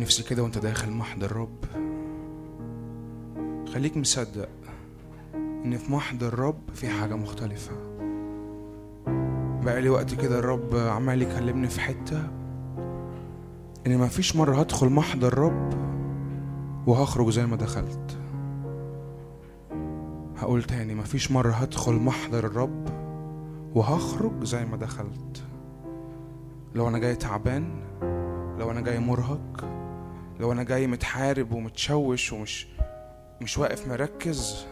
نفسي كده وانت داخل محضر الرب خليك مصدق إن في محضر الرب في حاجة مختلفة. بقالي وقت كده الرب عمال يكلمني في حتة إن مفيش مرة هدخل محضر الرب وهخرج زي ما دخلت. هقول تاني مفيش مرة هدخل محضر الرب وهخرج زي ما دخلت. لو أنا جاي تعبان لو أنا جاي مرهق لو أنا جاي متحارب ومتشوش ومش مش واقف مركز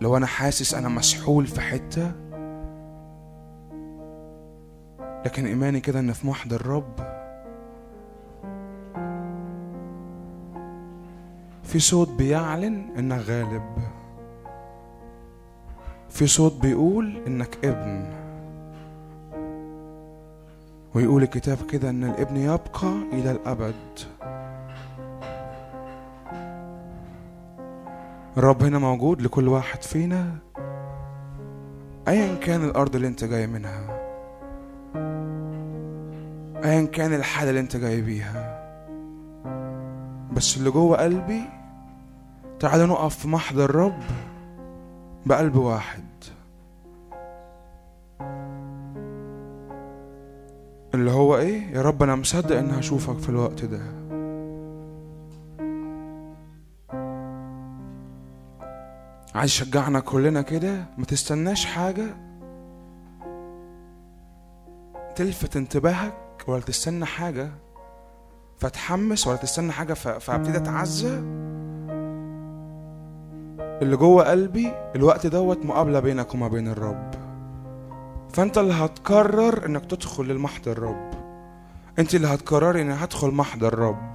لو أنا حاسس أنا مسحول في حتة لكن إيماني كده إن في محضر الرب في صوت بيعلن إنك غالب في صوت بيقول إنك ابن. ويقول الكتاب كده إن الابن يبقى إلى الأبد. الرب هنا موجود لكل واحد فينا ايا كان الأرض اللي أنت جاي منها ايا كان الحالة اللي أنت جاي بيها بس اللي جوه قلبي تعالوا نقف في محضر الرب بقلب واحد. اللي هو إيه؟ يا رب أنا مصدق ان هشوفك في الوقت ده. عايز يشجعنا كلنا كده؟ ما تستناش حاجة؟ تلفت انتباهك ولا تستنى حاجة؟ فتحمس ولا تستنى حاجة فأبتدي أتعزى؟ اللي جوه قلبي الوقت دوت مقابلة بينك وما بين الرب. فأنت اللي هتقرر إنك تدخل للمحضر الرب. أنت اللي هتقرري إني هدخل محضر الرب.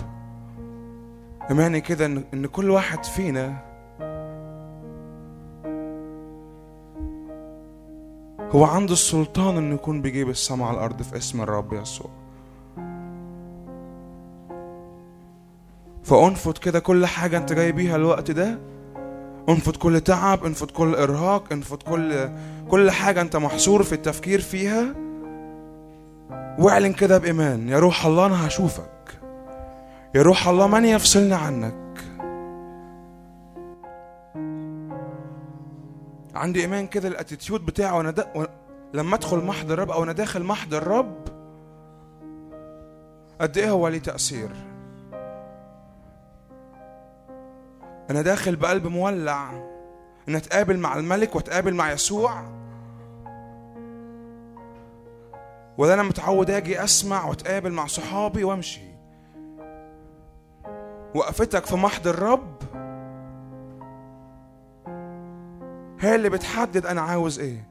إيماني كده ان كل واحد فينا هو عنده السلطان إنه يكون بيجيب السماء على الأرض في اسم الرب يسوع. فأنفض كده كل حاجة أنت جاي بيها الوقت ده. انفض كل تعب انفض كل إرهاق انفض كل كل حاجة انت محصور في التفكير فيها. واعلن كده بإيمان يا روح الله أنا هشوفك. يا روح الله من يفصلني عنك؟ عندي إيمان كده الأتيتيود بتاعه وأنا دا. لما أدخل محضر الرب أو أنا داخل محضر الرب قد إيه هو ليه تأثير؟ أنا داخل بقلب مولع. إن أتقابل مع الملك وأتقابل مع يسوع. ولا أنا متعود أجي أسمع وأتقابل مع صحابي وأمشي. وقفتك في محضر الرب. هي اللي بتحدد أنا عاوز إيه.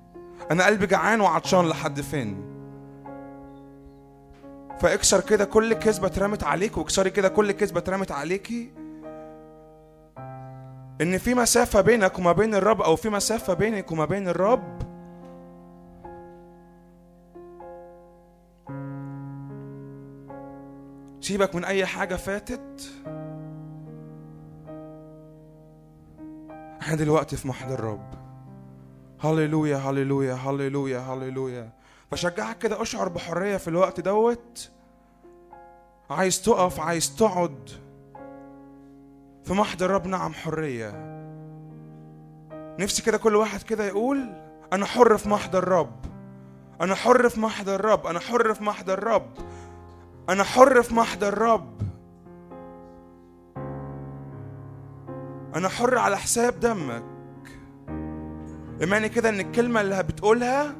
أنا قلبي جعان وعطشان لحد فين. فاكسر كده كل كذبة اترمت عليك واكسري كده كل كذبة اترمت عليكي. إن في مسافة بينك وما بين الرب أو في مسافة بينك وما بين الرب سيبك من أي حاجة فاتت. إحنا دلوقتي في محضر الرب. هللويا هللويا هللويا هللويا. بشجعك كده أشعر بحرية في الوقت دوت. عايز تقف عايز تقعد. في محضر الرب نعم حرية. نفسي كده كل واحد كده يقول أنا حر في محضر الرب. أنا حر في محضر الرب. أنا حر في محضر الرب. أنا حر في محضر الرب. أنا حر على حساب دمك. إيماني كده إن الكلمة اللي بتقولها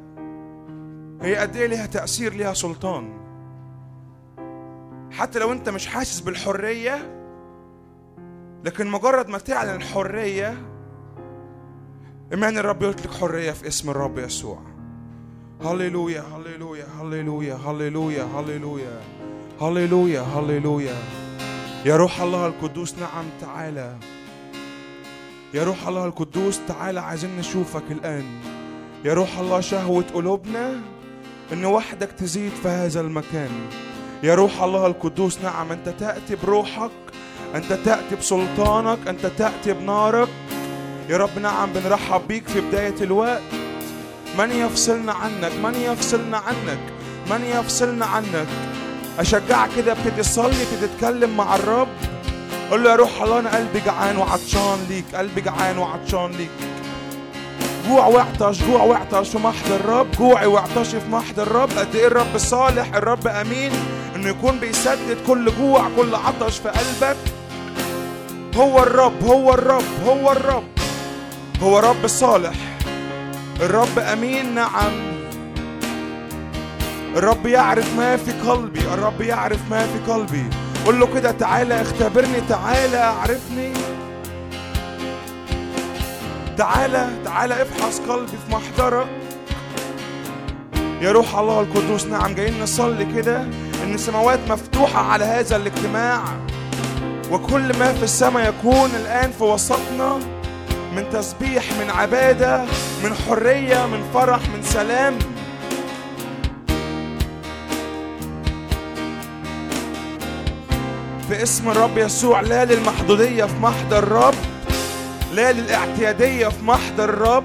هي قد إيه ليها تأثير ليها سلطان. حتى لو أنت مش حاسس بالحرية لكن مجرد ما تعلن الحرية إيمان الرب يطلق حرية في اسم الرب يسوع. هللويا هللويا هللويا هللويا هللويا هللويا هللويا. يا روح الله القدوس نعم تعالى. يا روح الله القدوس تعالى عايزين نشوفك الآن. يا روح الله شهوة قلوبنا إن وحدك تزيد في هذا المكان. يا روح الله القدوس نعم أنت تأتي بروحك أنت تأتي بسلطانك أنت تأتي بنارك. يا رب نعم بنرحب بيك في بداية الوقت. من يفصلنا عنك؟ من يفصلنا عنك؟ من يفصلنا عنك؟ أشجعك كده ابتدي تصلي ابتدي تتكلم مع الرب. قول له يا روح الله أنا قلبي جعان وعطشان ليك قلبي جعان وعطشان ليك. جوع وعطش جوع وعطش في محضر الرب. جوعي وعطشي في محضر الرب. قد إيه الرب صالح الرب أمين. إنه يكون بيسدد كل جوع كل عطش في قلبك. هو الرب هو الرب هو الرب. هو رب صالح. الرب أمين نعم. الرب يعرف ما في قلبي الرب يعرف ما في قلبي. قل له كده تعالى اختبرني تعالى اعرفني. تعالى تعالى افحص قلبي في محضرك. يا روح الله القدوس نعم جايين نصلي كده. إن السماوات مفتوحة على هذا الاجتماع. وكل ما في السماء يكون الآن في وسطنا من تسبيح من عبادة من حرية من فرح من سلام. في اسم الرب يسوع لا للمحدودية في محضر الرب لا للاعتيادية في محضر الرب.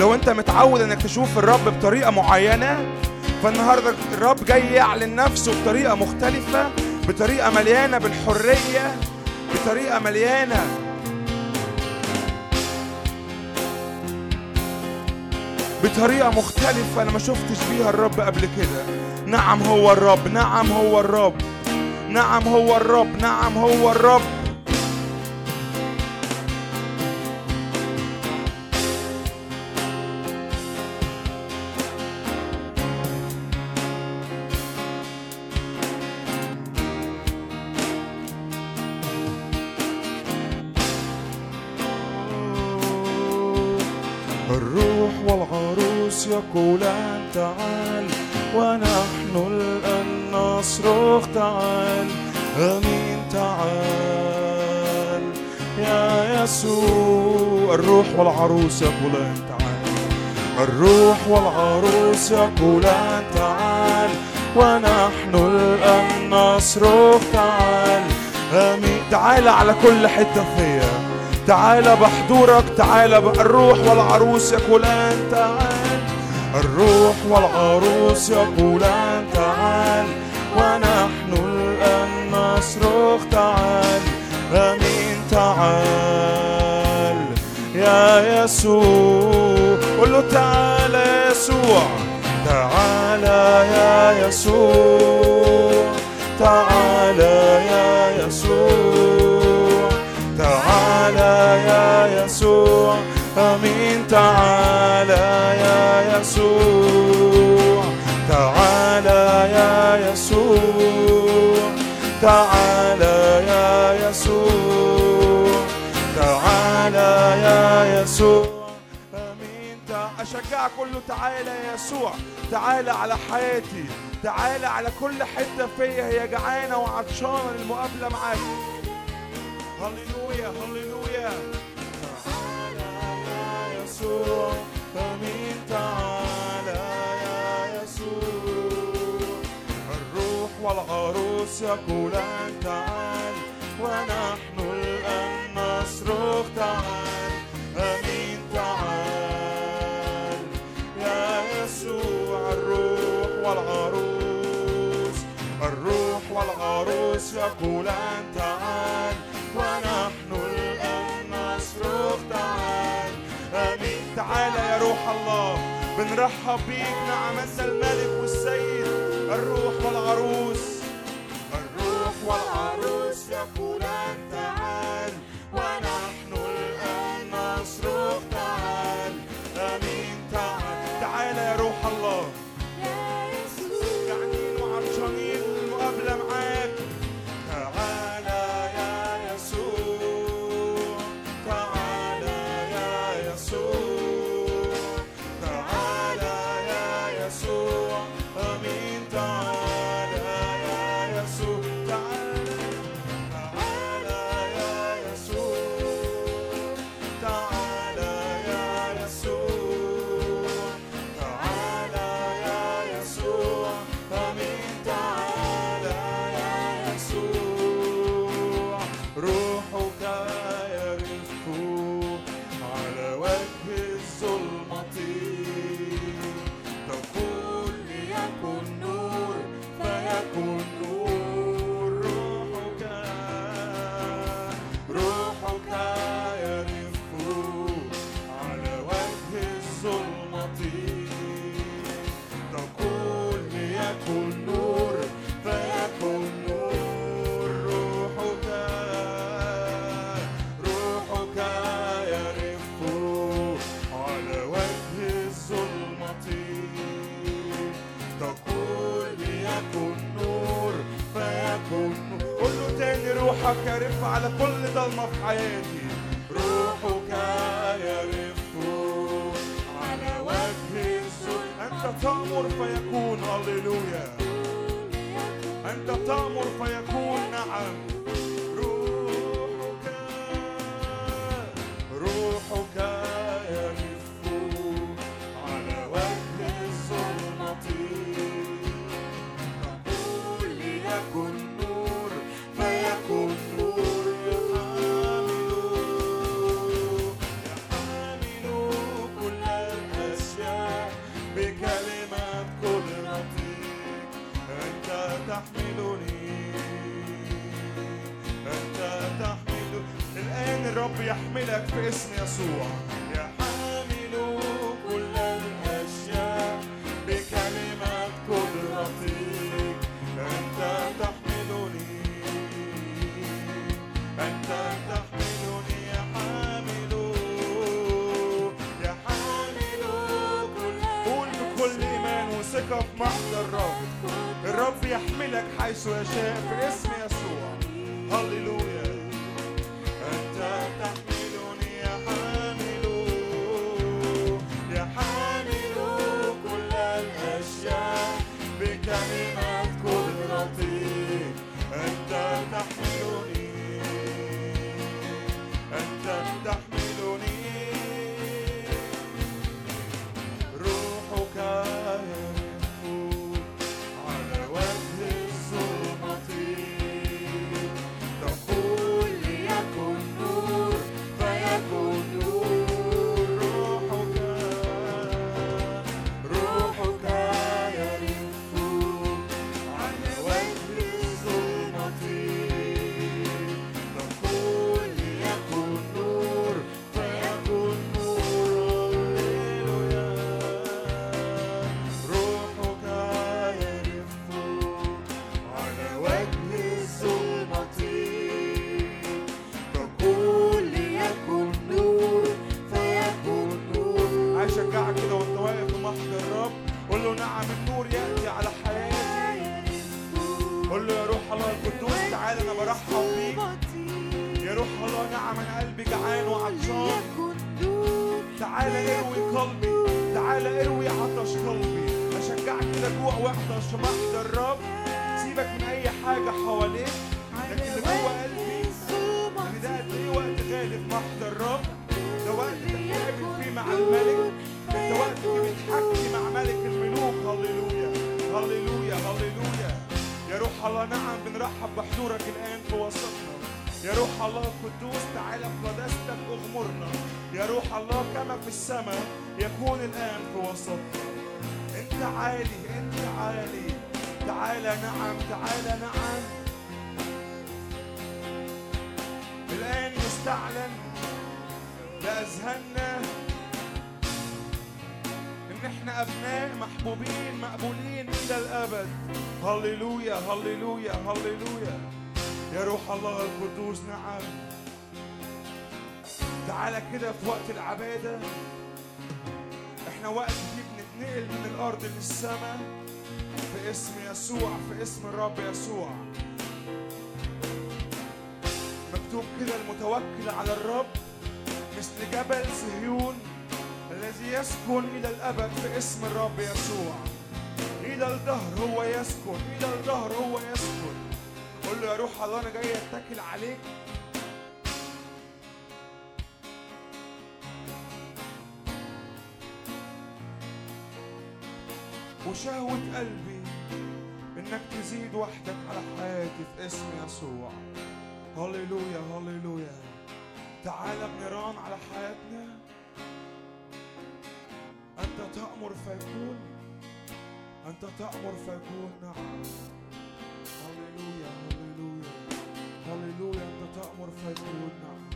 لو أنت متعود إنك تشوف الرب بطريقة معينة فالنهاردة الرب جاي يعلن نفسه بطريقة مختلفة. بطريقة مليانة بالحرية بطريقة مليانة. بطريقة مختلفة أنا ما شفتش بيها الرب قبل كده. نعم هو الرب نعم هو الرب. نعم هو الرب نعم هو الرب. يقولان تعال ونحن الآن نصرخ تعال. آمين تعال. يا يسوع الروح والعروس يقولان تعال. الروح والعروس يقولان تعال. ونحن الآن نصرخ تعال. آمين. تعال على كل حتة فيا تعال بحضورك تعال الروح والعروس يقولان تعال. الروح والعروس يقولان تعال ونحن الآن نصرخ تعال آمين تعال. يا يسوع قل له تعال يا يسوع. تعال يا يسوع تعال يا يسوع. تعالى يا يسوع. امين تعالى يا يسوع. تعالى يا يسوع. تعالى يا يسوع. تعالى يا يسوع. امين تع- اشجعك كله تعالى يا يسوع. تعالى على حياتي. تعالى على كل حتة فيا. هي جعانة وعطشانة للمقابلة معاك. هللويا هللويا. والعروس يقولان تعال ونحن الان نصرخ تعال امين تعال يا يسوع الروح والعروس الروح والعروس يقولان تعال ونحن الآن نصرخ تعال آمين تعال يا روح الله. بنرحب بيك نعم أنت الملك والسيد الروح والعروس. الروح والعروس يقولان على كل ضلمة في حياتي. كده في وقت العبادة. إحنا وقت فيه بنتنقل من الأرض للسماء في اسم يسوع في اسم الرب يسوع. مكتوب كده المتوكل على الرب مثل جبل صهيون الذي يسكن إلى الأبد في اسم الرب يسوع. إلى الدهر هو يسكن إلى الدهر هو يسكن. قول له يا روح الله أنا جاي أتكل عليك. وشهوة قلبي إنك تزيد وحدك على حياتي في اسم يسوع. هللويا هللويا. تعالى بنيران على حياتنا. أنت تأمر فيكون أنت تأمر فيكون. نعم. هللويا هللويا. هللويا أنت تأمر فيكون. نعم.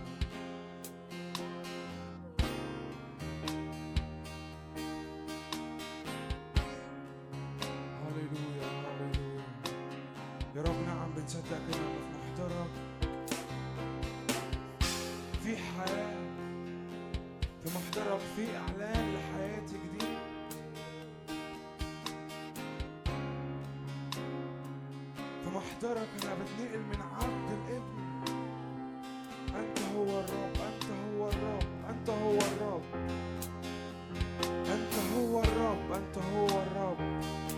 بنصدق انك محترم. في حياة في محترم في إعلان لحياتي جديد. في محترم أنا بتنقل من عبد لابن انت هو الرب أنت هو الرب أنت هو الرب أنت هو الرب. أنت هو الرب, أنت هو الرب.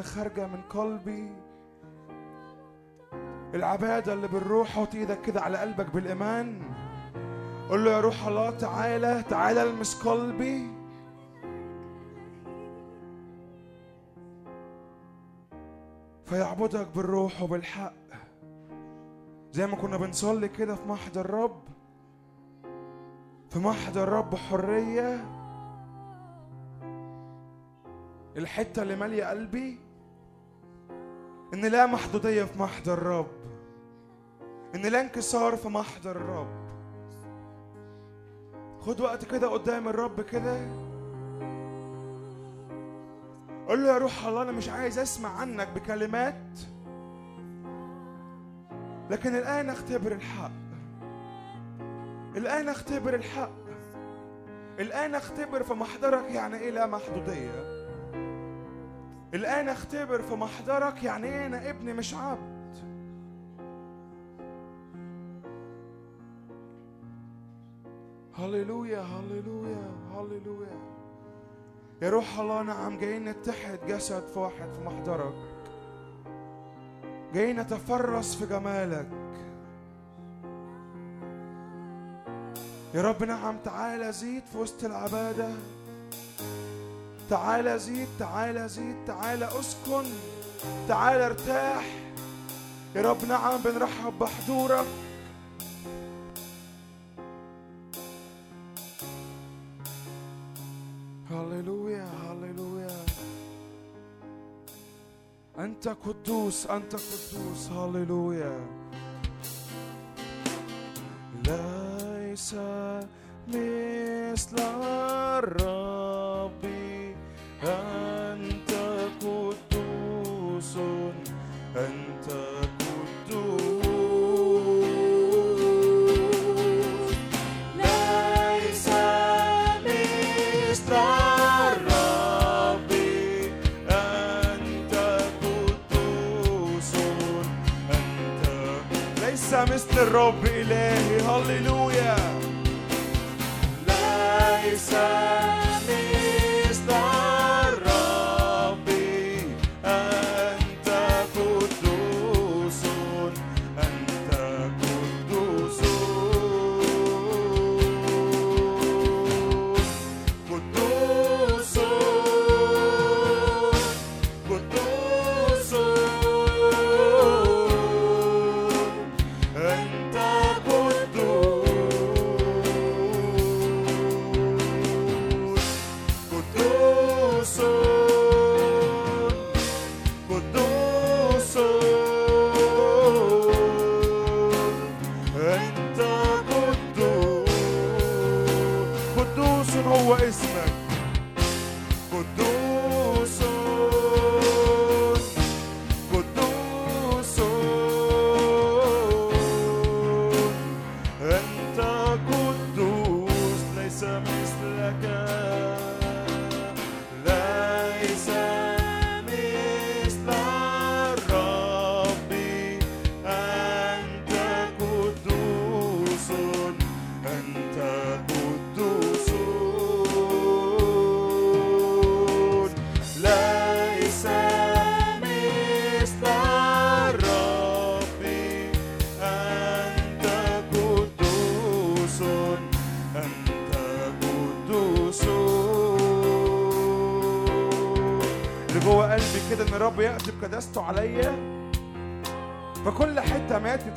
اللي خارجة من قلبي. العبادة اللي بالروح حط إيدك كده على قلبك بالإيمان. قول له يا روح الله تعالى تعالى ألمس قلبي. فيعبدك بالروح وبالحق. زي ما كنا بنصلي كده في محضر رب في محضر رب حرية. الحتة اللي مالية قلبي. إن لا محدودية في محضر الرب. إن لا انكسار في محضر الرب. خد وقت كده قدام الرب كده. قول له يا روح الله أنا مش عايز أسمع عنك بكلمات. لكن الآن أختبر الحق. الآن أختبر الحق. الآن أختبر في محضرك يعني إيه لا محدودية. الآن اختبر في محضرك يعني أنا ابني مش عبد. هللويا هللويا هللويا. يا روح الله نعم جايين نتحد جسد في واحد في محضرك. جايين نتفرس في جمالك. يا رب نعم تعالى زيد في وسط العبادة. تعالى زيد تعالى زيد تعالى اسكن تعالى ارتاح. يا رب نعم بنرحب بحضورك. هللويا هللويا. أنت قدوس أنت قدوس هللويا. ليس مثل الرب.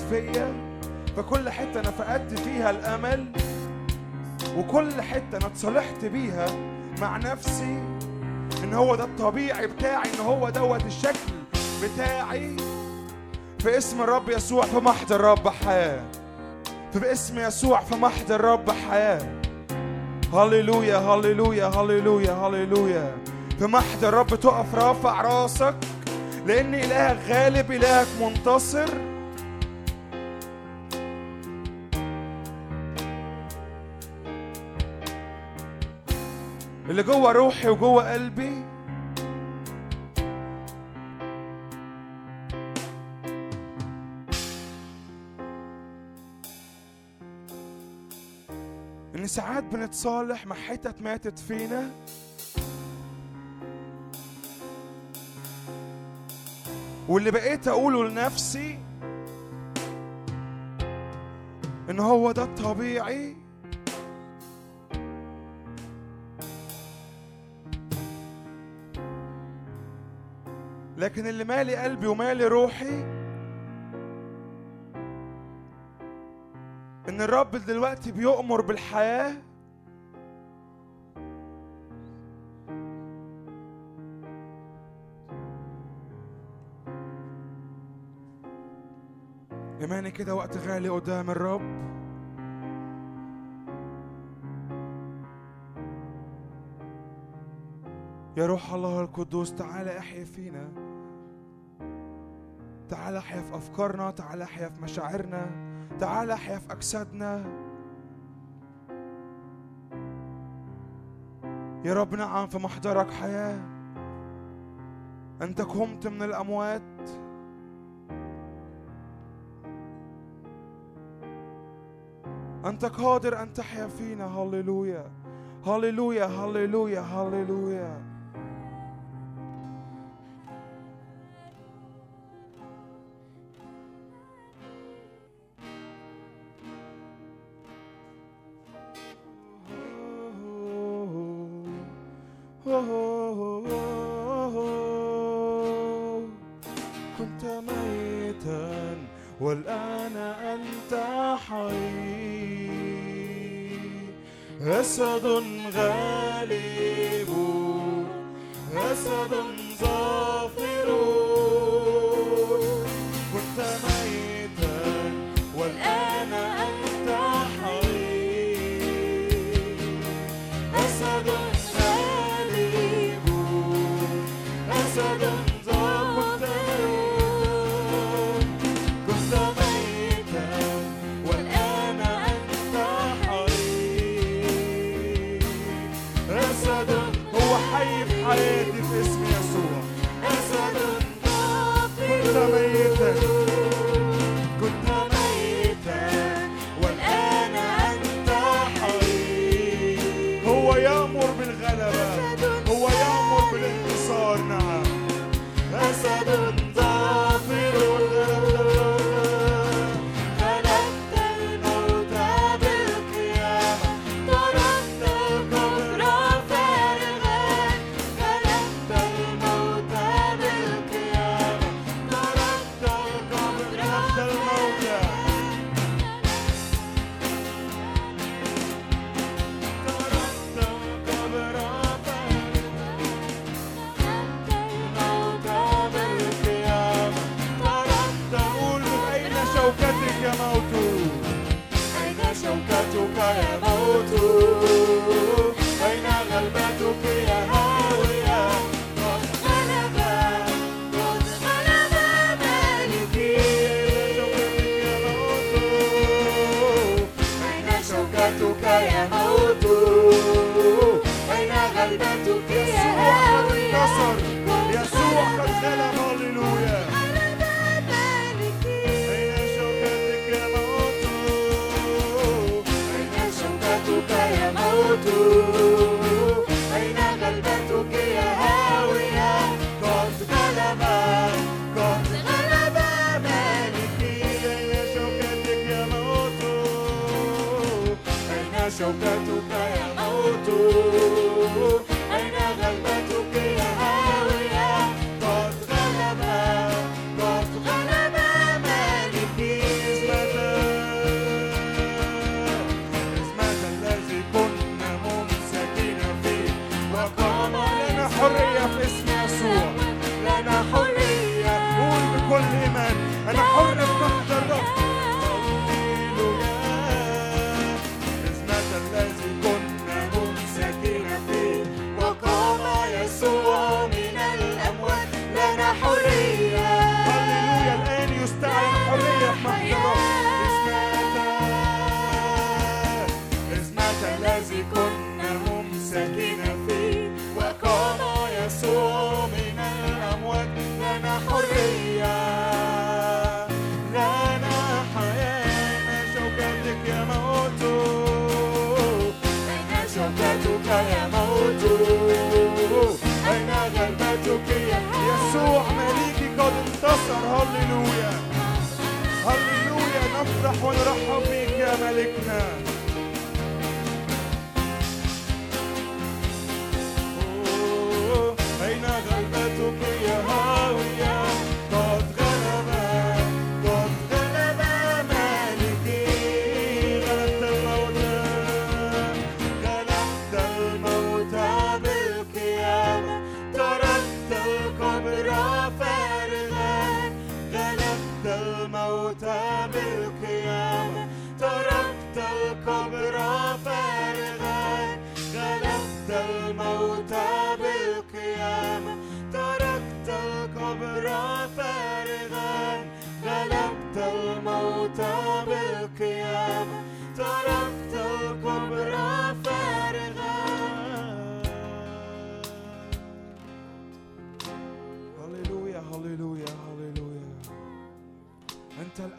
فيا. فكل حتة أنا فقدت فيها الأمل وكل حتة أنا اتصالحت بيها مع نفسي إن هو ده الطبيعي بتاعي إن هو دوت الشكل بتاعي. في اسم الرب يسوع في محضر الرب حياة. في باسم يسوع في محضر الرب حياة. هللويا هللويا هللويا هللويا. في محضر الرب تقف رافع راسك لأن إلهك غالب إلهك منتصر. اللي جوه روحي وجوه قلبي. إن ساعات بنتصالح مع حتت ماتت فينا. واللي بقيت أقوله لنفسي إن هو ده الطبيعي. لكن اللي مالي قلبي ومالي روحي إن الرب دلوقتي بيؤمر بالحياة إيماني كده وقت غالي قدام الرب. يا روح الله القدوس تعالى احيا فينا. تعالى احيا في أفكارنا تعالى احيا في مشاعرنا تعالى احيا في أجسادنا. يا رب نعم في محضرك حياة. أنت قمت من الأموات. أنت قادر أن تحيا فينا. هللويا. هللويا. هللويا. هللويا.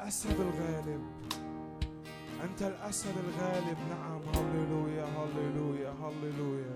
الأسد الغالب. أنت الأسد الغالب. نعم. هللويا هللويا هللويا.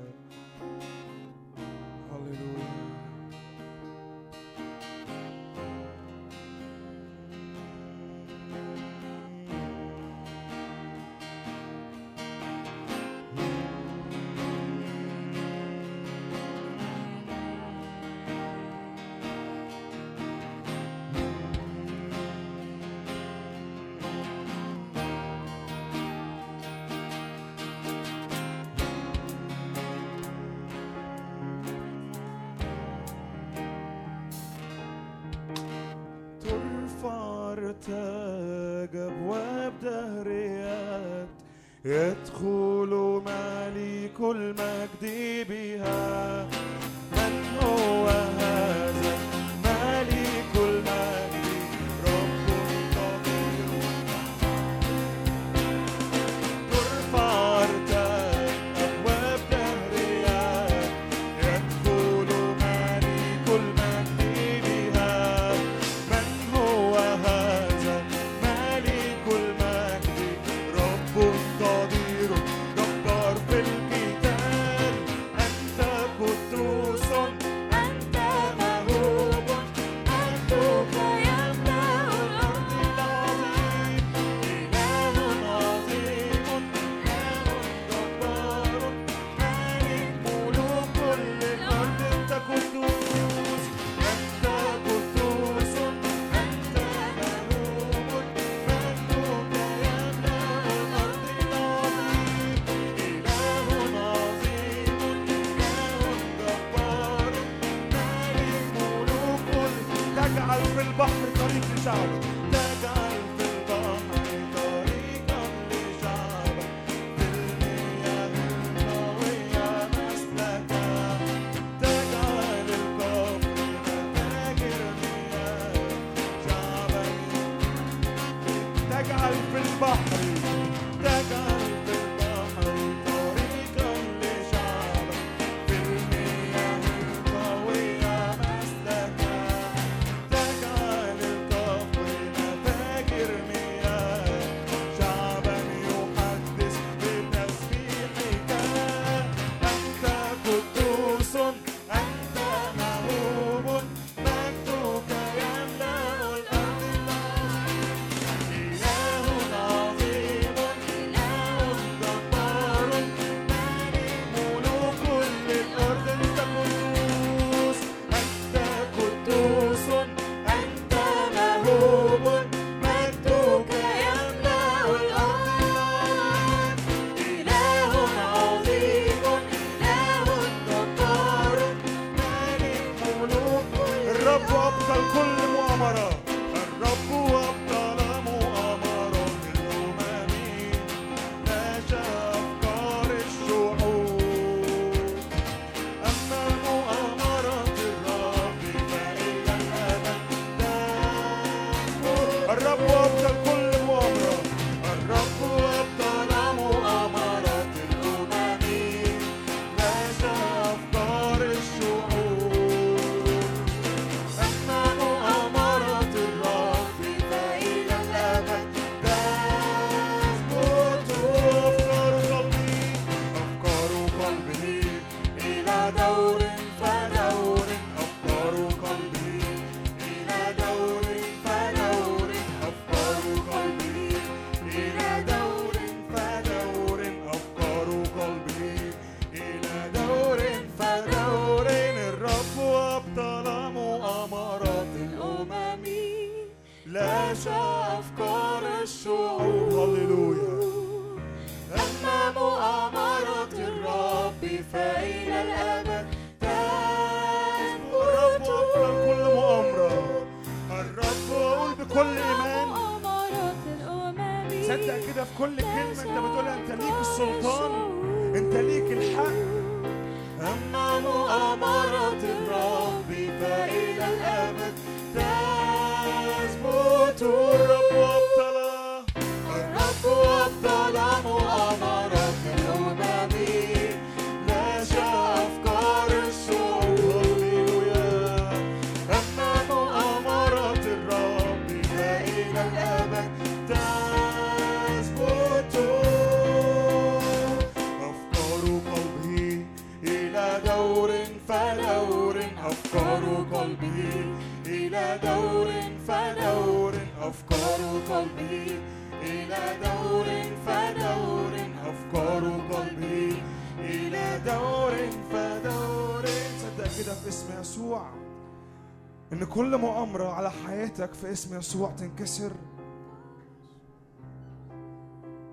كل مؤامرة على حياتك في اسم يسوع تنكسر.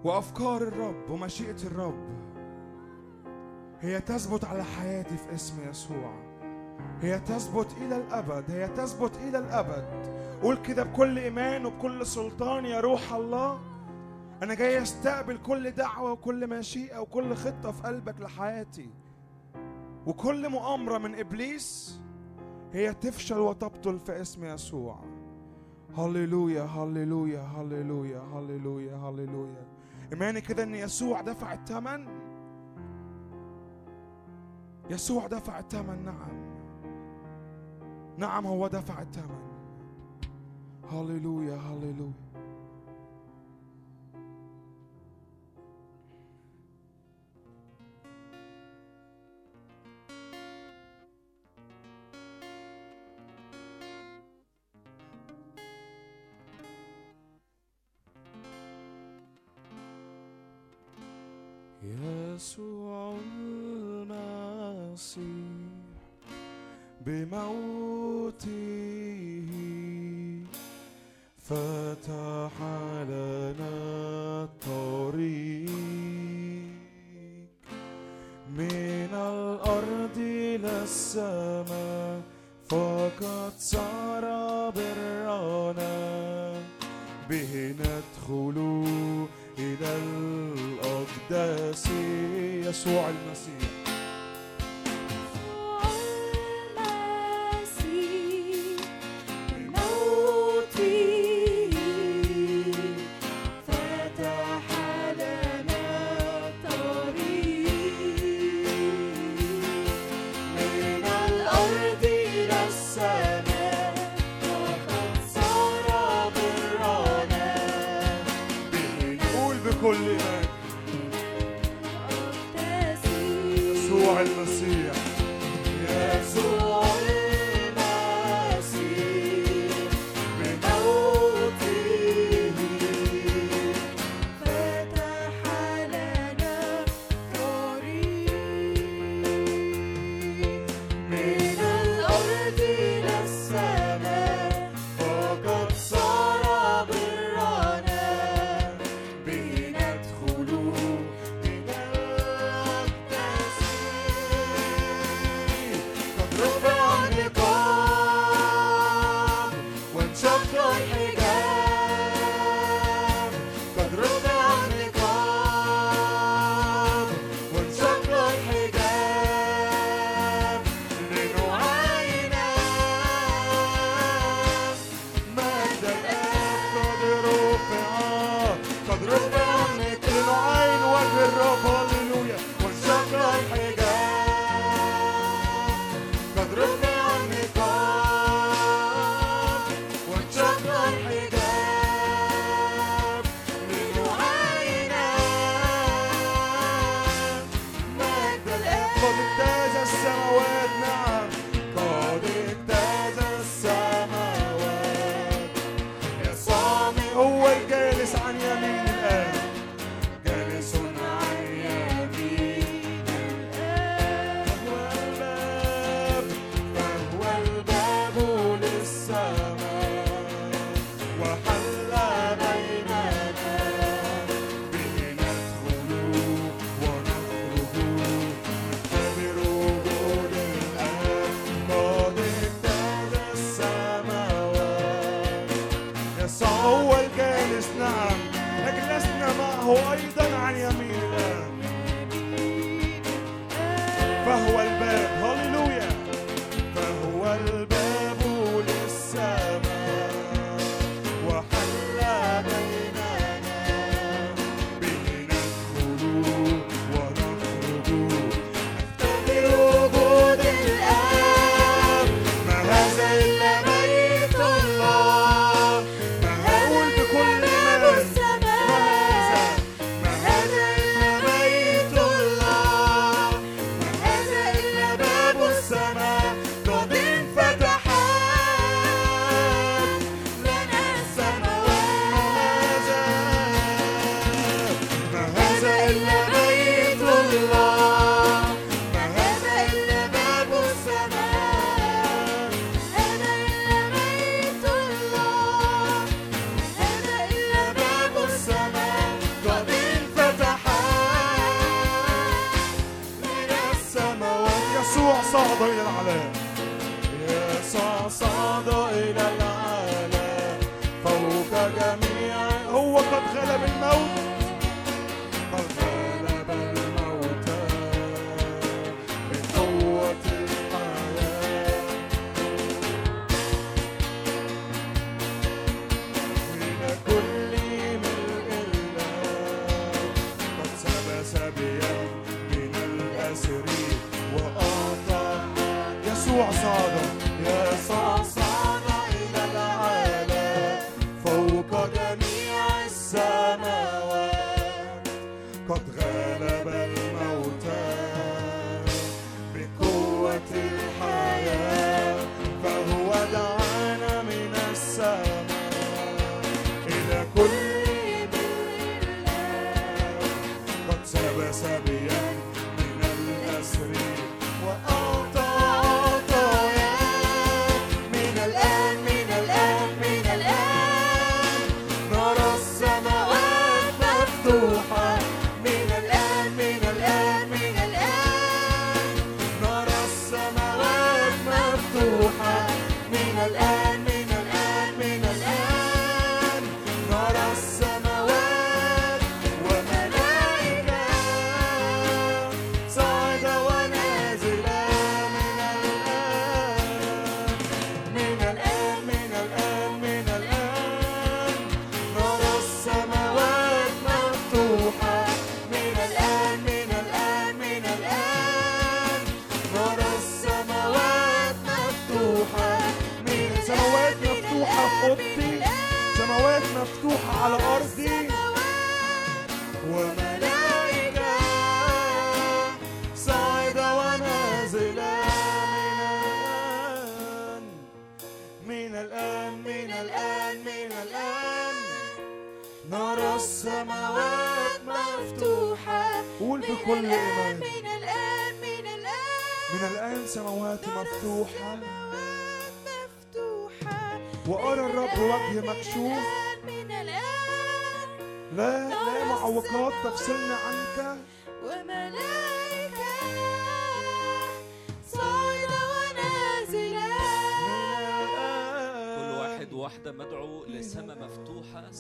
وأفكار الرب ومشيئة الرب هي تثبت على حياتي في اسم يسوع. هي تثبت إلى الأبد هي تثبت إلى الأبد. قول كده بكل إيمان وبكل سلطان يا روح الله. أنا جاي أستقبل كل دعوة وكل مشيئة وكل خطة في قلبك لحياتي. وكل مؤامرة من إبليس هي تفشل وتبطل في اسم يسوع. هللويا هللويا هللويا هللويا هللويا. إيماني كده إن يسوع دفع الثمن يسوع دفع الثمن نعم. نعم هو دفع الثمن هللويا هللويا. يسوع المسيح بموته فتح لنا الطريق من الأرض إلى السماء فقد صار برنا به ندخل إلى الأقداس يسوع المسيح.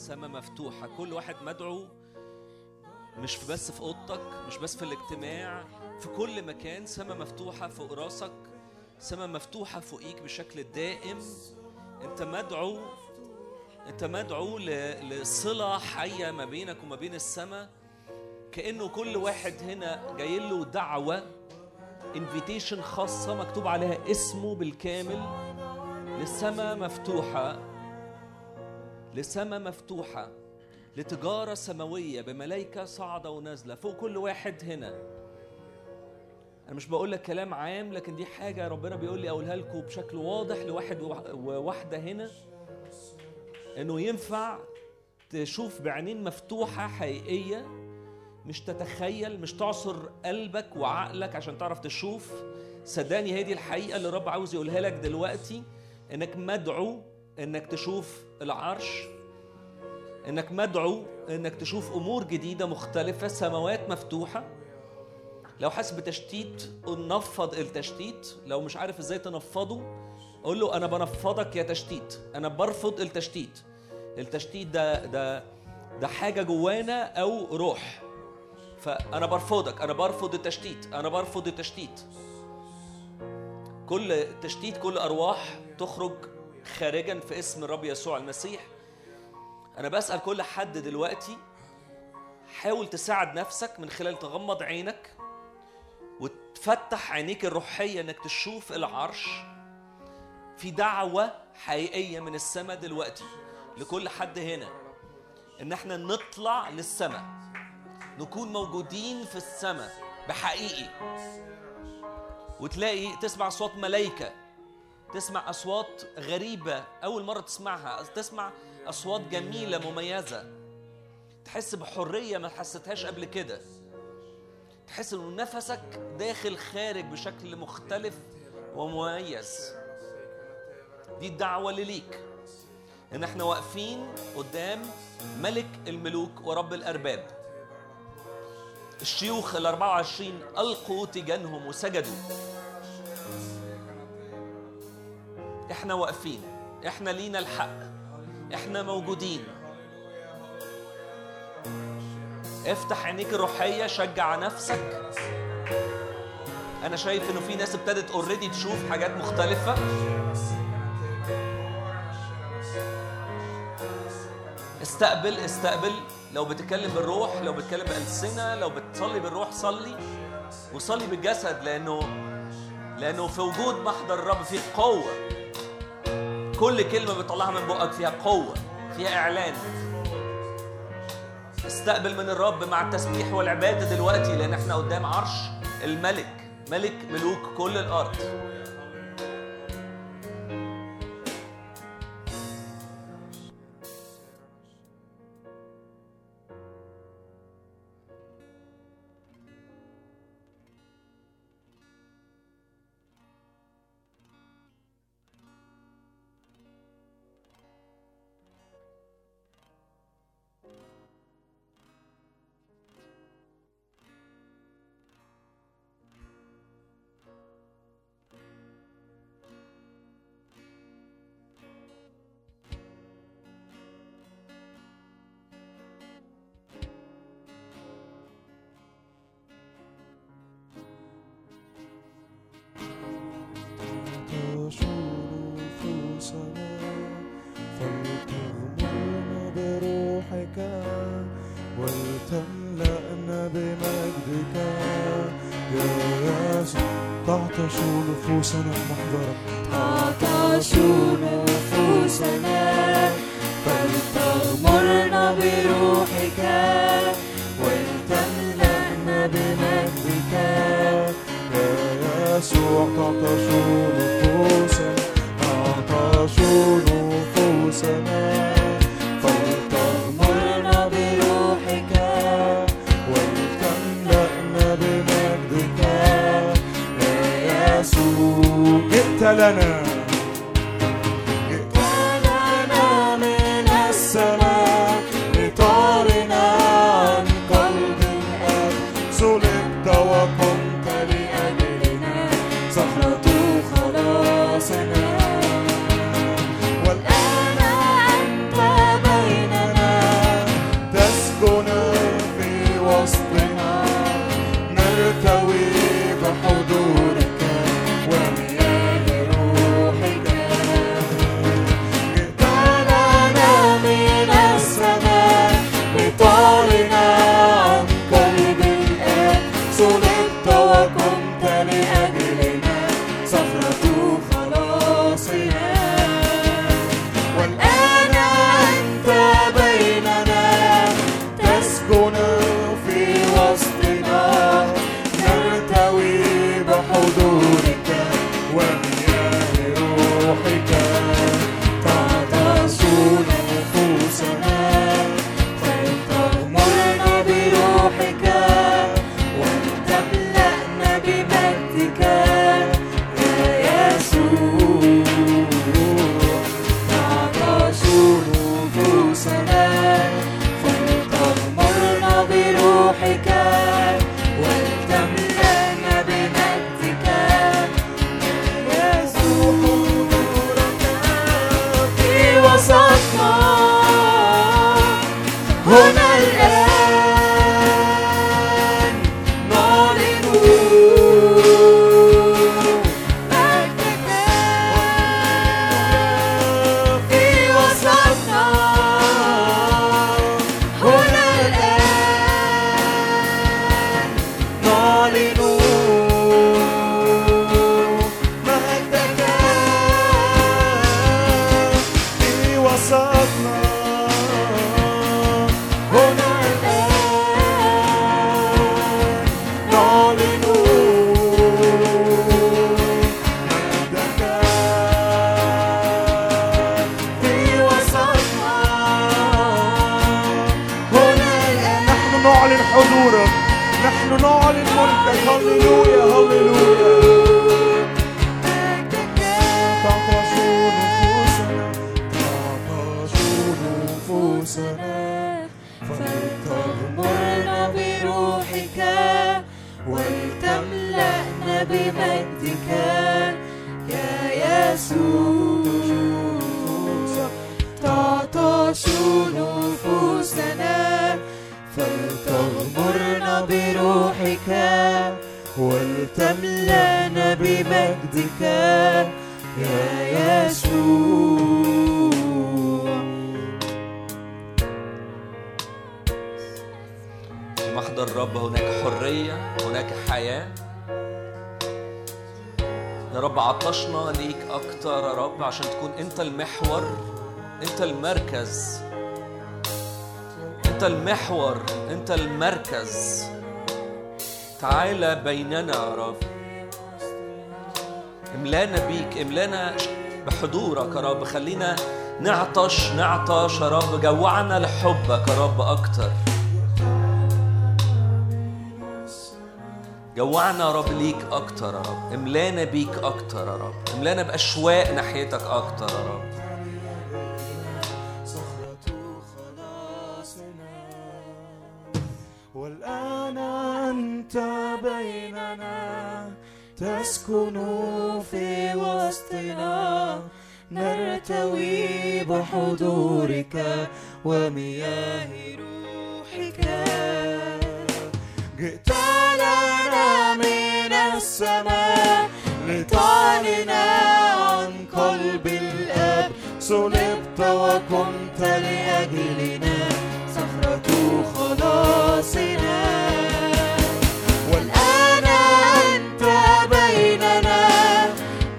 مفتوحة سماء مفتوحة. كل واحد مدعو مش بس في أوضتك مش بس في الاجتماع في كل مكان. سماء مفتوحة فوق راسك سماء مفتوحة فوقيك بشكل دائم. أنت مدعو أنت مدعو لصلة حية ما بينك وما بين السماء كأنه كل واحد هنا جاي له دعوة انفيتيشن خاصة مكتوب عليها اسمه بالكامل. لسماء مفتوحة. لسماء مفتوحة لتجارة سماوية بملايكة صاعدة ونازلة فوق كل واحد هنا. أنا مش بقول لك كلام عام لكن دي حاجة ربنا بيقول لي أقولها لكم بشكل واضح لواحد ووا- وواحدة هنا. إنه ينفع تشوف بعينين مفتوحة حقيقية مش تتخيل مش تعصر قلبك وعقلك عشان تعرف تشوف. صدقني هي دي الحقيقة اللي الرب عاوز يقولها لك دلوقتي إنك مدعو إنك تشوف العرش إنك مدعو إنك تشوف أمور جديدة مختلفة سماوات مفتوحة. لو حاسس بتشتيت نفض التشتيت. لو مش عارف إزاي تنفضه قول له أنا بنفضك يا تشتيت. أنا برفض التشتيت. التشتيت ده ده ده حاجة جوانا أو روح. فأنا برفضك أنا برفض التشتيت أنا برفض التشتيت. كل تشتيت كل أرواح تخرج خارجا في اسم الرب يسوع المسيح. أنا بسأل كل حد دلوقتي حاول تساعد نفسك من خلال تغمض عينك وتفتح عينيك الروحية إنك تشوف العرش في دعوة حقيقية من السماء دلوقتي لكل حد هنا إن إحنا نطلع للسماء نكون موجودين في السماء بحقيقي. وتلاقي تسمع صوت ملايكة تسمع أصوات غريبة أول مرة تسمعها تسمع أصوات جميلة مميزة. تحس بحرية ما حسيتهاش قبل كده. تحس إنه نفسك داخل خارج بشكل مختلف ومميز. دي الدعوة اللي ليك إن إحنا واقفين قدام ملك الملوك ورب الأرباب. الشيوخ ال 24 ألقوا تيجانهم وسجدوا. إحنا واقفين. إحنا لينا الحق. إحنا موجودين. افتح عينيك الروحية شجع نفسك. أنا شايف إنه في ناس ابتدت اوريدي تشوف حاجات مختلفة. استقبل استقبل. لو بتتكلم بالروح لو بتتكلم بألسنة لو بتصلي بالروح صلي. وصلي بالجسد لأنه لأنه في وجود محضر الرب فيه قوة. كل كلمة بتطلعها من بقك فيها قوة فيها إعلان. استقبل من الرب مع التسبيح والعبادة دلوقتي لأن إحنا قدام عرش الملك ملك ملوك كل الأرض. فلتغمرنا بروحك ولتملأنا بمجدك يا يسوع. تعطش نفوسنا فلتغمرنا بروحك ولتملأنا بمجدك يا يسوع. محضر الرب هناك حرية هناك حياة. يا رب عطشنا ليك أكتر يا رب عشان تكون أنت المحور أنت المركز. أنت المحور أنت المركز. تعالى بيننا يا رب. املانا بيك املانا بحضورك يا رب. خلينا نعطش نعطش يا رب. جوعنا لحبك يا رب أكتر. جوعنا يا رب ليك أكتر يا رب. املانا بيك أكتر يا رب. املانا بأشواق ناحيتك أكتر يا رب. والآن أنت بيننا. تسكن في وسطنا. نرتوي بحضورك ومياه روحك. جئت لنا من السماء لتعلن عن قلب الآب. صلبت وكنت لأجلنا صخرة خلاصنا. والآن أنت بيننا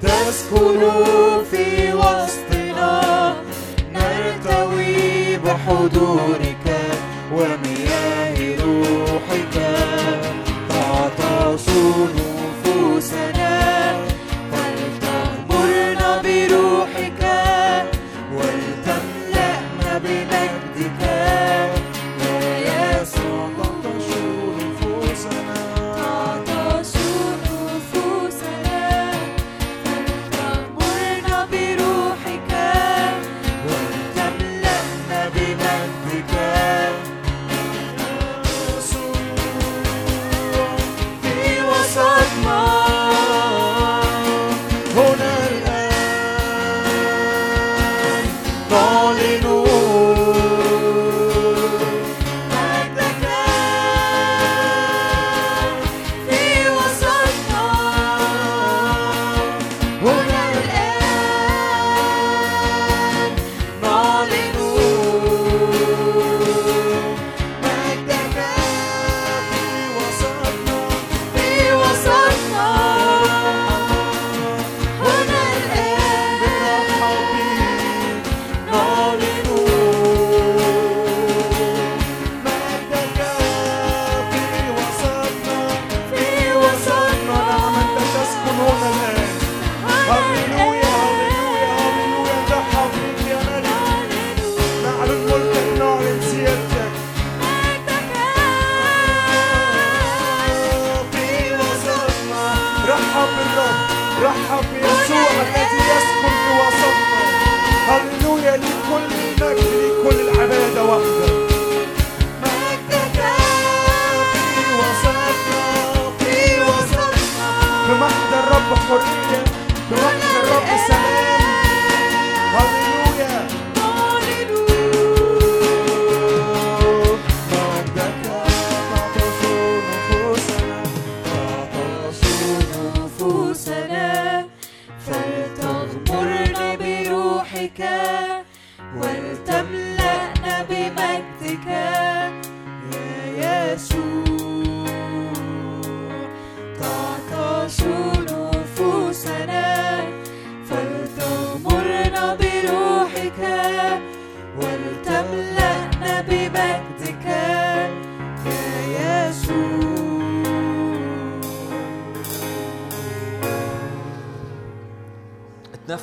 تسكن في وسطنا. نرتوي بحضورك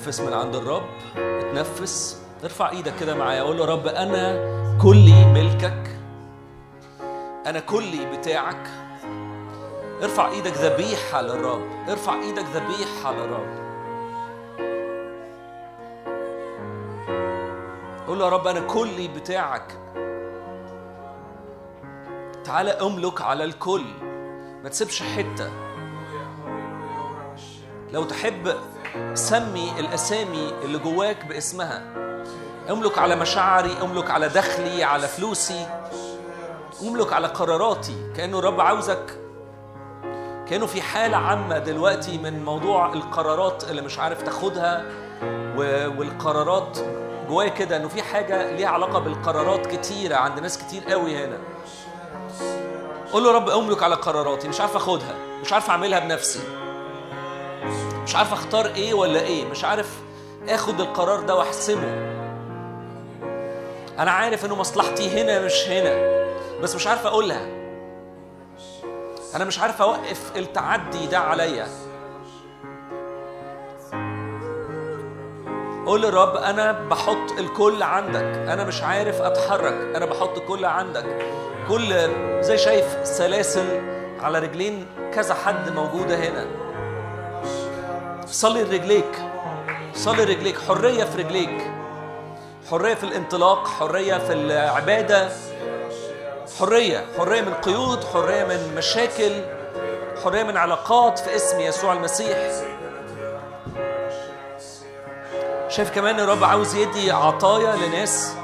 اتنفس من عند الرب اتنفس ارفع إيدك كده معايا أقول له رب أنا كلي ملكك أنا كلي بتاعك. ارفع إيدك ذبيحة للرب ارفع إيدك ذبيحة للرب. قول له يا رب أنا كلي بتاعك. تعالى أملك على الكل ما تسيبش حتة. لو تحب سمي الأسامي اللي جواك باسمها. املك على مشاعري املك على دخلي على فلوسي املك على قراراتي. كأنه الرب عاوزك. كأنه في حالة عامة دلوقتي من موضوع القرارات اللي مش عارف تاخدها والقرارات. جوايا كده إنه في حاجة ليها علاقة بالقرارات كتيرة عند ناس كتير قوي هنا. قول له رب املك على قراراتي مش عارف اخدها مش عارف اعملها بنفسي. مش عارف اختار إيه ولا إيه مش عارف اخد القرار ده واحسمه أنا عارف انه مصلحتي هنا مش هنا بس مش عارف اقولها. أنا مش عارف اوقف التعدي ده عليا. قول للرب أنا بحط الكل عندك. أنا مش عارف اتحرك أنا بحط الكل عندك. كل زي شايف سلاسل على رجلين كذا حد موجودة هنا. صلي لرجليك صلي لرجليك حرية في رجليك. حرية في الانطلاق. حرية في العبادة. حرية. حرية من قيود. حرية من مشاكل. حرية من علاقات في اسم يسوع المسيح. شايف كمان الرب عاوز يدي عطايا لناس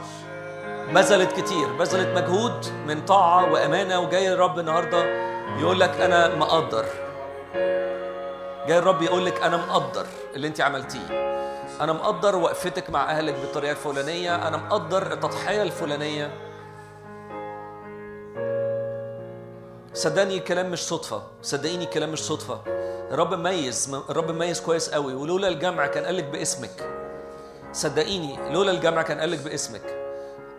بذلت كتير. بذلت مجهود من طاعة وأمانة. وجاي الرب النهاردة يقول لك أنا مقدر جاي الرب يقول لك أنا مقدر اللي أنت عملتيه. أنا مقدر وقفتك مع أهلك بالطريقة الفلانية. أنا مقدر التضحية الفلانية. صدقني الكلام مش صدفة. صدقيني الكلام مش صدفة. الرب مميز الرب مميز كويس قوي. ولولا الجمع كان قالك باسمك. صدقيني لولا الجمع كان قالك باسمك.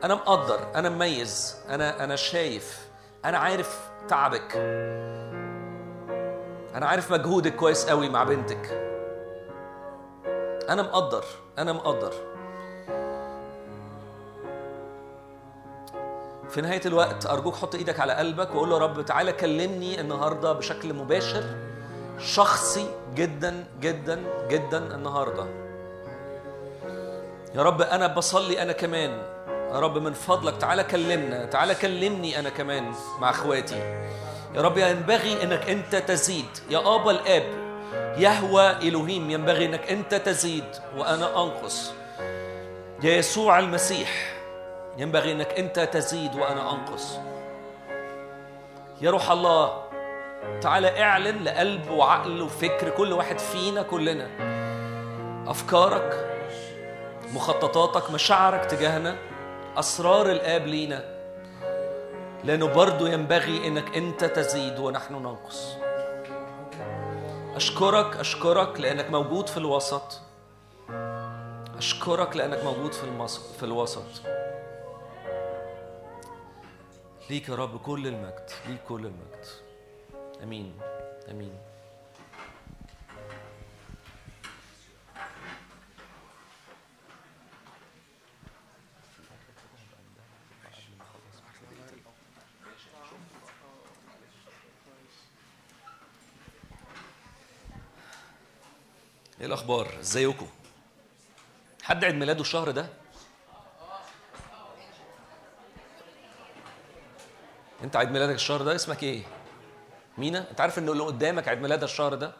أنا مقدر أنا مميز أنا أنا شايف أنا عارف تعبك. أنا عارف مجهودك كويس قوي مع بنتك. أنا مقدر أنا مقدر. في نهاية الوقت أرجوك حط إيدك على قلبك وقول له رب تعالى كلمني النهاردة بشكل مباشر شخصي جدا جدا جدا النهارده. يا رب أنا بصلي أنا كمان. يا رب من فضلك تعالى كلمنا تعالى كلمني أنا كمان مع أخواتي. يا رب ينبغي إنك أنت تزيد. يا ابا الاب يهوى إلهيم ينبغي إنك أنت تزيد وأنا أنقص. يا يسوع المسيح ينبغي إنك أنت تزيد وأنا أنقص. يا روح الله تعالى اعلن لقلب وعقل وفكر كل واحد فينا كلنا. أفكارك مخططاتك مشاعرك تجاهنا أسرار الآب لينا. لأنه برضو ينبغي إنك أنت تزيد ونحن ننقص. أشكرك أشكرك لأنك موجود في الوسط. أشكرك لأنك موجود في. في الوسط. ليك يا رب كل المجد ليك كل المجد. آمين آمين. إيه الاخبار؟ ازيكم؟ حد عيد ميلاده الشهر ده؟ انت عيد ميلادك الشهر ده اسمك إيه؟ مينا؟ انت عارف ان اللي قدامك عيد ميلادها الشهر ده؟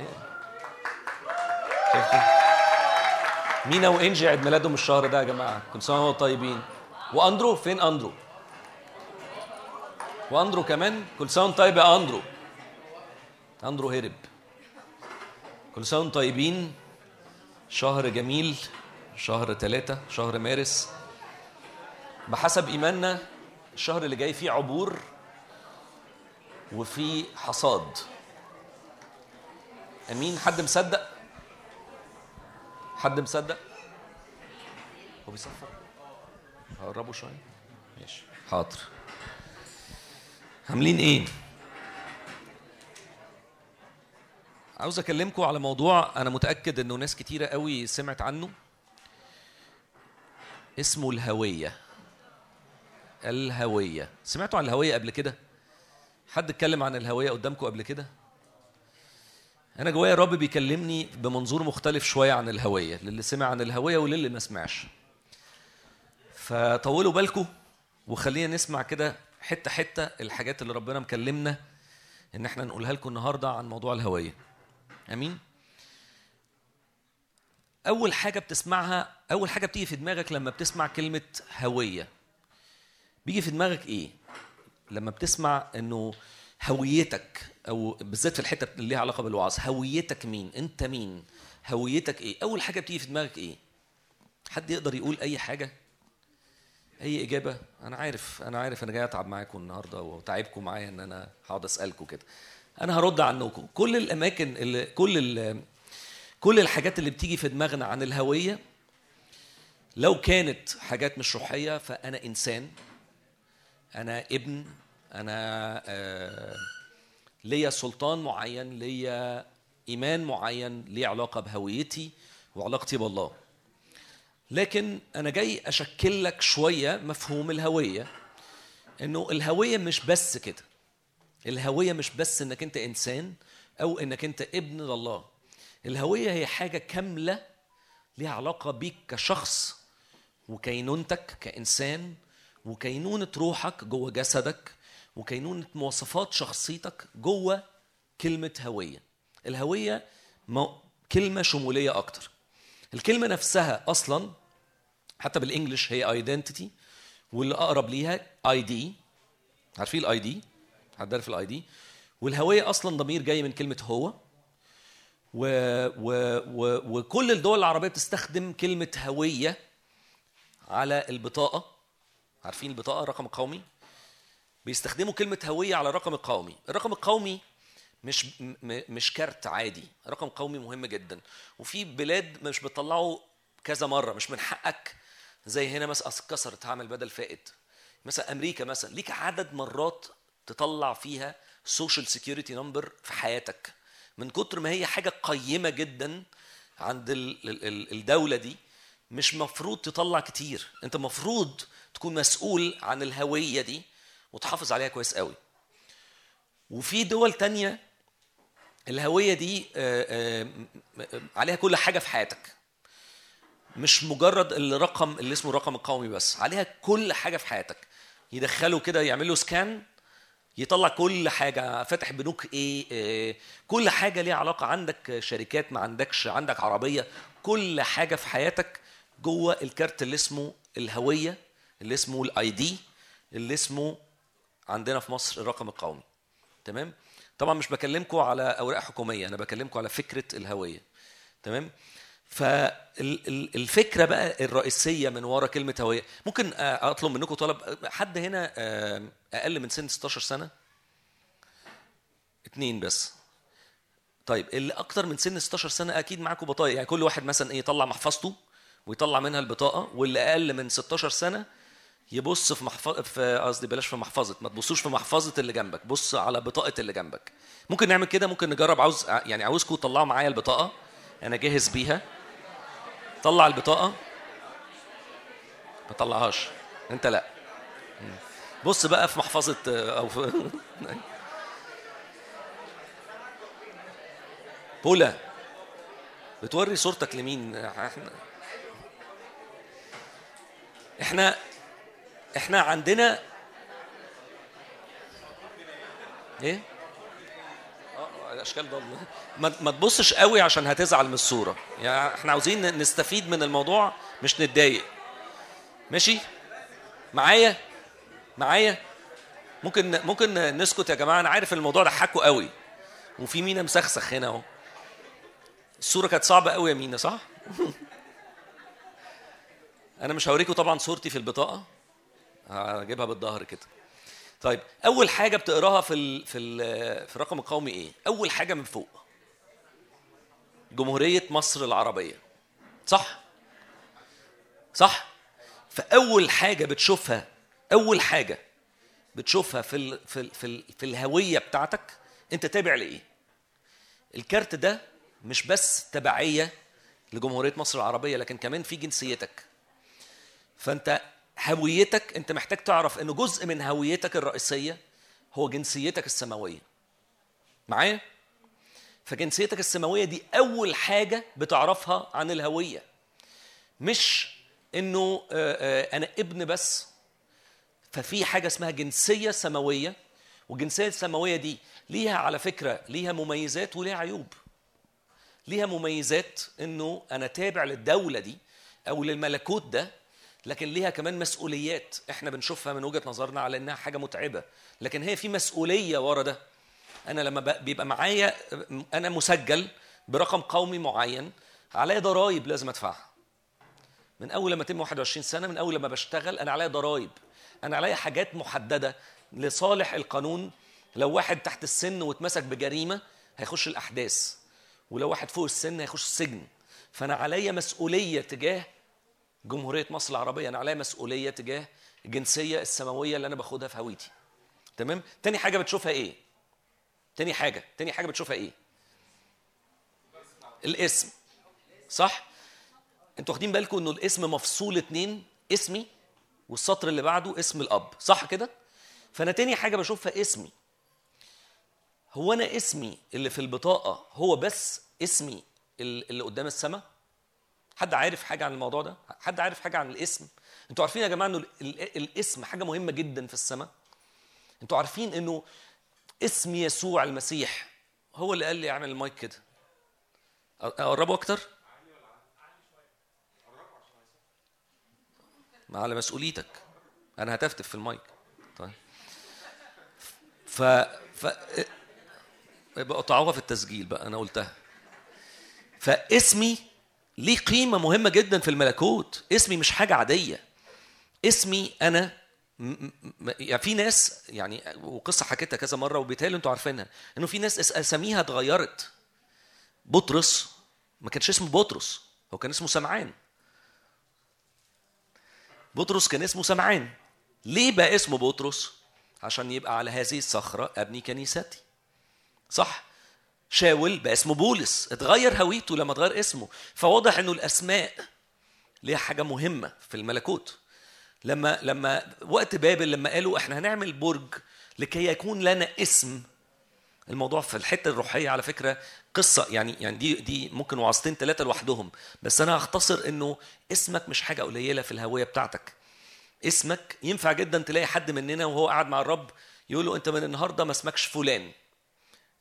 إيه؟ مينا وإنجي عيد ميلادهم الشهر ده يا جماعة كل سنه وأنتم طيبين. وأندرو فين أندرو؟ وأندرو كمان؟ كل سنه طيب يا أندرو. أندرو هرب. كل سنة وأنتم طيبين. شهر جميل شهر ثلاثة شهر مارس. بحسب إيماننا الشهر اللي جاي فيه عبور وفي حصاد. أمين حد مصدق؟ حد مصدق؟ هو بيصفر؟ هقربه شوية. ماشي. حاضر. عاملين إيه؟ عاوز أكلمكم على موضوع أنا متأكد إنه ناس كتيرة قوي سمعت عنه. اسمه الهوية. الهوية. سمعتوا عن الهوية قبل كده؟ حد اتكلم عن الهوية قدامكم قبل كده؟ أنا جوايا الرب بيكلمني بمنظور مختلف شوية عن الهوية للي سمع عن الهوية وللي ما سمعش. فطولوا بالكم وخلينا نسمع كده حتة حتة الحاجات اللي ربنا مكلمنا إن إحنا نقولها لكم النهارده عن موضوع الهوية. آمين. أول حاجة بتسمعها أول حاجة بتيجي في دماغك لما بتسمع كلمة هوية. بيجي في دماغك إيه؟ لما بتسمع إنه هويتك أو بالذات في الحتة اللي ليها علاقة بالوعظ هويتك مين؟ أنت مين؟ هويتك إيه؟ أول حاجة بتيجي في دماغك إيه؟ حد يقدر يقول أي حاجة؟ أي إجابة؟ أنا عارف أنا عارف أنا جاي أتعب معاكم النهارده وتعبكم معايا إن أنا هقعد أسألكم كده. أنا هرد عنكم. كل الأماكن اللي كل ال- كل الحاجات اللي بتيجي في دماغنا عن الهوية لو كانت حاجات مش روحية فأنا إنسان أنا ابن أنا آه ليا سلطان معين ليا إيمان معين ليه علاقة بهويتي وعلاقتي بالله. لكن أنا جاي أشكل لك شوية مفهوم الهوية إنه الهوية مش بس كده. الهوية مش بس إنك أنت إنسان أو إنك أنت ابن لله. الهوية هي حاجة كاملة ليها علاقة بيك كشخص وكينونتك كإنسان وكينونة روحك جوه جسدك وكينونة مواصفات شخصيتك جوه كلمة هوية. الهوية مو- كلمة شمولية أكتر. الكلمة نفسها أصلا حتى بال English هي identity واللي أقرب ليها ID عارفين ال ID حد عارف ال ID والهوية أصلا ضمير جاي من كلمة هو. و و و وكل الدول العربية بتستخدم كلمة هوية على البطاقة. عارفين البطاقة؟ الرقم القومي بيستخدموا كلمة هوية على الرقم القومي الرقم القومي مش مش كارت عادي. رقم قومي مهم جدا. وفي بلاد مش بتطلعه كذا مرة. مش من حقك. زي هنا مثلا اتكسرت هعمل بدل فاقد مثلا أمريكا مثلا. ليك عدد مرات تطلع فيها social security number في حياتك. من كتر ما هي حاجة قيمة جدا عند ال- ال- ال- الدولة دي مش مفروض تطلع كتير. أنت مفروض تكون مسؤول عن الهوية دي وتحافظ عليها كويس قوي. وفي دول تانية الهوية دي آه، آه، عليها كل حاجة في حياتك. مش مجرد الرقم اللي اسمه الرقم القومي بس عليها كل حاجة في حياتك. يدخلوا كده يعملوا سكان يطلع كل حاجة. فاتح بنوك إيه آه، كل حاجة ليها علاقة. عندك شركات ما عندكش عندك عربية كل حاجة في حياتك جوه الكارت اللي اسمه الهوية اللي اسمه الاي دي اللي اسمه عندنا في مصر الرقم القومي. تمام؟ طبعا مش بكلمكم على أوراق حكومية أنا بكلمكم على فكرة الهوية. تمام؟ فالفكرة بقى الرئيسية من ورا كلمة هوية. ممكن آه، أطلب منكم طلب. حد هنا آه، أقل من سن 16 سنة؟ اتنين بس. طيب اللي أكتر من سن 16 سنة أكيد معاكم بطايق. يعني كل واحد مثلا إيه يطلع محفظته ويطلع منها البطاقة واللي أقل من 16 سنة يبص في محفظه في قصدي بلاش في محفظة ما تبصوش في محفظة اللي جنبك بص على بطاقة اللي جنبك. ممكن نعمل كده؟ ممكن نجرب. عاوز يعني عاوزكم تطلعوا معايا البطاقة. أنا جاهز بيها. طلع البطاقة. ما طلعهاش. أنت لأ. بص بقى في محفظة أو في بولا بتوري صورتك لمين؟ إحنا. إحنا إحنا عندنا إيه؟ آه الاشكال ضل ما, ما تبصش قوي عشان هتزعل من الصورة. يعني إحنا عاوزين نستفيد من الموضوع مش نتضايق. ماشي؟ معايا؟ معايا؟ ممكن ممكن نسكت يا جماعة. أنا عارف الموضوع ضحكوا قوي. وفي مينا مسخسخ هنا أهو. الصورة كانت صعبة قوي يا مينا صح؟ أنا مش هوريكم طبعا صورتي في البطاقة. هجيبها بالظهر كده. طيب أول حاجة بتقراها في ال في ال في الرقم القومي إيه؟ أول حاجة من فوق. جمهورية مصر العربية. صح؟ صح؟ فأول حاجة بتشوفها أول حاجة بتشوفها في ال في ال في, ال في الهوية بتاعتك أنت تابع لإيه؟ الكارت ده مش بس تبعية لجمهورية مصر العربية لكن كمان في جنسيتك. فأنت هويتك أنت محتاج تعرف انه جزء من هويتك الرئيسية هو جنسيتك السماوية. معايا؟ فجنسيتك السماوية دي أول حاجة بتعرفها عن الهوية. مش إنه آه، آه، أنا ابن بس ففي حاجة اسمها جنسية سماوية والجنسيه السماويه دي ليها على فكرة ليها مميزات وليها عيوب. ليها مميزات إنه أنا تابع للدولة دي أو للملكوت ده لكن ليها كمان مسؤوليات. إحنا بنشوفها من وجهة نظرنا على إنها حاجة متعبة. لكن هي في مسؤولية ورا ده. أنا لما بيبقى معايا أنا مسجل برقم قومي معين عليا ضرائب لازم أدفعها. من أول لما اتم 21 سنة من أول لما بشتغل أنا عليا ضرائب أنا عليا حاجات محددة لصالح القانون. لو واحد تحت السن واتمسك بجريمة هيخش الأحداث ولو واحد فوق السن هيخش السجن. فأنا عليا مسؤولية تجاه جمهورية مصر العربية أنا عليا مسؤولية تجاه الجنسية السماوية اللي أنا باخدها في هويتي. تمام؟ تاني حاجة بتشوفها إيه؟ تاني حاجة تاني حاجة بتشوفها إيه؟ الاسم. صح؟ أنتوا واخدين بالكم إنه الاسم مفصول اتنين؟ اسمي والسطر اللي بعده اسم الأب صح كده؟ فأنا تاني حاجة بشوفها اسمي. هو أنا اسمي اللي في البطاقة هو بس اسمي ال- اللي قدام السماء حد عارف حاجة عن الموضوع ده؟ حد عارف حاجة عن الاسم؟ أنتوا عارفين يا جماعة إنه ال- ال- الاسم حاجة مهمة جدا في السماء أنتوا عارفين إنه اسم يسوع المسيح هو اللي قال لي أعمل المايك كده؟ أقربه أكتر؟ على مسؤوليتك. أنا هتفتف في المايك. طيب. ف ف في التسجيل بقى أنا قلتها. فاسمي ليه قيمة مهمة جدا في الملكوت. اسمي مش حاجة عادية. اسمي أنا يعني في ناس يعني وقصة حكيتها كذا مرة وبيتهيألي أنتوا عارفينها إنه في ناس أس- أساميها اتغيرت. بطرس. ما كانش اسمه بطرس. هو كان اسمه سمعان. بطرس كان اسمه سمعان. ليه بقى اسمه بطرس؟ عشان يبقى على هذه الصخرة أبني كنيستي. صح؟ شاول بقى اسمه بولس. اتغير هويته لما اتغير اسمه. فواضح إنه الأسماء ليها حاجة مهمة في الملكوت. لما لما وقت بابل لما قالوا إحنا هنعمل برج لكي يكون لنا اسم الموضوع في الحتة الروحية على فكرة قصة يعني يعني دي دي ممكن وعظتين ثلاثة لوحدهم. بس أنا هختصر إنه اسمك مش حاجة قليلة في الهوية بتاعتك. اسمك ينفع جدا تلاقي حد مننا وهو قاعد مع الرب يقول له أنت من النهارده ما اسمكش فلان.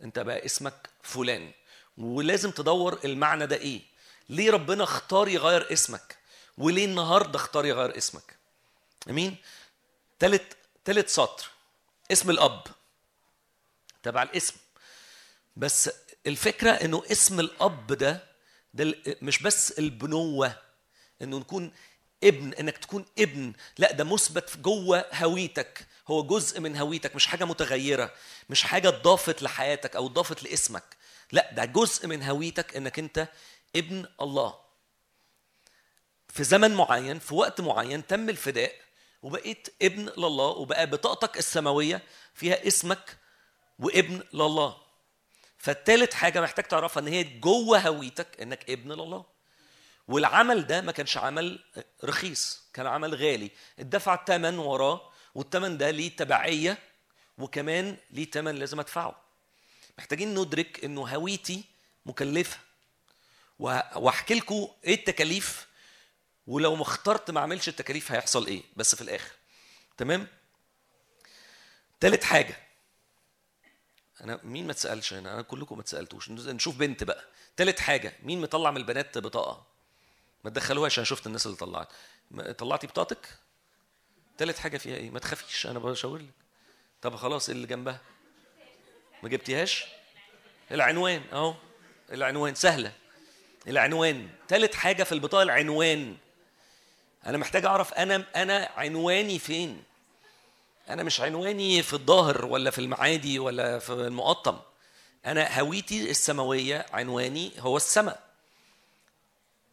أنت بقى اسمك فلان. ولازم تدور المعنى ده إيه؟ ليه ربنا اختار يغير اسمك؟ وليه النهارده اختار يغير اسمك؟ أمين؟ تالت تالت سطر اسم الأب. تبع الاسم. بس الفكرة إنه اسم الأب ده ده مش بس البنوة إنه نكون ابن إنك تكون ابن. لا ده مثبت جوه هويتك. هو جزء من هويتك مش حاجة متغيرة مش حاجة اتضافت لحياتك أو اتضافت لاسمك. لا ده جزء من هويتك إنك أنت ابن الله. في زمن معين في وقت معين تم الفداء وبقيت ابن لله وبقى بطاقتك السماوية فيها اسمك وابن لله. فالتالت حاجة محتاج تعرفها إن هي جوه هويتك إنك ابن لله. والعمل ده ما كانش عمل رخيص كان عمل غالي. اتدفع ثمن وراه والثمن ده ليه تبعية وكمان ليه ثمن لازم أدفعه. محتاجين ندرك إنه هويتي مكلفة. وه- واحكي لكم إيه التكاليف ولو ما اخترت ما اعملش التكاليف هيحصل إيه. بس في الآخر. تمام؟ تالت حاجة. أنا مين ما تسألش هنا؟ أنا كلكم ما تسألتوش. نشوف بنت بقى. تالت حاجة مين مطلع من البنات بطاقة؟ ما تدخلوهاش أنا شفت الناس اللي طلعت. طلعتي بطاقتك؟ تالت حاجة فيها إيه؟ ما تخافيش أنا بشاور لك. طب خلاص إيه اللي جنبها؟ ما جبتيهاش؟ العنوان أهو. العنوان سهلة. العنوان. تالت حاجة في البطاقة العنوان. أنا محتاج أعرف أنا أنا عنواني فين؟ أنا مش عنواني في الظاهر ولا في المعادي ولا في المقطم. أنا هويتي السماوية عنواني هو السماء.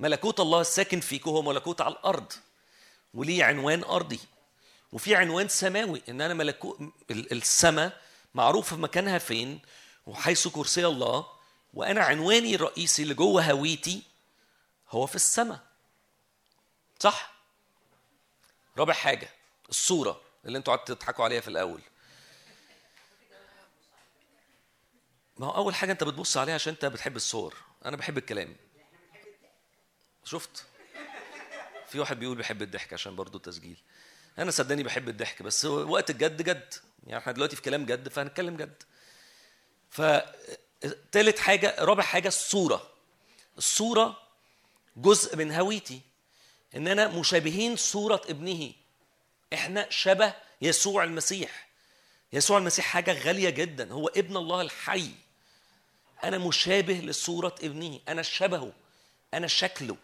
ملكوت الله الساكن فيكم هو ملكوت على الأرض. وليه عنوان أرضي. وفي عنوان سماوي إن أنا ملكوت السماء معروفة مكانها فين؟ وحيث كرسي الله. وأنا عنواني الرئيسي اللي جوه هويتي هو في السماء. صح؟ رابع حاجة الصورة. اللي أنتوا قعدتوا تضحكوا عليها في الأول. ما هو أول حاجة أنت بتبص عليها عشان أنت بتحب الصور. أنا بحب الكلام. شفت؟ في واحد بيقول بيحب الضحك عشان برضو التسجيل. أنا صدقني بحب الضحك بس وقت الجد جد. يعني إحنا دلوقتي في كلام جد فهنتكلم جد. ف تالت حاجة رابع حاجة الصورة. الصورة جزء من هويتي. اننا مشابهين صورة ابنه. إحنا شبه يسوع المسيح. يسوع المسيح حاجة غالية جدا. هو ابن الله الحي. أنا مشابه لصورة ابنه. أنا شبهه. أنا شكله.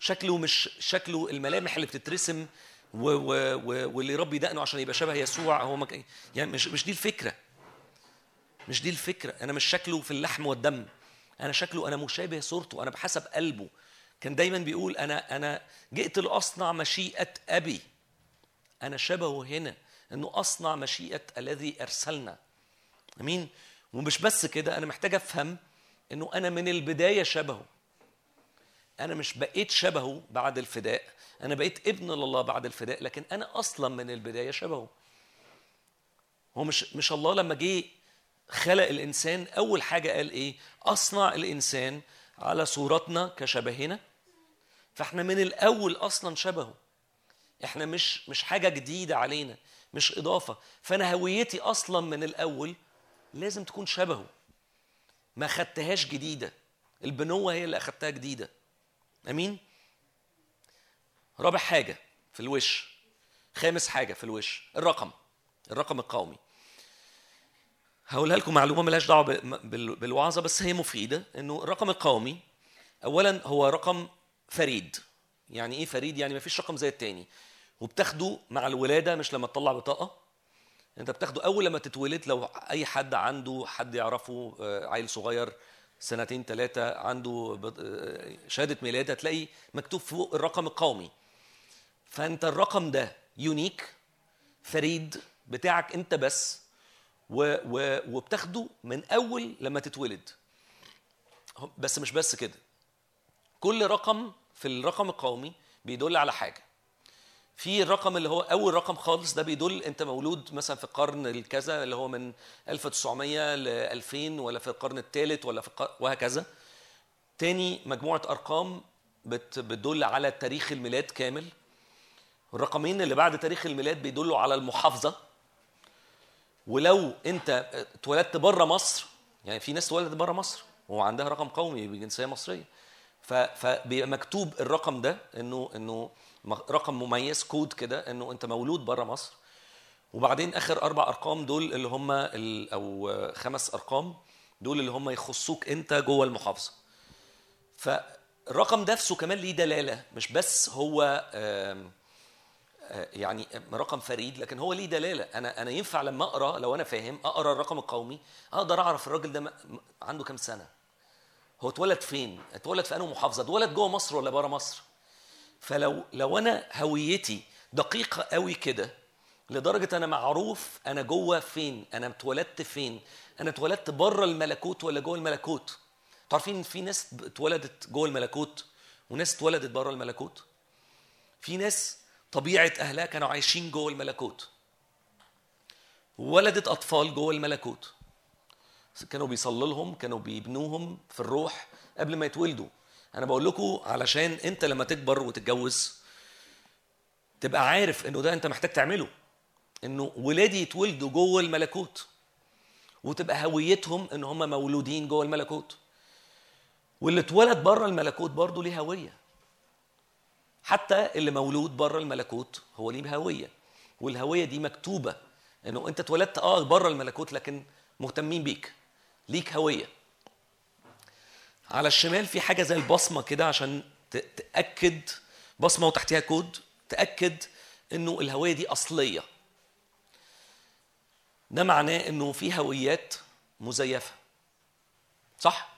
شكله مش شكله الملامح اللي بتترسم و و و واللي يربي دقنه عشان يبقى شبه يسوع. هو مك... يعني مش مش دي الفكرة. مش دي الفكرة. أنا مش شكله في اللحم والدم. أنا شكله أنا مشابه صورته. أنا بحسب قلبه. كان دايما بيقول أنا أنا جئت لأصنع مشيئة أبي. أنا شبهه هنا إنه أصنع مشيئة الذي أرسلنا. أمين؟ ومش بس كده أنا محتاج أفهم إنه أنا من البداية شبهه. أنا مش بقيت شبهه بعد الفداء أنا بقيت ابن لله بعد الفداء لكن أنا أصلا من البداية شبهه. هو مش مش الله لما جه خلق الإنسان أول حاجة قال إيه؟ أصنع الإنسان على صورتنا كشبهنا. فإحنا من الأول أصلا شبهه. إحنا مش مش حاجة جديدة علينا مش إضافة. فأنا هويتي أصلا من الأول لازم تكون شبهه. ما خدتهاش جديدة. البنوة هي اللي أخدتها جديدة. أمين؟ رابع حاجة في الوش. خامس حاجة في الوش. الرقم. الرقم القومي. هقولها لكم معلومة ملهاش دعوة بالوعظة بس هي مفيدة. إنه الرقم القومي اولا هو رقم فريد. يعني إيه فريد؟ يعني ما فيش رقم زي التاني. وبتاخده مع الولادة مش لما تطلع بطاقة. انت بتاخده أول لما تتولد لو أي حد عنده حد يعرفه آه، عيل صغير سنتين ثلاثة عنده آه، شهادة ميلاد هتلاقي مكتوب فوق الرقم القومي. فانت الرقم ده يونيك فريد بتاعك انت بس و و وبتاخده من أول لما تتولد. بس مش بس كده. كل رقم في الرقم القومي بيدل على حاجة. في الرقم اللي هو أول رقم خالص ده بيدل أنت مولود مثلا في القرن الكذا اللي هو من 1900 ل 2000 ولا في القرن الثالث ولا في القرن وهكذا. تاني مجموعة أرقام بت بتدل على تاريخ الميلاد كامل. الرقمين اللي بعد تاريخ الميلاد بيدلوا على المحافظة. ولو أنت اتولدت بره مصر يعني في ناس اتولدت بره مصر وعندها رقم قومي بجنسيه مصرية. فبيبقى مكتوب الرقم ده انه إنه رقم مميز كود كده إنه أنت مولود بره مصر. وبعدين آخر أربع أرقام دول اللي هم أو خمس أرقام دول اللي هم يخصوك أنت جوه المحافظة. فالرقم نفسه كمان ليه دلالة مش بس هو آه، يعني رقم فريد لكن هو ليه دلالة. أنا أنا ينفع لما أقرأ لو أنا فاهم أقرأ الرقم القومي أقدر أعرف الراجل ده عنده كام سنة؟ هو اتولد فين؟ اتولد في أنهي محافظة؟ اتولد جوه مصر ولا بره مصر؟ فلو لو أنا هويتي دقيقة قوي كده لدرجة أنا معروف أنا جوه فين أنا اتولدت فين أنا اتولدت بره الملكوت ولا جوه الملكوت؟ إن في ناس اتولدت جوه الملكوت وناس اتولدت بره الملكوت؟ في ناس طبيعة أهلها كانوا عايشين جوه الملكوت. وولدت أطفال جوه الملكوت. كانوا بيصلوا لهم كانوا بيبنوهم في الروح قبل ما يتولدوا. أنا بقول لكم علشان أنت لما تكبر وتتجوز تبقى عارف إنه ده أنت محتاج تعمله. إنه ولادي يتولدوا جوه الملكوت. وتبقى هويتهم إن هم مولودين جوه الملكوت. واللي اتولد بره الملكوت برضه ليه هوية. حتى اللي مولود بره الملكوت هو ليه هوية. والهوية دي مكتوبة إنه أنت اتولدت آه بره الملكوت لكن مهتمين بيك. ليك هوية. على الشمال في حاجة زي البصمة كده عشان تأكد بصمة وتحتها كود تأكد إنه الهوية دي أصلية. ده معناه إنه في هويات مزيفة. صح؟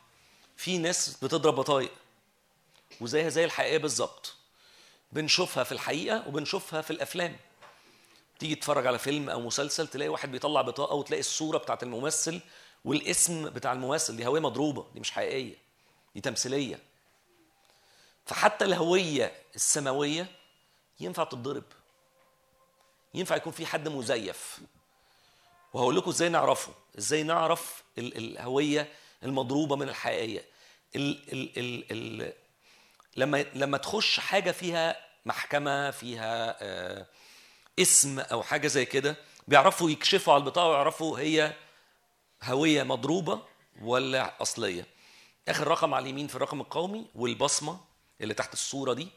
في ناس بتضرب بطايق. وزيها زي الحقيقة بالظبط. بنشوفها في الحقيقة وبنشوفها في الأفلام. تيجي تتفرج على فيلم أو مسلسل تلاقي واحد بيطلع بطاقة وتلاقي الصورة بتاعت الممثل والاسم بتاع الممثل دي هوية مضروبة دي مش حقيقية. دي تمثيلية. فحتى الهوية السماوية ينفع تتضرب. ينفع يكون في حد مزيف. وهقول لكم إزاي نعرفه. إزاي نعرف ال- الهوية المضروبة من الحقيقية. ال ال ال ال لما لما تخش حاجة فيها محكمة فيها آه اسم أو حاجة زي كده بيعرفوا يكشفوا على البطاقة ويعرفوا هي هوية مضروبة ولا أصلية. آخر رقم على اليمين في الرقم القومي والبصمة اللي تحت الصورة دي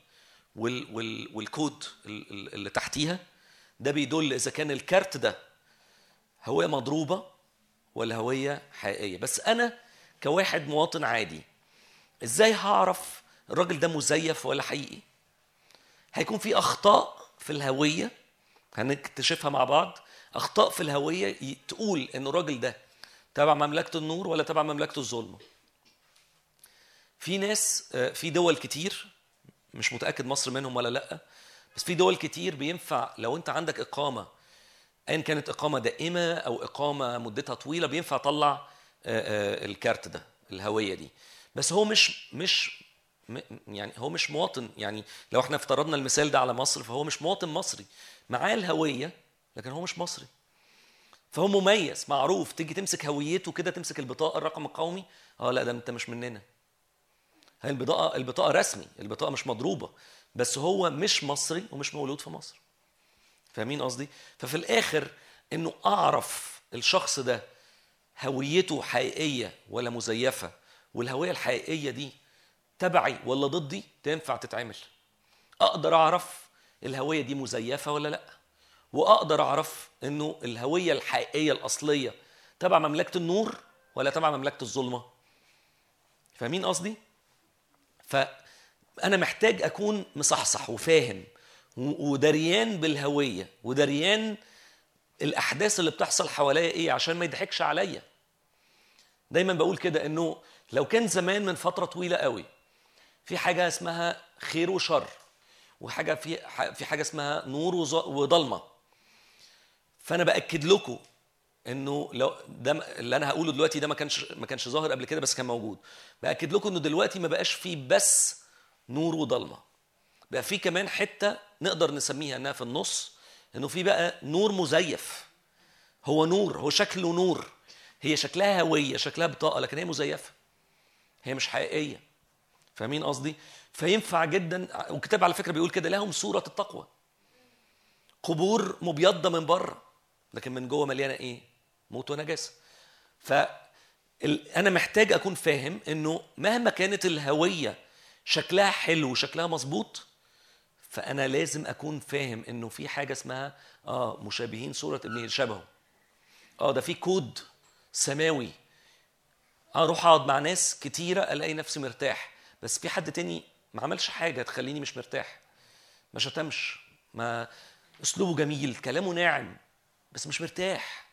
وال وال والكود ال- ال- اللي تحتيها. ده بيدل إذا كان الكارت ده هوية مضروبة ولا هوية حقيقية. بس أنا كواحد مواطن عادي إزاي هعرف الراجل ده مزيف ولا حقيقي؟ هيكون في أخطاء في الهوية هنكتشفها مع بعض. أخطاء في الهوية تقول إن الراجل ده تبع مملكة النور ولا تبع مملكة الظلمة. في ناس آه، في دول كتير مش متأكد مصر منهم ولا لأ بس في دول كتير بينفع لو انت عندك إقامة ايا كانت إقامة دائمة أو إقامة مدتها طويلة بينفع اطلع آه، آه، الكارت ده الهوية دي. بس هو مش مش يعني هو مش مواطن يعني لو إحنا افترضنا المثال ده على مصر فهو مش مواطن مصري. معاه الهوية لكن هو مش مصري. فهو مميز معروف تيجي تمسك هويته كده تمسك البطاقة الرقم القومي آه لأ ده أنت مش مننا. هي البطاقة البطاقة رسمي البطاقة مش مضروبة بس هو مش مصري ومش مولود في مصر. فاهمين قصدي؟ ففي الآخر إنه أعرف الشخص ده هويته حقيقية ولا مزيفة والهوية الحقيقية دي تبعي ولا ضدي تنفع تتعمل. أقدر أعرف الهوية دي مزيفة ولا لأ وأقدر أعرف إنه الهوية الحقيقية الأصلية تبع مملكة النور ولا تبع مملكة الظلمة. فاهمين قصدي؟ فأنا محتاج أكون مصحصح وفاهم ودريان بالهوية ودريان الأحداث اللي بتحصل حواليا إيه عشان ما يضحكش عليا. دايما بقول كده إنه لو كان زمان من فترة طويلة قوي في حاجة اسمها خير وشر وحاجة في في حاجة اسمها نور وظ- وضلمة. فأنا بأكد لكم انه لو ده اللي أنا هقوله دلوقتي ده ما كانش ما كانش ظاهر قبل كده بس كان موجود. بأكد لكم إنه دلوقتي ما بقاش فيه بس نور وضلمة. بقى في كمان حتة نقدر نسميها إنها في النص إنه في بقى نور مزيف. هو نور هو شكله نور. هي شكلها هوية شكلها بطاقة لكن هي مزيفة. هي مش حقيقية. فاهمين قصدي؟ فينفع جدا والكتاب على فكرة بيقول كده لهم صورة التقوى. قبور مبيضة من بره لكن من جوه مليانة إيه؟ موت ونجاسه ف أنا محتاج أكون فاهم إنه مهما كانت الهوية شكلها حلو وشكلها مظبوط فأنا لازم أكون فاهم إنه في حاجة اسمها آه مشابهين صورة ابن شبهه. آه ده في كود سماوي. أروح أقعد مع ناس كتيرة ألاقي نفسي مرتاح. بس في حد تاني ما عملش حاجة تخليني مش مرتاح. ما شتمش. ما أسلوبه جميل كلامه ناعم بس مش مرتاح.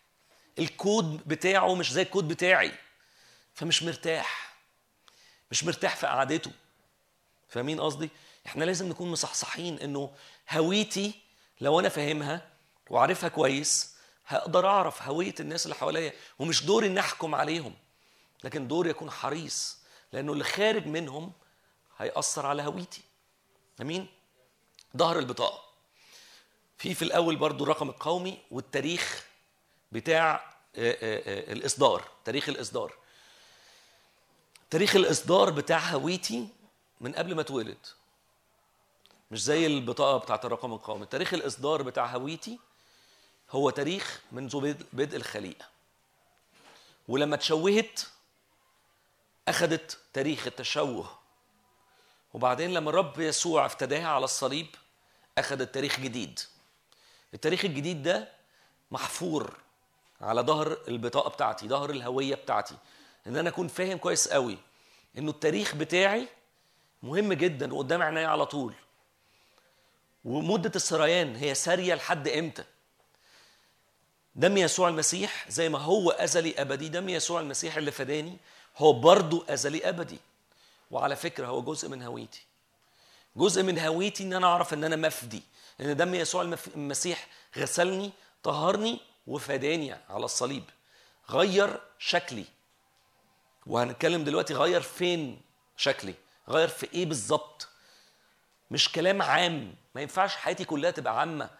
الكود بتاعه مش زي الكود بتاعي فمش مرتاح مش مرتاح في قعدته. فاهمين قصدي؟ إحنا لازم نكون مصحصحين انه هويتي لو أنا فاهمها وعارفها كويس هقدر أعرف هوية الناس اللي حواليا ومش دوري ان أحكم عليهم لكن دوري اكون حريص لأنه اللي خارج منهم هيأثر على هويتي. امين ظهر البطاقة. في في الأول برضو الرقم القومي والتاريخ بتاع آه، آه، آه، الإصدار تاريخ الإصدار. تاريخ الإصدار بتاع هويتي من قبل ما اتولد. مش زي البطاقة بتاعت الرقم القومي. تاريخ الإصدار بتاع هويتي هو تاريخ منذ بدء الخليقة. ولما اتشوهت أخذت تاريخ التشوه. وبعدين لما الرب يسوع افتداها على الصليب أخذت تاريخ جديد. التاريخ الجديد ده محفور على ظهر البطاقة بتاعتي ظهر الهوية بتاعتي. إن أنا أكون فاهم كويس قوي إنه التاريخ بتاعي مهم جدا وقدام عينيا على طول. ومدة السريان هي سارية لحد إمتى؟ دم يسوع المسيح زي ما هو أزلي أبدي دم يسوع المسيح اللي فداني هو برضه أزلي أبدي. وعلى فكرة هو جزء من هويتي. جزء من هويتي إن أنا أعرف إن أنا مفدي إن دم يسوع المسيح غسلني طهرني وفداني على الصليب. غير شكلي. وهنتكلم دلوقتي غير فين شكلي. غير في إيه بالظبط. مش كلام عام. ما ينفعش حياتي كلها تبقى عامة.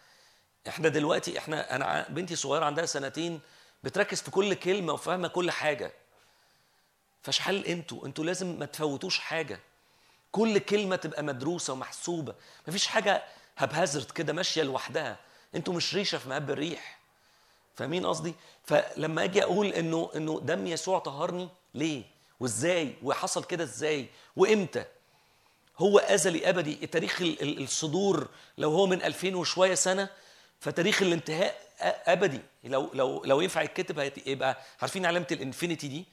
إحنا دلوقتي إحنا أنا بنتي صغيرة عندها سنتين بتركز في كل كلمة وفاهمة كل حاجة. فشحال أنتوا؟ أنتوا لازم ما تفوتوش حاجة. كل كلمة تبقى مدروسة ومحسوبة. مفيش حاجة هبهزرت كده ماشية لوحدها. أنتوا مش ريشة في مهب الريح. فاهمين قصدي؟ فلما أجي أقول انه انه دم يسوع طهرني ليه؟ وازاي؟ وحصل كده إزاي؟ وامتى؟ هو ازلي ابدي. تاريخ ال- ال- الصدور لو هو من 2000 وشوية سنة فتاريخ الانتهاء أبدي. لو لو لو ينفع يتكتب يبقى عارفين علامة الإنفينيتي دي؟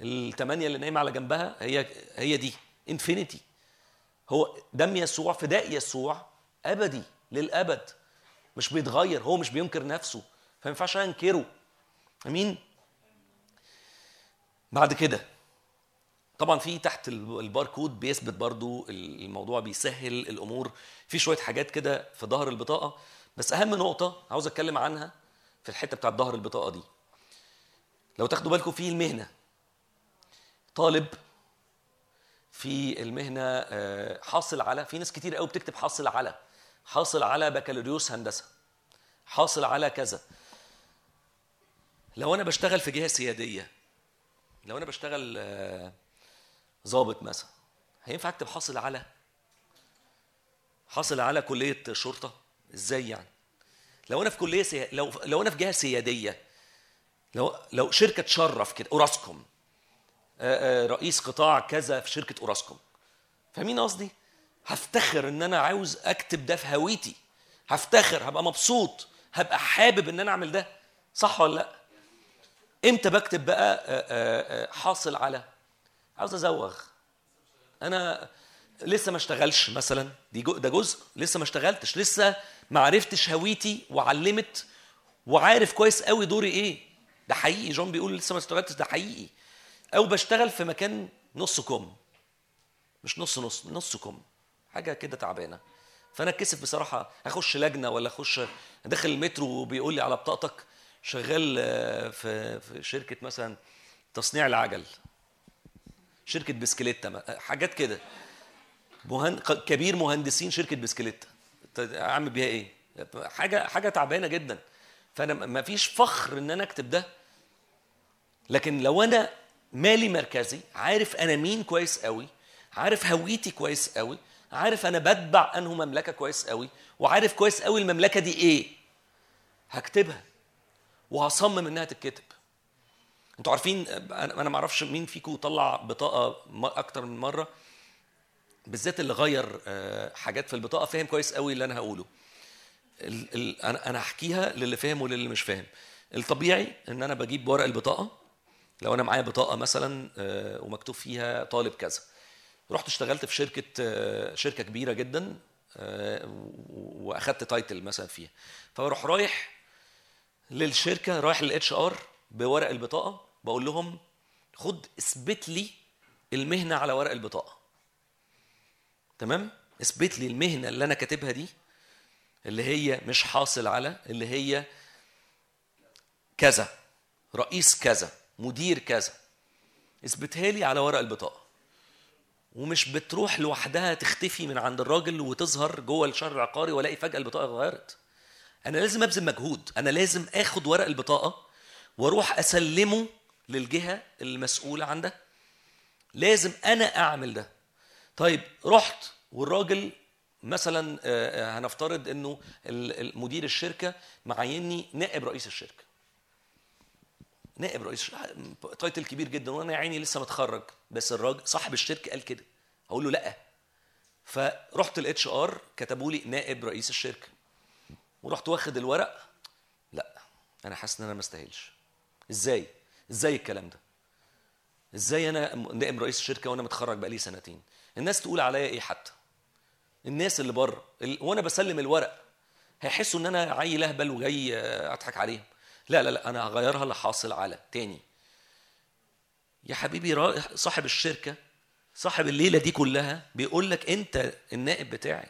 الثمانيه اللي نايمة على جنبها هي هي دي. infinity. هو دم يسوع فداء يسوع أبدي للأبد. مش بيتغير هو مش بينكر نفسه. فما ينفعش انكره. امين؟ بعد كده طبعا في تحت ال- الباركود بيثبت برضو الموضوع بيسهل الأمور. في شوية حاجات كده في ظهر البطاقة بس أهم نقطة عاوز أتكلم عنها في الحتة بتاعت ظهر البطاقة دي. لو تاخدوا بالكم في المهنة. طالب في المهنة آه، حاصل على في ناس كتير قوي بتكتب حاصل على. حاصل على بكالوريوس هندسة. حاصل على كذا. لو أنا بشتغل في جهة سيادية لو أنا بشتغل آه، ضابط مثلا هينفع أكتب حاصل على؟ حاصل على كلية شرطة؟ إزاي يعني؟ لو أنا في كلية سي... لو لو أنا في جهة سيادية لو لو شركة تشرف كده أوراسكوم آه، آه، رئيس قطاع كذا في شركة أوراسكوم فاهمين قصدي؟ هفتخر إن أنا عاوز أكتب ده في هويتي هفتخر هبقى مبسوط هبقى حابب إن أنا أعمل ده صح ولا لأ؟ إمتى بكتب بقى آه، آه، آه، حاصل على؟ عاوز أزوغ. أنا لسه ما اشتغلش مثلا. دي ده جزء. لسه ما اشتغلتش. لسه ما عرفتش هويتي وعلمت وعارف كويس قوي دوري إيه. ده حقيقي. جون بيقول لسه ما اشتغلتش. ده حقيقي. أو بشتغل في مكان نص كم. مش نص نص نص كم. حاجة كده تعبانة. فأنا اتكسف بصراحة. أخش لجنة ولا أخش داخل المترو وبيقول لي على بطاقتك؟ شغال آه، في في شركة مثلا تصنيع العجل شركة بسكليتة ما- حاجات كده. مهن... كبير مهندسين شركة بسكليتة أعمل بيها إيه؟ حاجة حاجة تعبانة جدا. فأنا ما فيش فخر إن أنا أكتب ده. لكن لو أنا مالي مركزي عارف أنا مين كويس قوي عارف هويتي كويس قوي عارف أنا بتبع انه مملكة كويس قوي وعارف كويس قوي المملكة دي إيه هكتبها. وهصمم إنها تتكتب. أنتوا عارفين أنا ما أعرفش مين فيكم طلع بطاقة أكتر من مرة بالذات اللي غير آه، حاجات في البطاقة فاهم كويس قوي اللي أنا هقوله. أنا هحكيها للي فاهم وللي مش فاهم. الطبيعي إن أنا بجيب ورق البطاقة لو أنا معايا بطاقة مثلا آه، ومكتوب فيها طالب كذا. رحت اشتغلت في شركة آه، شركة كبيرة جدا وأخدت title مثلا فيها. فبروح رايح للشركة رايح لل HR بورق البطاقة بقول لهم خد اثبت لي المهنة على ورق البطاقة. تمام؟ اثبت لي المهنة اللي أنا كاتبها دي اللي هي مش حاصل على اللي هي كذا رئيس كذا مدير كذا. اثبتها لي على ورق البطاقة. ومش بتروح لوحدها تختفي من عند الراجل وتظهر جوه الشهر العقاري وألاقي فجأة البطاقة اتغيرت. أنا لازم أبذل مجهود. أنا لازم آخد ورق البطاقة وأروح أسلمه للجهة المسؤولة عن ده لازم أنا أعمل ده. طيب رحت والراجل مثلا آه، آه، هنفترض إنه مدير الشركة معيني نائب رئيس الشركة. نائب رئيس title كبير جدا وأنا يا عيني لسه متخرج. بس الراجل صاحب الشركة قال كده. أقول له لأ. فرحت ال HR كتبوا لي نائب رئيس الشركة. ورحت واخد الورق. لا أنا حاسس إن أنا ما استاهلش. إزاي؟ إزاي الكلام ده؟ إزاي أنا نائب رئيس الشركة وأنا متخرج بقالي سنتين؟ الناس تقول عليا إيه حتى؟ الناس اللي بره ال- وأنا بسلم الورق هيحسوا إن أنا عيل أهبل وجاي آه، أضحك عليهم؟ لا لا لا أنا هغيرها لحاصل على تاني. يا حبيبي صاحب الشركة صاحب الليلة دي كلها بيقول لك أنت النائب بتاعي.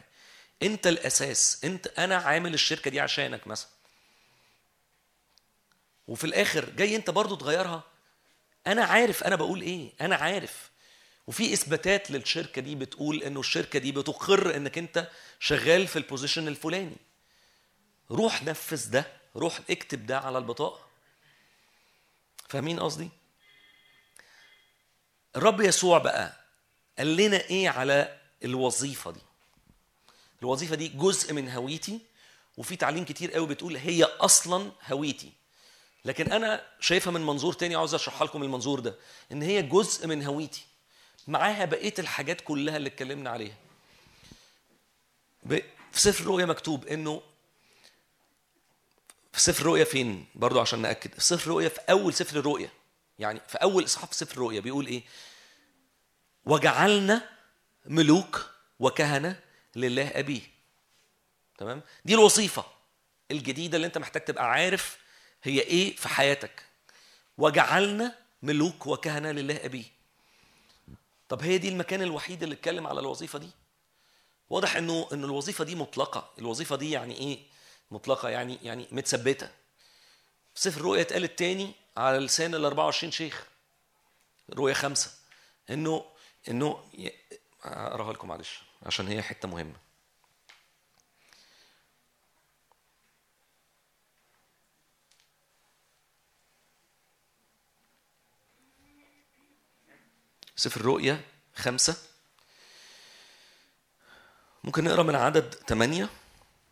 انت الاساس انت أنا عامل الشركة دي عشانك مثلا. وفي الآخر جاي انت برضو تغيرها. أنا عارف أنا بقول إيه أنا عارف. وفي اثباتات للشركة دي بتقول إنه الشركة دي بتقر إنك أنت شغال في البوزيشن الفلاني. روح نفذ ده روح اكتب ده على البطاقة. فاهمين قصدي؟ الرب يسوع بقى قال لنا إيه على الوظيفة دي؟ الوظيفة دي جزء من هويتي وفي تعليم كتير قوي بتقول هي أصلا هويتي. لكن أنا شايفها من منظور تاني عاوز أشرحها لكم المنظور ده إن هي جزء من هويتي. معاها بقية الحاجات كلها اللي اتكلمنا عليها. في سفر الرؤيا مكتوب إنه في سفر الرؤيا فين؟ برضو عشان نأكد. في سفر الرؤيا في أول سفر الرؤيا يعني في أول إصحاح في سفر الرؤيا بيقول إيه؟ وجعلنا ملوك وكهنة لله أبيه. تمام؟ دي الوظيفة الجديدة اللي أنت محتاج تبقى عارف هي إيه في حياتك. وجعلنا ملوك وكهنة لله أبيه. طب هي دي المكان الوحيد اللي اتكلم على الوظيفة دي؟ واضح انه إن الوظيفة دي مطلقة. الوظيفة دي يعني إيه؟ مطلقة يعني يعني متثبتة. في سفر الرؤيا اتقال التاني على لسان ال 24 شيخ. رؤيا خمسة. انه إنه أقراها لكم معلش. عشان هي حتة مهمة. سفر الرؤيا خمسة. ممكن نقرأ من عدد ثمانية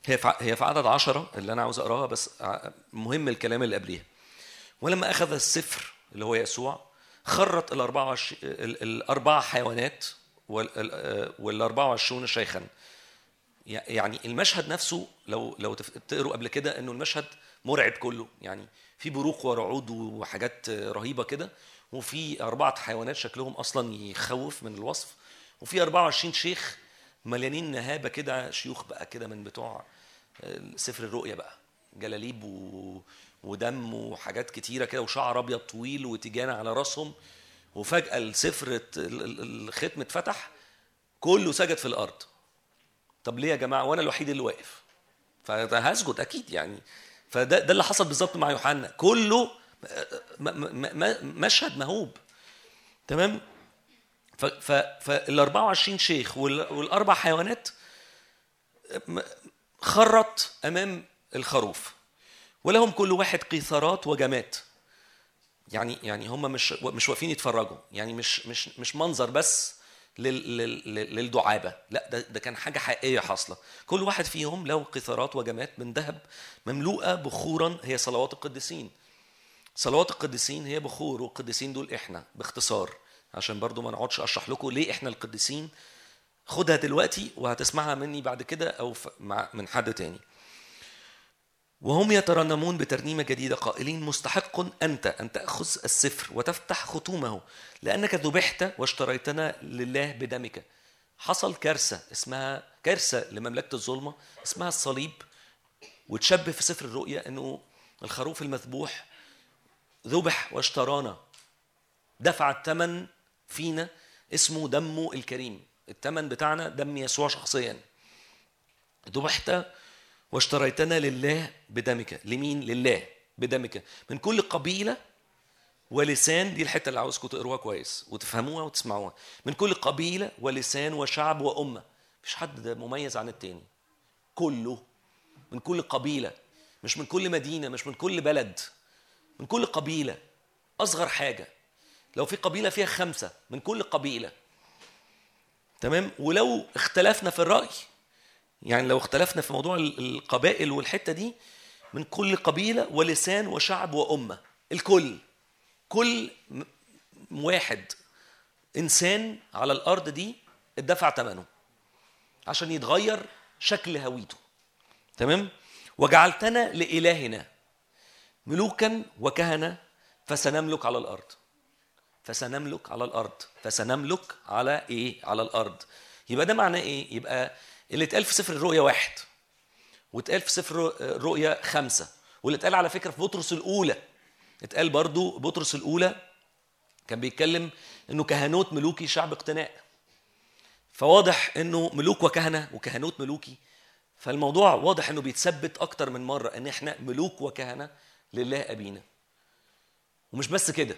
هي هي في عدد عشرة اللي أنا عاوز أقراها بس مهم الكلام اللي قبليها. ولما أخذ السفر اللي هو يسوع خرت الأربعة الأربع حيوانات وال- والأربعة وعشرون شيخا. يع- يعني المشهد نفسه لو لو تقروا قبل كده إنه المشهد مرعب كله. يعني في بروق ورعود وحاجات رهيبة كده وفي أربعة حيوانات شكلهم أصلا يخوف من الوصف وفي 24 شيخ مليانين نهابة كده شيوخ بقى كده من بتوع سفر الرؤيا بقى. جلاليب. ودم وحاجات كتيرة كده وشعر أبيض طويل وتيجانه على رأسهم. وفجأة السفر الختم اتفتح كله سجد في الأرض. طب ليه يا جماعة؟ وأنا الوحيد اللي واقف. فهسجد أكيد يعني. فده ده اللي حصل بالظبط مع يوحنا. كله مشهد مهوب. تمام؟ فال 24 شيخ وال- والأربع حيوانات خرت أمام الخروف. ولهم كل واحد قيثارات وجمات يعني يعني هم مش مش واقفين يتفرجوا. يعني مش مش مش منظر بس لل لل لل- للدعابة. لا ده ده كان حاجة حقيقية حاصلة. كل واحد فيهم له قيثارات وجمات من ذهب مملوءة بخورا هي صلوات القديسين. صلوات القديسين هي بخور والقديسين دول إحنا باختصار. عشان برضو ما نقعدش أشرح لكم ليه إحنا القديسين. خدها دلوقتي وهتسمعها مني بعد كده أو مع من حد تاني. وهم يترنمون بترنيمة جديدة قائلين مستحق أنت أن تأخذ السفر وتفتح ختومه لأنك ذبحت واشتريتنا لله بدمك. حصل كارثة اسمها كارثة لمملكة الظلمة اسمها الصليب وتشبه في سفر الرؤيا أنه الخروف المذبوح ذبح واشترانا. دفع الثمن فينا اسمه دمه الكريم. الثمن بتاعنا دم يسوع شخصيا. ذبحت واشتريتنا لله بدمك. لمين؟ لله بدمك. من كل قبيلة ولسان دي الحتة اللي عاوزكم تقروها كويس وتفهموها وتسمعوها. من كل قبيلة ولسان وشعب وأمة. مفيش حد مميز عن التاني. كله. من كل قبيلة. مش من كل مدينة مش من كل بلد. من كل قبيلة. أصغر حاجة. لو في قبيلة فيها خمسة من كل قبيلة. تمام؟ ولو اختلفنا في الرأي يعني لو اختلفنا في موضوع ال- القبائل والحتة دي من كل قبيلة ولسان وشعب وأمة الكل كل واحد إنسان على الأرض دي اتدفع ثمنه عشان يتغير شكل هويته. تمام؟ وجعلتنا لإلهنا ملوكا وكهنة فسنملك على الأرض. فسنملك على الأرض. فسنملك على إيه؟ على الأرض. يبقى ده معناه إيه؟ يبقى اللي اتقال في سفر الرؤيا واحد واتقال في سفر الرؤيا خمسة واللي اتقال على فكرة في بطرس الأولى اتقال برضو بطرس الأولى كان بيتكلم إنه كهنوت ملوكي شعب اقتناء فواضح إنه ملوك وكهنة وكهنوت ملوكي. فالموضوع واضح إنه بيتثبت أكتر من مرة إن إحنا ملوك وكهنة لله أبينا. ومش بس كده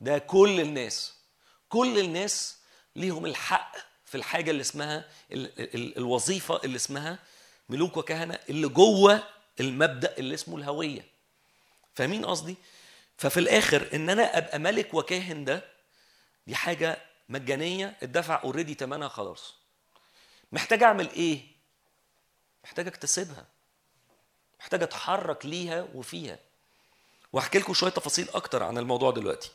ده كل الناس كل الناس ليهم الحق في الحاجة اللي اسمها ال ال الوظيفة اللي اسمها ملوك وكهنة اللي جوه المبدأ اللي اسمه الهوية. فاهمين قصدي؟ ففي الآخر إن أنا أبقى ملك وكاهن ده دي حاجة مجانية اتدفع اوريدي ثمنها خلاص. محتاج أعمل إيه؟ محتاج أكتسبها. محتاج أتحرك ليها وفيها. واحكي لكم شوية تفاصيل أكتر عن الموضوع دلوقتي.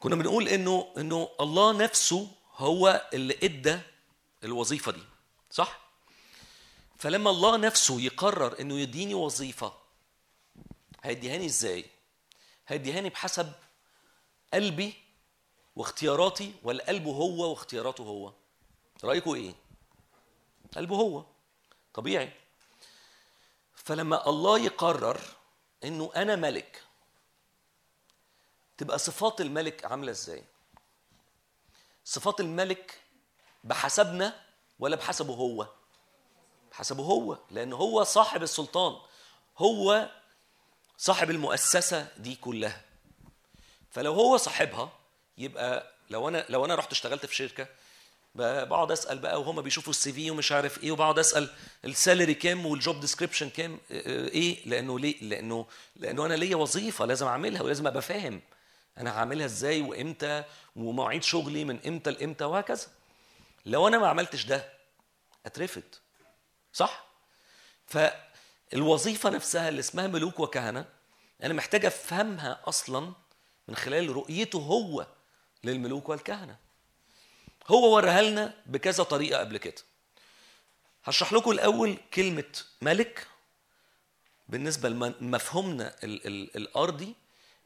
كنا بنقول إنه إنه الله نفسه هو اللي إدى الوظيفة دي صح؟ فلما الله نفسه يقرر إنه يديني وظيفة هيديهاني إزاي؟ هيديهاني بحسب قلبي واختياراتي ولا قلبه هو واختياراته هو؟ رايكم إيه؟ قلبه هو. طبيعي. فلما الله يقرر إنه أنا ملك تبقى صفات الملك عاملة إزاي؟ صفات الملك بحسبنا ولا بحسبه هو؟ بحسبه هو لأن هو صاحب السلطان هو صاحب المؤسسة دي كلها. فلو هو صاحبها يبقى لو أنا لو أنا رحت اشتغلت في شركة بقعد أسأل بقى وهم بيشوفوا السي في ومش عارف إيه وبقعد أسأل ال salary كام وال job description كام إيه؟ لأنه ليه؟ لأنه لأنه أنا ليا وظيفة لازم أعملها ولازم أبقى فاهم. أنا هعملها إزاي وامتى ومواعيد شغلي من إمتى لامتى وهكذا. لو أنا ما عملتش ده اترفد. صح؟ فالوظيفة نفسها اللي اسمها ملوك وكهنة أنا محتاج أفهمها أصلا من خلال رؤيته هو للملوك والكهنة. هو وريها لنا بكذا طريقة قبل كده. هشرح لكم الأول كلمة ملك بالنسبة لمفهومنا ال- ال- الأرضي.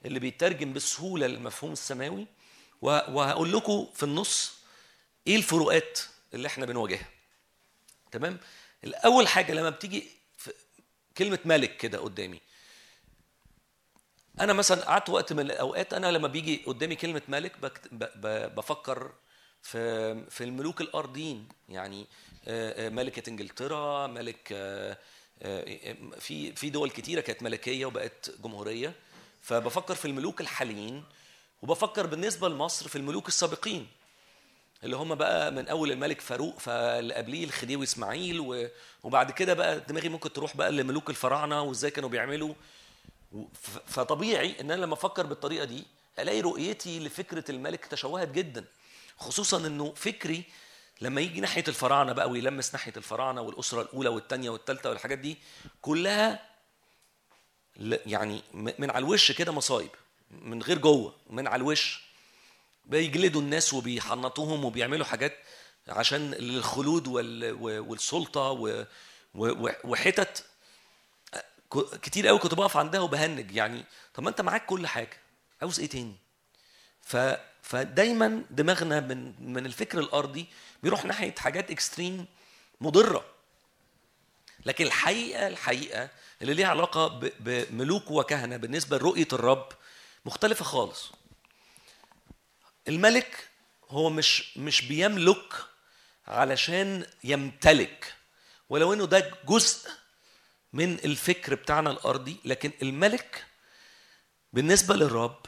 اللي بيترجم بسهولة للمفهوم السماوي. وه- وهقول لكم في النص إيه الفروقات اللي إحنا بنواجهها. تمام؟ الأول حاجة لما بتيجي كلمة ملك كده قدامي. أنا مثلا قعدت وقت من الأوقات أنا لما بيجي قدامي كلمة ملك بفكر في في الملوك الارضيين يعني آه، آه، ملكة إنجلترا ملك آه، في في دول كتيرة كانت ملكية وبقت جمهورية. فبفكر في الملوك الحاليين وبفكر بالنسبة لمصر في الملوك السابقين اللي هم بقى من أول الملك فاروق فاللي قبليه الخديوي إسماعيل وبعد كده بقى دماغي ممكن تروح بقى لملوك الفراعنة وإزاي كانوا بيعملوا. فطبيعي إن أنا لما أفكر بالطريقة دي ألاقي رؤيتي لفكرة الملك تشوهت جدا خصوصا إنه فكري لما يجي ناحية الفراعنة بقى ويلمس ناحية الفراعنة والأسرة الأولى والثانيه والثالثه والحاجات دي كلها يعني من على الوش كده مصايب من غير جوة من على الوش. بيجلدوا الناس وبيحنطوهم وبيعملوا حاجات عشان الخلود والسلطة وحتت. كتير قوي كنت بقف عندها وبهنج يعني طب ما انت معاك كل حاجة عاوز إيه تاني؟ ف فدايما دماغنا من من الفكر الأرضي بيروح ناحية حاجات اكستريم مضرة. لكن الحقيقة الحقيقة اللي ليها علاقة بملوك وكهنة بالنسبة لرؤية الرب مختلفة خالص. الملك هو مش مش بيملك علشان يمتلك ولو إنه ده جزء من الفكر بتاعنا الأرضي لكن الملك بالنسبة للرب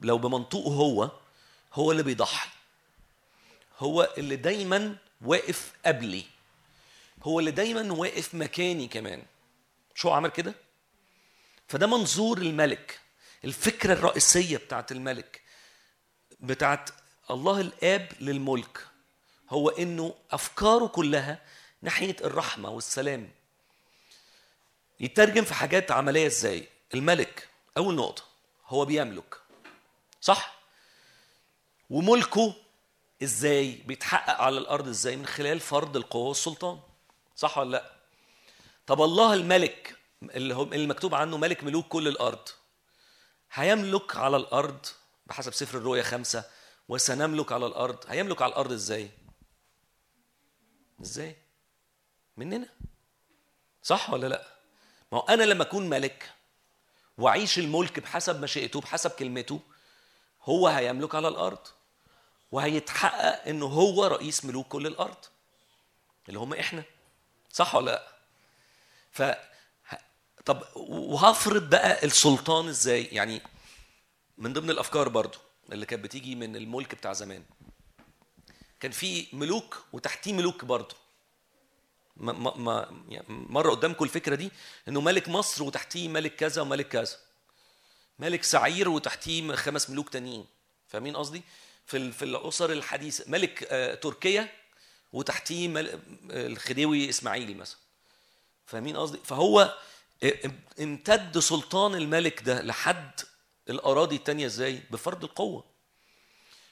لو بمنطوقه هو هو اللي بيضحي هو اللي دايما واقف قبلي هو اللي دايما واقف مكاني كمان. شو عمل كده؟ فده منظور الملك الفكرة الرئيسية بتاعت الملك بتاعت الله الآب للملك هو إنه أفكاره كلها ناحية الرحمة والسلام. يترجم في حاجات عملية إزاي؟ الملك أول نقطة هو بيملك صح؟ وملكه إزاي؟ بيتحقق على الأرض إزاي؟ من خلال فرض القوة والسلطان صح ولا لأ؟ طب الله الملك اللي هو اللي مكتوب عنه ملك ملوك كل الأرض هيملك على الأرض بحسب سفر الرؤيا خمسة وسنملك على الأرض هيملك على الأرض إزاي؟ إزاي؟ مننا؟ صح ولا لأ؟ ما هو أنا لما أكون ملك وأعيش الملك بحسب مشيئته بحسب كلمته هو هيملك على الأرض وهيتحقق إنه هو رئيس ملوك كل الأرض اللي هم إحنا صح ولا لأ؟ ف طب وهفرض بقى السلطان إزاي؟ يعني من ضمن الأفكار برضو اللي كانت بتيجي من الملك بتاع زمان كان في ملوك وتحتيه ملوك برضو. ما ما يعني مرة قدامكم الفكرة دي إنه ملك مصر وتحتيه ملك كذا وملك كذا. ملك سعير وتحتيه خمس ملوك تانيين. فاهمين قصدي؟ في في الأسر الحديثة ملك آه، تركيا وتحتيه آه، الخديوي اسماعيل مثلا. فاهمين قصدي؟ فهو إم- امتد سلطان الملك ده لحد الأراضي التانية إزاي؟ بفرض القوة.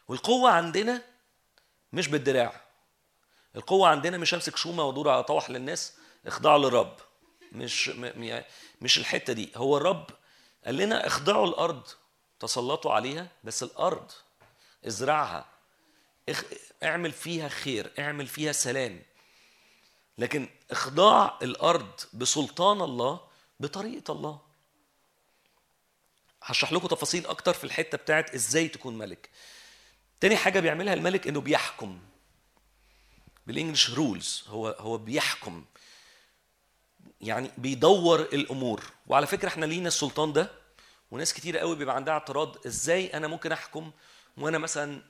والقوة عندنا مش بالدراع. القوة عندنا مش أمسك شومة وأدور على طوح للناس اخضعوا للرب. مش يعني مش الحتة دي. هو الرب قال لنا اخضعوا الأرض. تسلطوا عليها بس الأرض ازرعها. اعمل فيها خير اعمل فيها سلام. لكن إخضاع الأرض بسلطان الله بطريقة الله. هشرح لكم تفاصيل أكتر في الحتة بتاعت إزاي تكون ملك. تاني حاجة بيعملها الملك إنه بيحكم. بالإنجلش رولز هو هو بيحكم. يعني بيدور الأمور. وعلى فكرة إحنا لينا السلطان ده وناس كتير قوي بيبقى عندها اعتراض إزاي أنا ممكن أحكم وأنا مثلا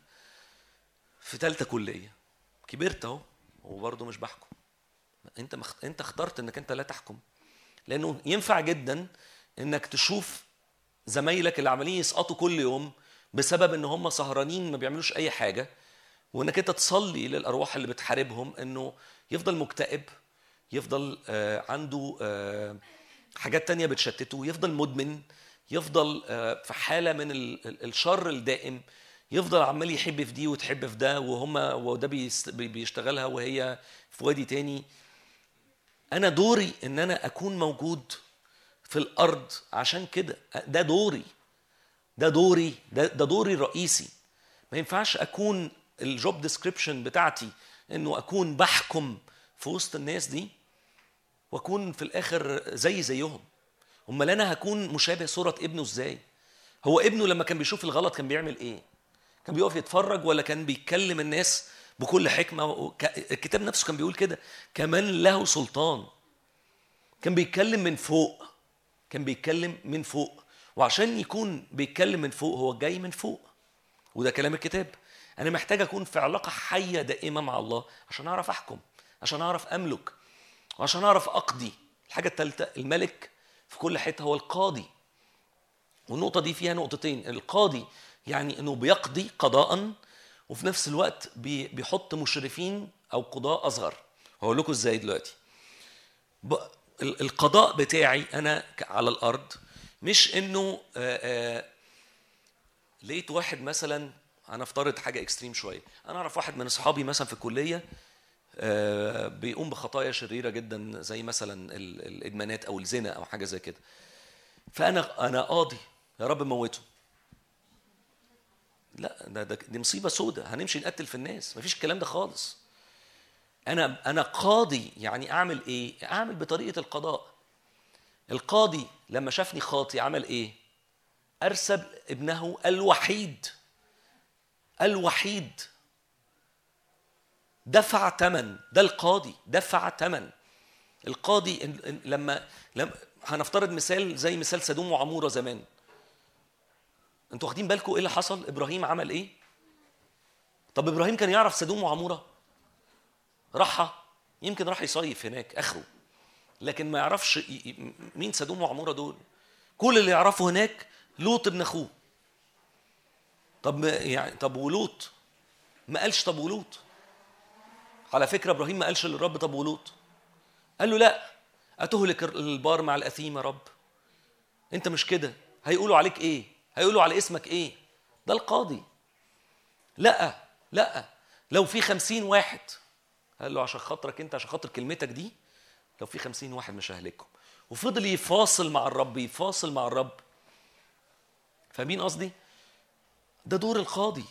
في ثالثه كلية. كبرت أهو وبرضه مش بحكم. انت مخ... انت اخترت انك انت لا تحكم. لأنه ينفع جدا إنك تشوف زمايلك اللي عمالين يسقطوا كل يوم بسبب إن هم سهرانين ما بيعملوش أي حاجة وإنك أنت تصلي للأرواح اللي بتحاربهم إنه يفضل مكتئب يفضل آه عنده آه حاجات تانية بتشتته يفضل مدمن يفضل آه في حالة من ال- ال- الشر الدائم يفضل عمال يحب في دي وتحب في ده وهم وده بيشتغلها وهي في وادي تاني. أنا دوري إن أنا أكون موجود في الأرض عشان كده. ده دوري. ده دوري. ده, ده دوري الرئيسي ما ينفعش أكون الجوب ديسكريبشن بتاعتي إنه أكون بحكم في وسط الناس دي وأكون في الآخر زي زيهم. أمال أنا هكون مشابه صورة ابنه إزاي؟ هو ابنه لما كان بيشوف الغلط كان بيعمل إيه؟ كان بيقف يتفرج ولا كان بيتكلم الناس بكل حكمة الكتاب نفسه كان بيقول كده كمان له سلطان. كان بيتكلم من فوق كان بيتكلم من فوق. وعشان يكون بيتكلم من فوق هو جاي من فوق. وده كلام الكتاب. أنا محتاج أكون في علاقة حية دائمة مع الله عشان أعرف أحكم عشان أعرف أملك وعشان أعرف أقضي. الحاجة الثالثه الملك في كل حتة هو القاضي. والنقطة دي فيها نقطتين. القاضي يعني إنه بيقضي قضاء وفي نفس الوقت بي- بيحط مشرفين أو قضاء أصغر. هقول لكم إزاي دلوقتي. القضاء بتاعي أنا على الأرض مش إنه آه، آه، لقيت واحد مثلا أنا افترض حاجة إكستريم شوية. أنا أعرف واحد من أصحابي مثلا في الكلية بيقوم بخطايا شريرة جدا زي مثلا ال- الإدمانات أو الزنا أو حاجة زي كده. فأنا أنا قاضي. يا رب موته. لا ده, ده دي مصيبة سودة هنمشي نقتل في الناس مفيش الكلام ده خالص. أنا أنا قاضي يعني أعمل إيه؟ أعمل بطريقة القضاء. القاضي لما شافني خاطي عمل إيه؟ أرسل ابنه الوحيد الوحيد. دفع ثمن ده القاضي دفع ثمن القاضي لما لما هنفترض مثال زي مثال سدوم وعمورة زمان. أنتوا واخدين بالكم إيه اللي حصل؟ إبراهيم عمل إيه؟ طب إبراهيم كان يعرف سدوم وعموره؟ راحها. يمكن راح يصيف هناك اخره. لكن ما يعرفش مين سدوم وعموره دول. كل اللي يعرفه هناك لوط ابن اخوه. طب يعني طب ولوط؟ ما قالش طب ولوط؟ على فكرة إبراهيم ما قالش للرب طب ولوط. قال له لا أتهلك البار مع الأثيم يا رب؟ أنت مش كده. هيقولوا عليك إيه؟ هيقولوا على اسمك إيه؟ ده القاضي. لأ لأ. لو في خمسين واحد قال له عشان خاطرك أنت عشان خاطر كلمتك دي لو في خمسين واحد مش ههلكهم وفضل يفاصل مع الرب يفاصل مع الرب. فاهمين قصدي؟ ده دور القاضي.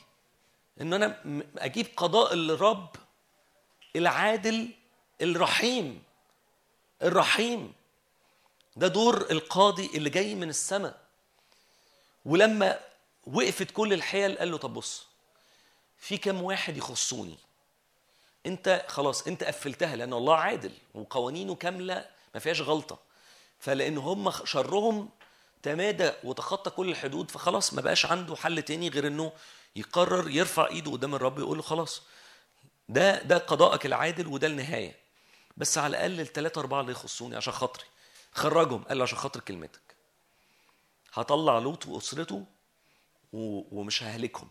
إن أنا أجيب قضاء الرب العادل الرحيم. الرحيم. ده دور القاضي اللي جاي من السماء. ولما وقفت كل الحيل قال له طب بص في كم واحد يخصوني؟ انت خلاص انت قفلتها لأن الله عادل وقوانينه كاملة ما فيهاش غلطة. فلأن هم شرهم تمادى وتخطى كل الحدود فخلاص ما بقاش عنده حل تاني غير إنه يقرر يرفع إيده قدام الرب يقول له خلاص ده ده قضاءك العادل وده النهاية. بس على الأقل الثلاثه أربعة اللي يخصوني عشان خاطري خرجهم قال له عشان خاطر كلمتك. هطلع لوط وأسرته ومش ههلكهم.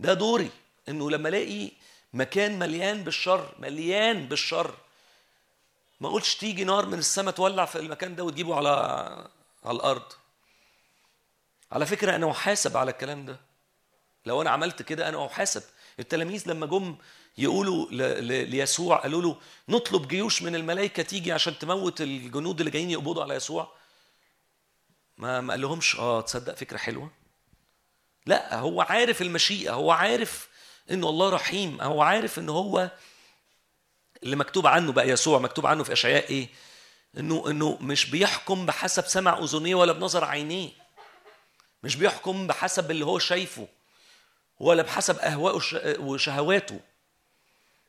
ده دوري إنه لما ألاقي مكان مليان بالشر مليان بالشر ما اقولش تيجي نار من السماء تولع في المكان ده وتجيبه على على الأرض. على فكرة أنا محاسب على الكلام ده. لو أنا عملت كده أنا أحاسب. التلاميذ لما جم يقولوا ليسوع قالوا له نطلب جيوش من الملائكة تيجي عشان تموت الجنود اللي جايين يقبضوا على يسوع. ما ما قال لهمش آه تصدق فكرة حلوة. لا هو عارف المشيئة هو عارف إنه الله رحيم هو عارف إن هو اللي مكتوب عنه بقى يسوع مكتوب عنه في أشعياء إيه؟ إنه إنه مش بيحكم بحسب سمع أذنيه ولا بنظر عينيه. مش بيحكم بحسب اللي هو شايفه ولا بحسب أهوائه وش- وشهواته.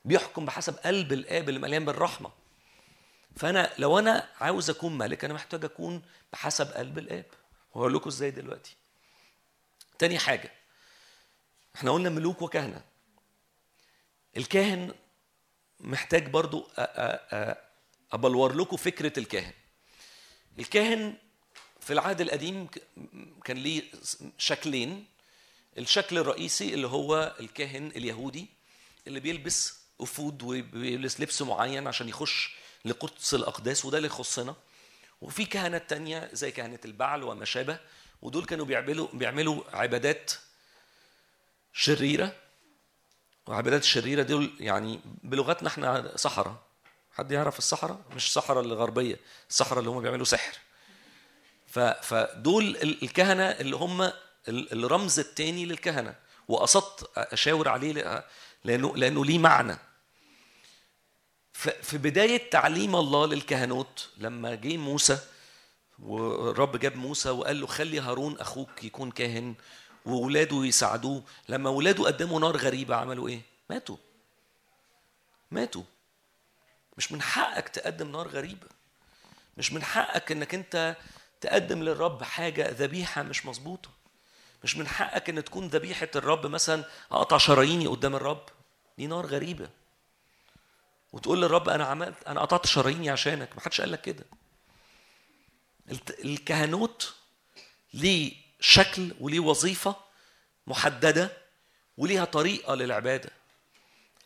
بيحكم بحسب قلب الآب اللي مليان بالرحمة. فأنا لو أنا عاوز أكون ملك أنا محتاج أكون بحسب قلب الآب. وهقول لكم إزاي دلوقتي. تاني حاجة إحنا قلنا ملوك وكهنة. الكاهن محتاج برضو أبلور لكم فكرة الكاهن. الكاهن في العهد القديم كان ليه شكلين. الشكل الرئيسي اللي هو الكاهن اليهودي اللي بيلبس أفود وبيلبس لبس معين عشان يخش لقدس الأقداس وده اللي يخصنا. وفي كهنه تانية زي كهنة البعل وما شابه ودول كانوا بيعملوا بيعملوا عبادات شريرة. وعبادات الشريره دول يعني بلغتنا إحنا صحراء حد يعرف الصحراء مش الصحراء الغربية الصحراء اللي هم بيعملوا سحر. فدول ال- الكهنة اللي هم ال- الرمز الثاني للكهنة. وقصدت أشاور عليه لأ- لأنه لأنه ليه معنى. في بداية تعليم الله للكهنوت لما جه موسى والرب جاب موسى وقال له خلي هارون أخوك يكون كاهن وولاده يساعدوه. لما ولاده قدموا نار غريبة عملوا إيه؟ ماتوا. ماتوا. مش من حقك تقدم نار غريبة. مش من حقك إنك أنت تقدم للرب حاجة ذبيحة مش مظبوطة. مش من حقك إن تكون ذبيحة الرب مثلا أقطع شراييني قدام الرب. دي نار غريبة. وتقول للرب أنا عملت أنا قطعت شراييني عشانك. ما حدش قال لك كده الكهنوت ليه شكل وليه وظيفة محددة وليها طريقة للعبادة.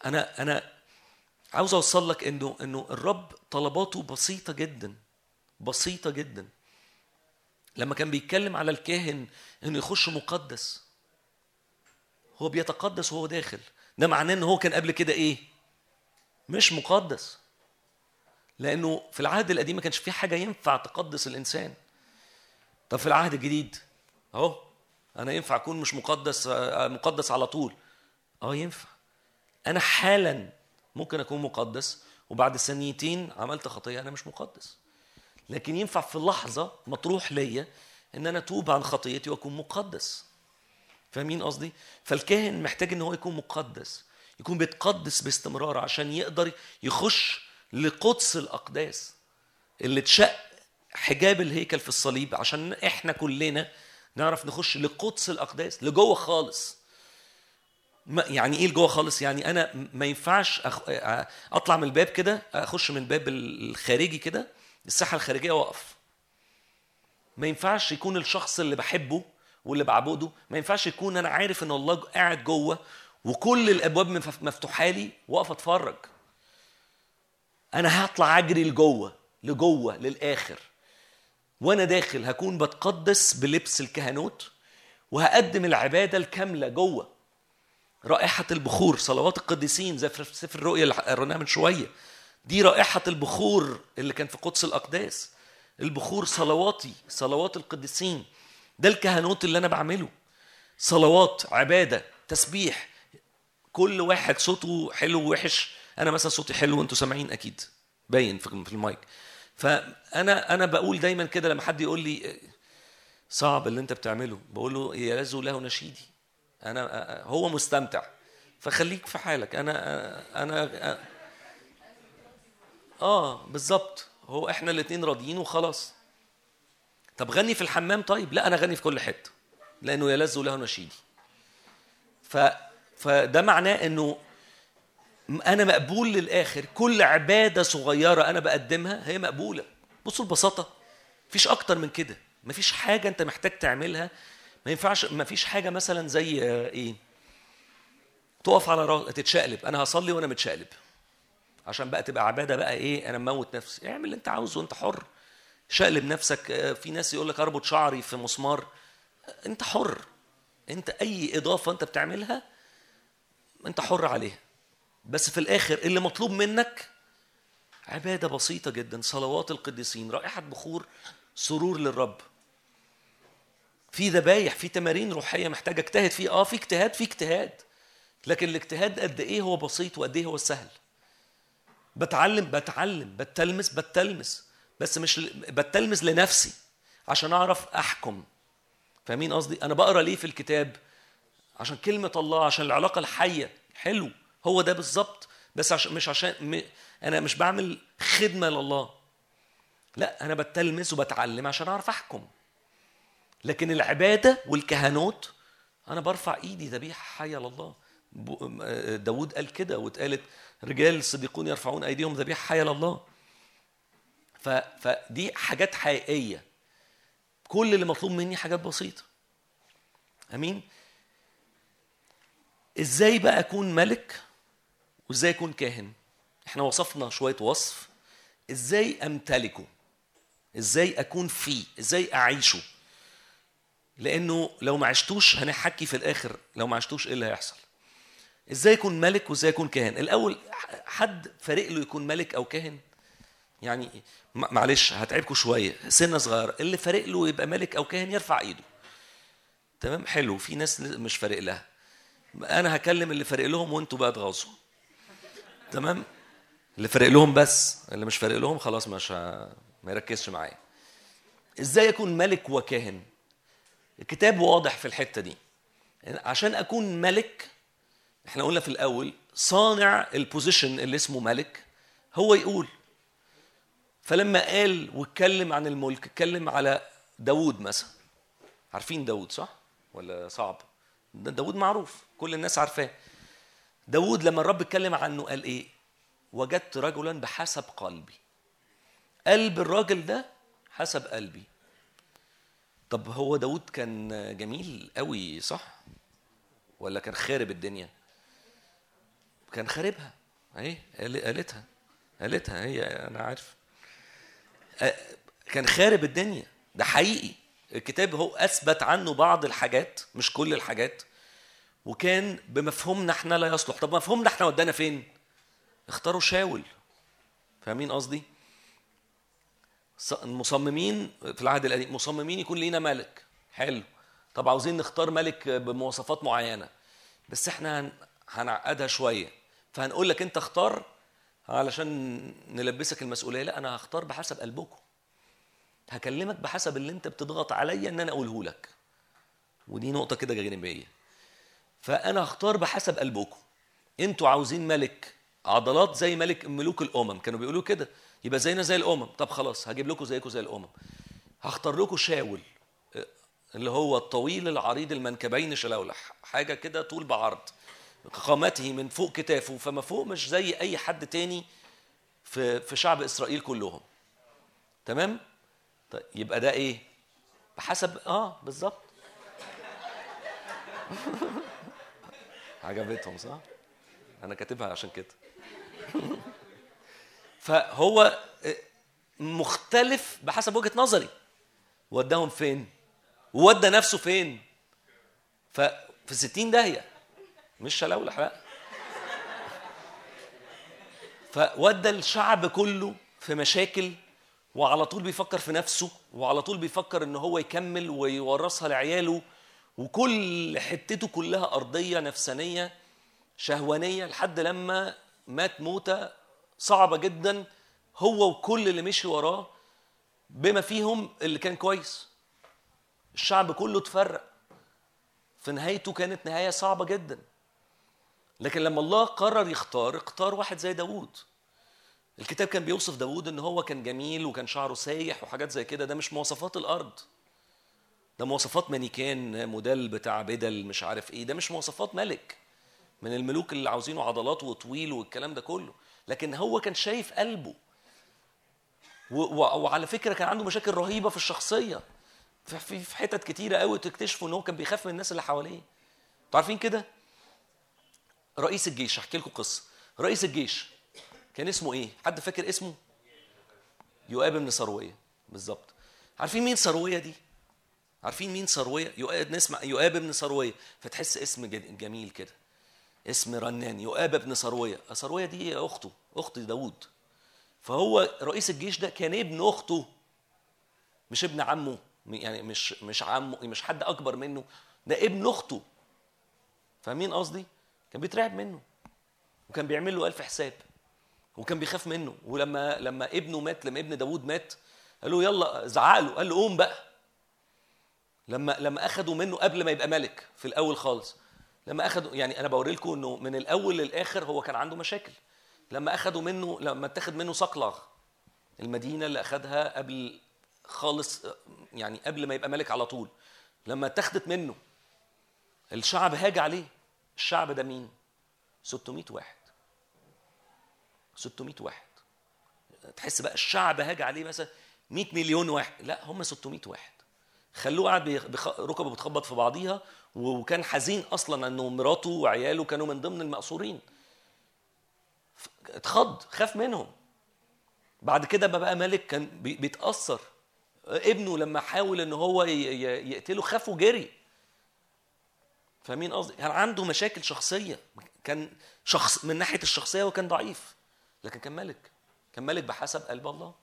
أنا أنا عاوز أوصل لك إنه إنه الرب طلباته بسيطة جدا بسيطة جدا. لما كان بيتكلم على الكاهن إنه يخش مقدس هو بيتقدس وهو داخل. ده معناه إن هو كان قبل كده إيه؟ مش مقدس. لأنه في العهد القديم ما كانش في حاجة ينفع تقدس الإنسان. طب في العهد الجديد؟ أهو أنا ينفع أكون مش مقدس آه، مقدس على طول. أه ينفع. أنا حالا ممكن أكون مقدس وبعد ثانيتين عملت خطية أنا مش مقدس. لكن ينفع في لحظة مطروح ليا إن أنا أتوب عن خطيتي وأكون مقدس. فاهمين قصدي؟ فالكاهن محتاج إن هو يكون مقدس. يكون بيتقدس باستمرار عشان يقدر يخش لقدس الأقداس اللي اتشق حجاب الهيكل في الصليب عشان إحنا كلنا نعرف نخش لقدس الأقداس لجوه خالص. يعني إيه لجوه خالص؟ يعني أنا ما ينفعش أخ... أطلع من الباب كده أخش من الباب الخارجي كده الساحة الخارجية وأقف. ما ينفعش يكون الشخص اللي بحبه واللي بعبده ما ينفعش يكون أنا عارف إن الله قاعد جوه وكل الأبواب مف- مفتوحة لي واقف أتفرج. أنا هطلع أجري لجوه لجوه للآخر. وأنا داخل هكون بتقدس بلبس الكهنوت وهقدم العبادة الكاملة جوه. رائحة البخور صلوات القديسين زي في سفر الرؤيا اللي قريناها من شوية. دي رائحة البخور اللي كان في قدس الأقداس. البخور صلواتي صلوات القديسين. ده الكهنوت اللي أنا بعمله. صلوات عبادة تسبيح كل واحد صوته حلو ووحش أنا مثلا صوتي حلو وأنتوا سامعين أكيد باين في المايك. فأنا أنا بقول دايما كده لما حد يقول لي صعب اللي أنت بتعمله. بقول له يلذ له نشيدي. أنا هو مستمتع. فخليك في حالك. أنا أنا آه بالظبط هو إحنا الاثنين راضيين وخلاص. طب غني في الحمام طيب؟ لا أنا غني في كل حتة. لأنه يلذ له نشيدي. فده معناه إنه أنا مقبول للآخر. كل عبادة صغيرة أنا بقدمها هي مقبولة. بصوا البساطة مفيش أكتر من كده. مفيش حاجة أنت محتاج تعملها. ما ينفعش مفيش حاجة مثلا زي إيه؟ تقف على رأس تتشقلب. أنا هصلي وأنا متشقلب. عشان بقى تبقى عبادة بقى إيه؟ أنا مموت نفسي. اعمل اللي أنت عاوزه وانت حر. شقلب نفسك. آه، في ناس يقول لك أربط شعري في مسمار. أنت حر. أنت أي إضافة أنت بتعملها انت حر عليها. بس في الآخر اللي مطلوب منك عبادة بسيطة جدا صلوات القديسين رائحة بخور سرور للرب. في ذبايح في تمارين روحية محتاجة اجتهد فيه آه في اجتهاد في اجتهاد. لكن الاجتهاد قد إيه هو بسيط وقد إيه هو سهل. بتعلم بتعلم بتلمس بتلمس. بس مش بتلمس لنفسي عشان أعرف أحكم. فاهمين قصدي؟ أنا بقرأ ليه في الكتاب؟ عشان كلمة الله عشان العلاقة الحية. حلو. هو ده بالظبط. بس عشان مش عشان م... أنا مش بعمل خدمة لله. لا أنا بتلمس وبتعلم عشان أعرف أحكم. لكن العبادة والكهنوت أنا برفع إيدي ذبيحة حية لله. آه، داود قال كده واتقالت رجال صديقون يرفعون أيديهم ذبيحة حية لله. ف... فدي حاجات حقيقية. كل اللي مطلوب مني حاجات بسيطة. أمين؟ إزاي بقى أكون ملك وإزاي أكون كاهن؟ إحنا وصفنا شوية وصف. إزاي أمتلكه؟ إزاي أكون فيه؟ إزاي أعيشه؟ لأنه لو ما عشتوش هنحكي في الآخر لو ما عشتوش إيه اللي هيحصل؟ إزاي يكون ملك وإزاي يكون كاهن؟ الأول حد فارق له يكون ملك أو كاهن؟ يعني معلش هتعبكم شوية سنة صغيرة اللي فارق له يبقى ملك أو كاهن يرفع إيده. تمام؟ حلو في ناس مش فارق لها. أنا هكلم اللي فارق لهم وانتوا بقى تغاظوا تمام؟ اللي فارق لهم بس اللي مش فارق لهم خلاص مش. ما يركزش معايا. إزاي اكون ملك وكاهن؟ الكتاب واضح في الحتة دي. عشان اكون ملك إحنا قلنا في الأول صانع البوزيشن اللي اسمه ملك هو يقول. فلما قال واتكلم عن الملك اتكلم على داوود مثلا. عارفين داوود صح؟ ولا صعب؟ داوود معروف. كل الناس عارفاه. داوود لما الرب اتكلم عنه قال إيه؟ وجدت رجلا بحسب قلبي. قلب الراجل ده حسب قلبي. طب هو داود كان جميل قوي صح؟ ولا كان خارب الدنيا؟ كان خاربها. اهي قال- قالتها. قالتها. هي أنا عارف. كان خارب الدنيا. ده حقيقي. الكتاب هو أثبت عنه بعض الحاجات مش كل الحاجات. وكان بمفهومنا إحنا لا يصلح. طب مفهومنا إحنا ودانا فين؟ اختاروا شاول. فاهمين قصدي؟ المصممين في العهد القديم مصممين يكون لينا ملك. حلو. طب عاوزين نختار ملك بمواصفات معينة. بس إحنا هن- هنعقدها شوية. فهنقول لك انت اختار علشان نلبسك المسؤولية. لا أنا هختار بحسب قلبكم. هكلمك بحسب اللي انت بتضغط عليا إن أنا أقوله لك. ودي نقطة كده جانبية. فأنا هختار بحسب قلبكم. أنتوا عاوزين ملك عضلات زي ملك ملوك الأمم كانوا بيقولوا كده. يبقى زينا زي الأمم. طب خلاص هجيب لكم زيكم زي الأمم. هختار لكم شاول اللي هو الطويل العريض المنكبين شلولح حاجة كده طول بعرض. قامته من فوق كتافه فما فوق مش زي أي حد تاني في في شعب إسرائيل كلهم. تمام؟ طيب يبقى ده إيه؟ بحسب آه بالظبط. عجبتهم صح؟ أنا كاتبها عشان كده. فهو مختلف بحسب وجهة نظري. وداهم فين؟ وودى نفسه فين؟ ففي 60 داهيه مش شلولح لا فودى الشعب كله في مشاكل وعلى طول بيفكر في نفسه وعلى طول بيفكر إن هو يكمل ويورثها لعياله. وكل حتته كلها أرضية نفسانية شهوانية لحد لما مات موتة صعبة جدا هو وكل اللي مشي وراه بما فيهم اللي كان كويس. الشعب كله اتفرق. في نهايته كانت نهاية صعبة جدا. لكن لما الله قرر يختار اختار واحد زي داوود. الكتاب كان بيوصف داوود إن هو كان جميل وكان شعره سايح وحاجات زي كده. ده مش مواصفات الأرض. ده مواصفات مانيكان موديل بتاع بدل مش عارف إيه. ده مش مواصفات ملك. من الملوك اللي عاوزينه عضلات وطويل والكلام ده كله. لكن هو كان شايف قلبه. وعلى فكرة كان عنده مشاكل رهيبة في الشخصية. في- حتت كتيرة قوي تكتشفوا إن هو كان بيخاف من الناس اللي حواليه. أنتوا عارفين كده؟ رئيس الجيش احكي لكم قصة. رئيس الجيش كان اسمه إيه؟ حد فاكر اسمه؟ يؤاب بن سرويه بالظبط. عارفين مين سرويه دي؟ عارفين مين سرويه يؤاب نسمع يؤاب ابن سرويه فتحس اسم جميل كده. اسم رنان يؤاب ابن سرويه سرويه دي أخته أخت داوود. فهو رئيس الجيش ده كان ابن أخته مش ابن عمه. يعني مش مش عمه مش حد أكبر منه. ده ابن أخته. فاهمين قصدي؟ كان بيترعب منه. وكان بيعمل له ألف حساب. وكان بيخاف منه. ولما لما ابنه مات لما ابن داوود مات قال له يلا زعق له. قال له قوم بقى. لما لما أخدوا منه قبل ما يبقى ملك في الأول خالص لما أخدوا يعني أنا بوري لكم إنه من الأول للآخر هو كان عنده مشاكل. لما أخدوا منه لما اتخذ منه صقلغ المدينة اللي أخدها قبل خالص يعني قبل ما يبقى ملك على طول. لما اتخذت منه الشعب هاج عليه. الشعب ده مين؟ 600 واحد. 600 واحد. تحس بقى الشعب هاج عليه مثلا 100 مليون واحد. لا هم 600 واحد. خلوه قاعد ركبه بتخبط في بعضيها وكان حزين أصلا إنه مراته وعياله كانوا من ضمن المأسورين اتخض خاف منهم. بعد كده بقى ملك كان بي- بيتأثر. ابنه لما حاول إن هو يقتله خاف وجري فاهمين قصدي؟ كان عنده مشاكل شخصية. كان شخص من ناحية الشخصية وكان ضعيف. لكن كان ملك كان ملك بحسب قلب الله.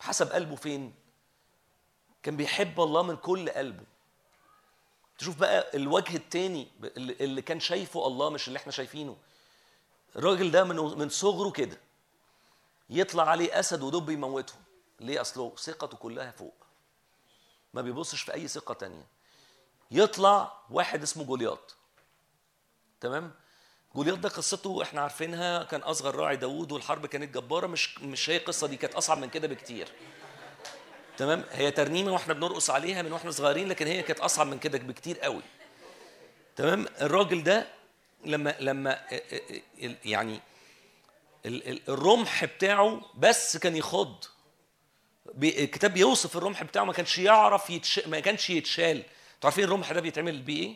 بحسب قلبه فين؟ كان بيحب الله من كل قلبه. تشوف بقى الوجه التاني اللي كان شايفه الله مش اللي إحنا شايفينه. الراجل ده من من صغره كده يطلع عليه أسد ودب يموته. ليه؟ اصله ثقته كلها فوق. ما بيبصش في أي ثقة تانية. يطلع واحد اسمه جولياط. تمام؟ جولياط ده قصته إحنا عارفينها كان أصغر راعي داوود والحرب كانت جبارة. مش مش هي القصة دي كانت أصعب من كده بكتير. تمام؟ هي ترنيمة وإحنا بنرقص عليها من وإحنا صغيرين لكن هي كانت أصعب من كده بكتير قوي. تمام؟ الراجل ده لما لما يعني ال- ال- الرمح بتاعه بس كان يخض. الكتاب بيوصف الرمح بتاعه ما كانش يعرف يتش... ما كانش يتشال. أنتوا عارفين الرمح ده بيتعمل بيه إيه؟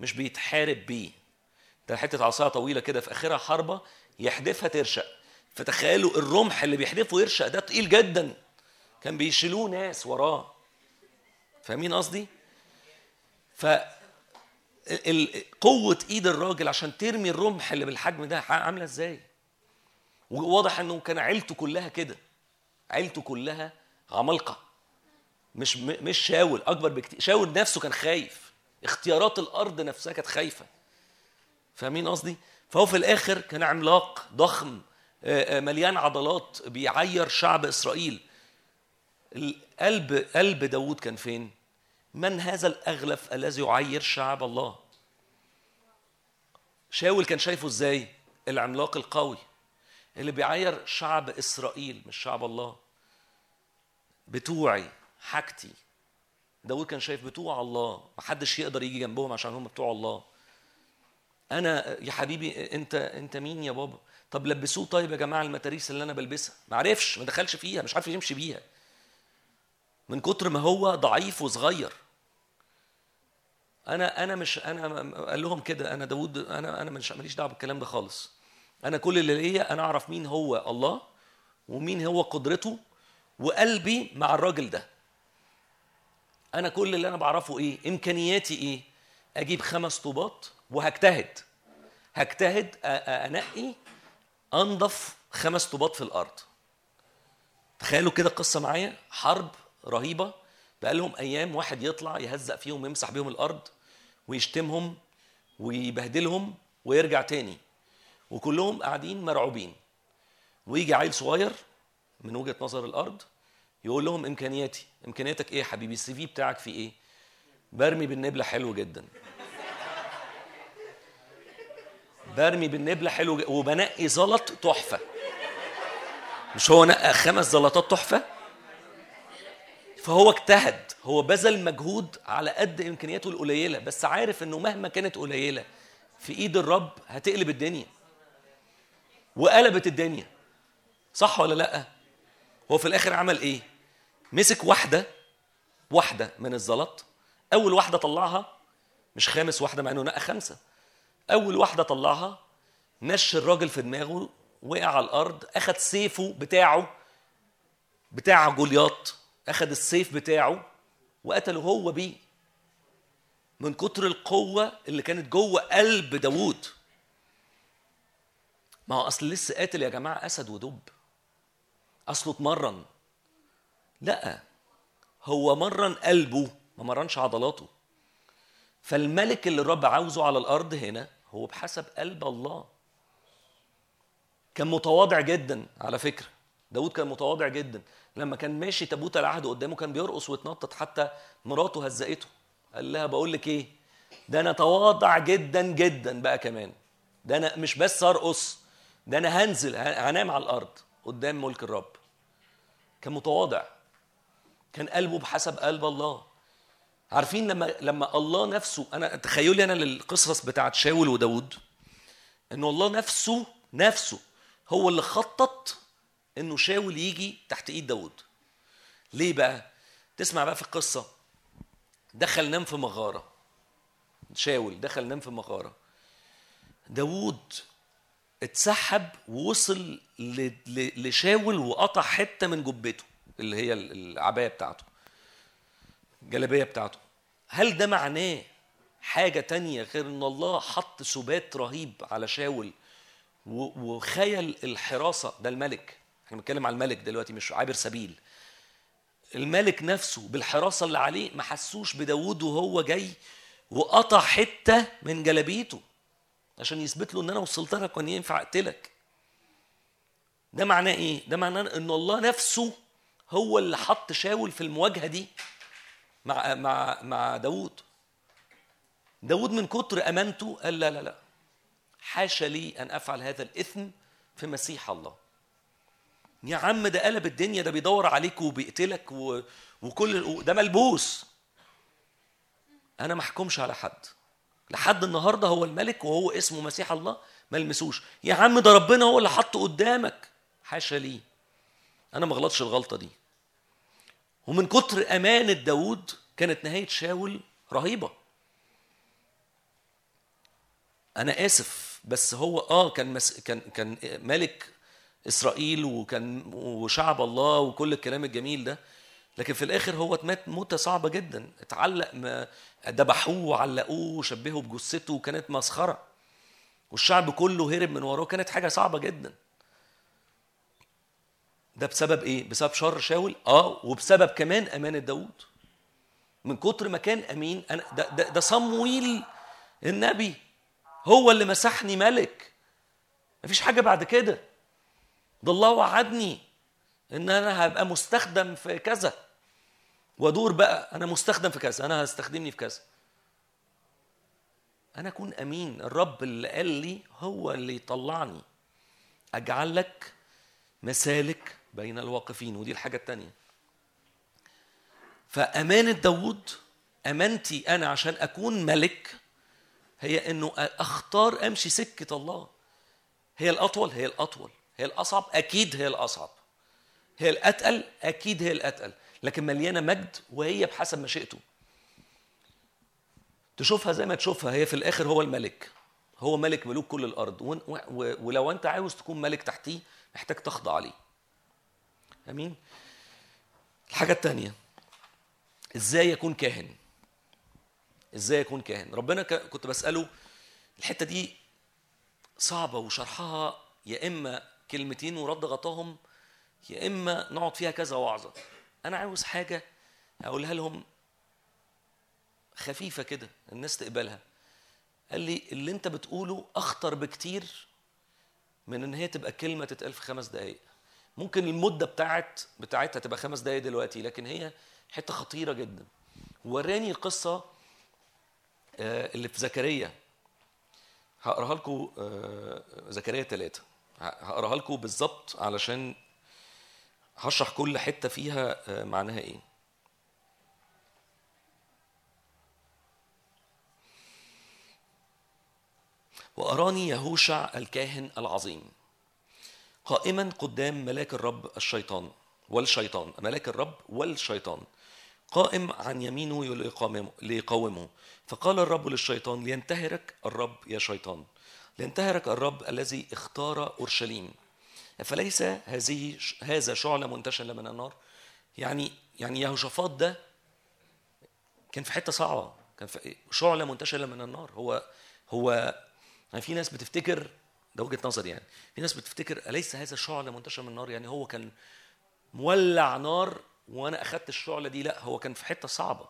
مش بيتحارب بيه. ده حتة عصاية طويلة كده في آخرها حربة يحدفها ترشق. فتخيلوا الرمح اللي بيحدفه يرشق ده تقيل جدا. كان بيشيلوه ناس وراه. فاهمين قصدي؟ ف قوة إيد الراجل عشان ترمي الرمح اللي بالحجم ده عاملة إزاي؟ وواضح إنه كان عيلته كلها كده. عيلته كلها عمالقة. مش مش شاول أكبر بكتير شاول نفسه كان خايف. اختيارات الأرض نفسها كانت خايفة. فاهمين قصدي؟ فهو في الآخر كان عملاق ضخم مليان عضلات بيعير شعب إسرائيل. القلب قلب داوود كان فين؟ من هذا الأغلف الذي يعير شعب الله؟ شاول كان شايفه إزاي؟ العملاق القوي اللي بيعير شعب إسرائيل مش شعب الله. بتوعي حاجتي. داود كان شايف بتوع الله محدش يقدر يجي جنبهم عشان هم بتوع الله. أنا يا حبيبي أنت أنت مين يا بابا؟ طب لبسوه طيب يا جماعة المتاريس اللي أنا بلبسها. ما عرفش ما دخلش فيها مش عارف يمشي بيها. من كتر ما هو ضعيف وصغير. أنا أنا مش أنا قال لهم كده أنا داود أنا أنا مش ماليش دعوة بالكلام ده خالص. أنا كل اللي ليا أنا أعرف مين هو الله ومين هو قدرته وقلبي مع الراجل ده. أنا كل اللي أنا بعرفه إيه؟ إمكانياتي إيه؟ أجيب خمس طوبات وهجتهد. هجتهد أنقي أنضف خمس طوبات في الأرض. تخيلوا كده قصه معايا؟ حرب رهيبة. بقالهم أيام واحد يطلع يهزق فيهم ويمسح بيهم الأرض ويشتمهم ويبهدلهم ويرجع تاني. وكلهم قاعدين مرعوبين. ويجي عيل صغير من وجهة نظر الأرض يقول لهم إمكانياتي. إمكانياتك إيه يا حبيبي؟ السي في بتاعك فيه إيه؟ برمي بالنبلة حلو جدا. برمي بالنبلة حلو جدا. وبنقي زلط تحفة. مش هو نقى خمس زلطات تحفة؟ فهو اجتهد. هو بذل مجهود على قد إمكانياته القليلة بس عارف إنه مهما كانت قليلة في إيد الرب هتقلب الدنيا. وقلبت الدنيا. صح ولا لأ؟ هو في الآخر عمل إيه؟ مسك واحدة واحدة من الزلط. أول واحدة طلعها مش خامس واحدة مع إنه نقى خمسة. أول واحدة طلعها نش الراجل في دماغه وقع على الأرض أخد سيفه بتاعه بتاع جولياط. اخد السيف بتاعه وقتله هو بيه. من كتر القوة اللي كانت جوه قلب داوود. ما هو أصل لسه قاتل يا جماعة أسد ودب. أصله اتمرن. لا هو مرن قلبه ما مرنش عضلاته. فالملك اللي الرب عاوزه على الأرض هنا هو بحسب قلب الله. كان متواضع جدا على فكرة. داود كان متواضع جدا. لما كان ماشي تابوت العهد قدامه كان بيرقص ويتنطط حتى مراته هزقته. قال لها بقول لك إيه؟ ده أنا تواضع جدا جدا بقى كمان. ده أنا مش بس ارقص ده أنا هنزل هنام على الأرض قدام ملك الرب. كان متواضع. كان قلبه بحسب قلب الله. عارفين لما لما الله نفسه أنا تخيلي أنا للقصص بتاعت شاول وداود انه الله نفسه نفسه هو اللي خطط إنه شاول يجي تحت إيد داود ليه بقى؟ تسمع بقى في القصة. دخل نام في مغارة. شاول دخل نام في مغارة. داود اتسحب ووصل لشاول وقطع حتة من جبته اللي هي العباية بتاعته الجلابيه بتاعته. هل ده معناه حاجة تانية غير إن الله حط سبات رهيب على شاول وخيل الحراسة؟ ده الملك. إحنا بنتكلم على الملك دلوقتي مش عابر سبيل. الملك نفسه بالحراسة اللي عليه ما حسوش بداود وهو جاي وقطع حتة من جلابيته عشان يثبت له إن أنا وصلت لك وإن ينفع أقتلك. ده معناه إيه؟ ده معناه إن الله نفسه هو اللي حط شاول في المواجهة دي مع مع مع داوود. داود من كتر أمانته قال لا لا لا حاشا لي أن أفعل هذا الإثم في مسيح الله. يا عم ده قلب الدنيا ده بيدور عليك وبيقتلك و... وكل ده ملبوس. أنا ما أحكمش على حد. لحد النهارده هو الملك وهو اسمه مسيح الله ما لمسوش يا عم ده ربنا هو اللي حطه قدامك. حاشا لي أنا ما غلطش الغلطة دي. ومن كتر امانه داود كانت نهاية شاول رهيبة. أنا آسف بس هو آه كان مس... كان كان ملك إسرائيل وكان وشعب الله وكل الكلام الجميل ده لكن في الآخر هو مات موتة صعبة جدا. اتعلق ما ذبحوه وعلقوه وشبهوا بجثته وكانت مسخرة. والشعب كله هرب من وراه كانت حاجة صعبة جدا. ده بسبب إيه؟ بسبب شر شاول؟ آه وبسبب كمان امانه داود من كتر ما كان أمين أنا ده, ده, ده صمويل النبي. هو اللي مسحني ملك. مفيش حاجة بعد كده. ده الله وعدني إن أنا هبقى مستخدم في كذا. وأدور بقى أنا مستخدم في كذا أنا هستخدمني في كذا. أنا أكون أمين الرب اللي قال لي هو اللي يطلعني. أجعل لك مسالك بين الواقفين ودي الحاجة الثانية فامانه داوود أمانتي أنا عشان أكون ملك هي إنه أختار أمشي سكة الله. هي الأطول هي الأطول. هي الأصعب أكيد هي الأصعب. هي الأتقل أكيد هي الأتقل. لكن مليانة مجد وهي بحسب مشيئته تشوفها زي ما تشوفها هي في الآخر هو الملك. هو ملك ملوك كل الأرض. ولو أنت عاوز تكون ملك تحتيه محتاج تخضع عليه آمين؟ الحاجة الثانية إزاي يكون كاهن؟ إزاي يكون كاهن؟ ربنا كنت بسأله الحتة دي صعبة وشرحها يا إما كلمتين ورد غطاهم يا إما نقعد فيها كذا وعظة. أنا عاوز حاجة أقولها لهم خفيفة كده الناس تقبلها. قال لي اللي أنت بتقوله أخطر بكتير من إن هي تبقى كلمة تتقال في خمس دقائق ممكن المدة بتاعت بتاعتها تبقى خمس دقائق دلوقتي لكن هي حتة خطيرة جدا. وراني القصة آه، اللي في زكريا. هقراها لكم آه، زكريا ثلاثة هقراها لكم بالظبط علشان هشرح كل حتة فيها آه، معناها إيه. وأراني يهوشع الكاهن العظيم. قائما قدام ملاك الرب الشيطان والشيطان ملاك الرب والشيطان. قائم عن يمينه ليقاومه. فقال الرب للشيطان لينتهرك الرب يا شيطان. لينتهرك الرب الذي اختار أورشليم. فليس هذه هذا شعلة منتشله من النار. يعني يعني يهوشافاط ده كان في حتة صعبة. كان في شعلة منتشرة من النار. هو هو يعني في ناس بتفتكر ده وجهة نظري يعني في ناس بتفتكر أليس هذا شعلة منتشرة من النار؟ يعني هو كان مولع نار وأنا أخدت الشعلة دي. لا هو كان في حتة صعبة.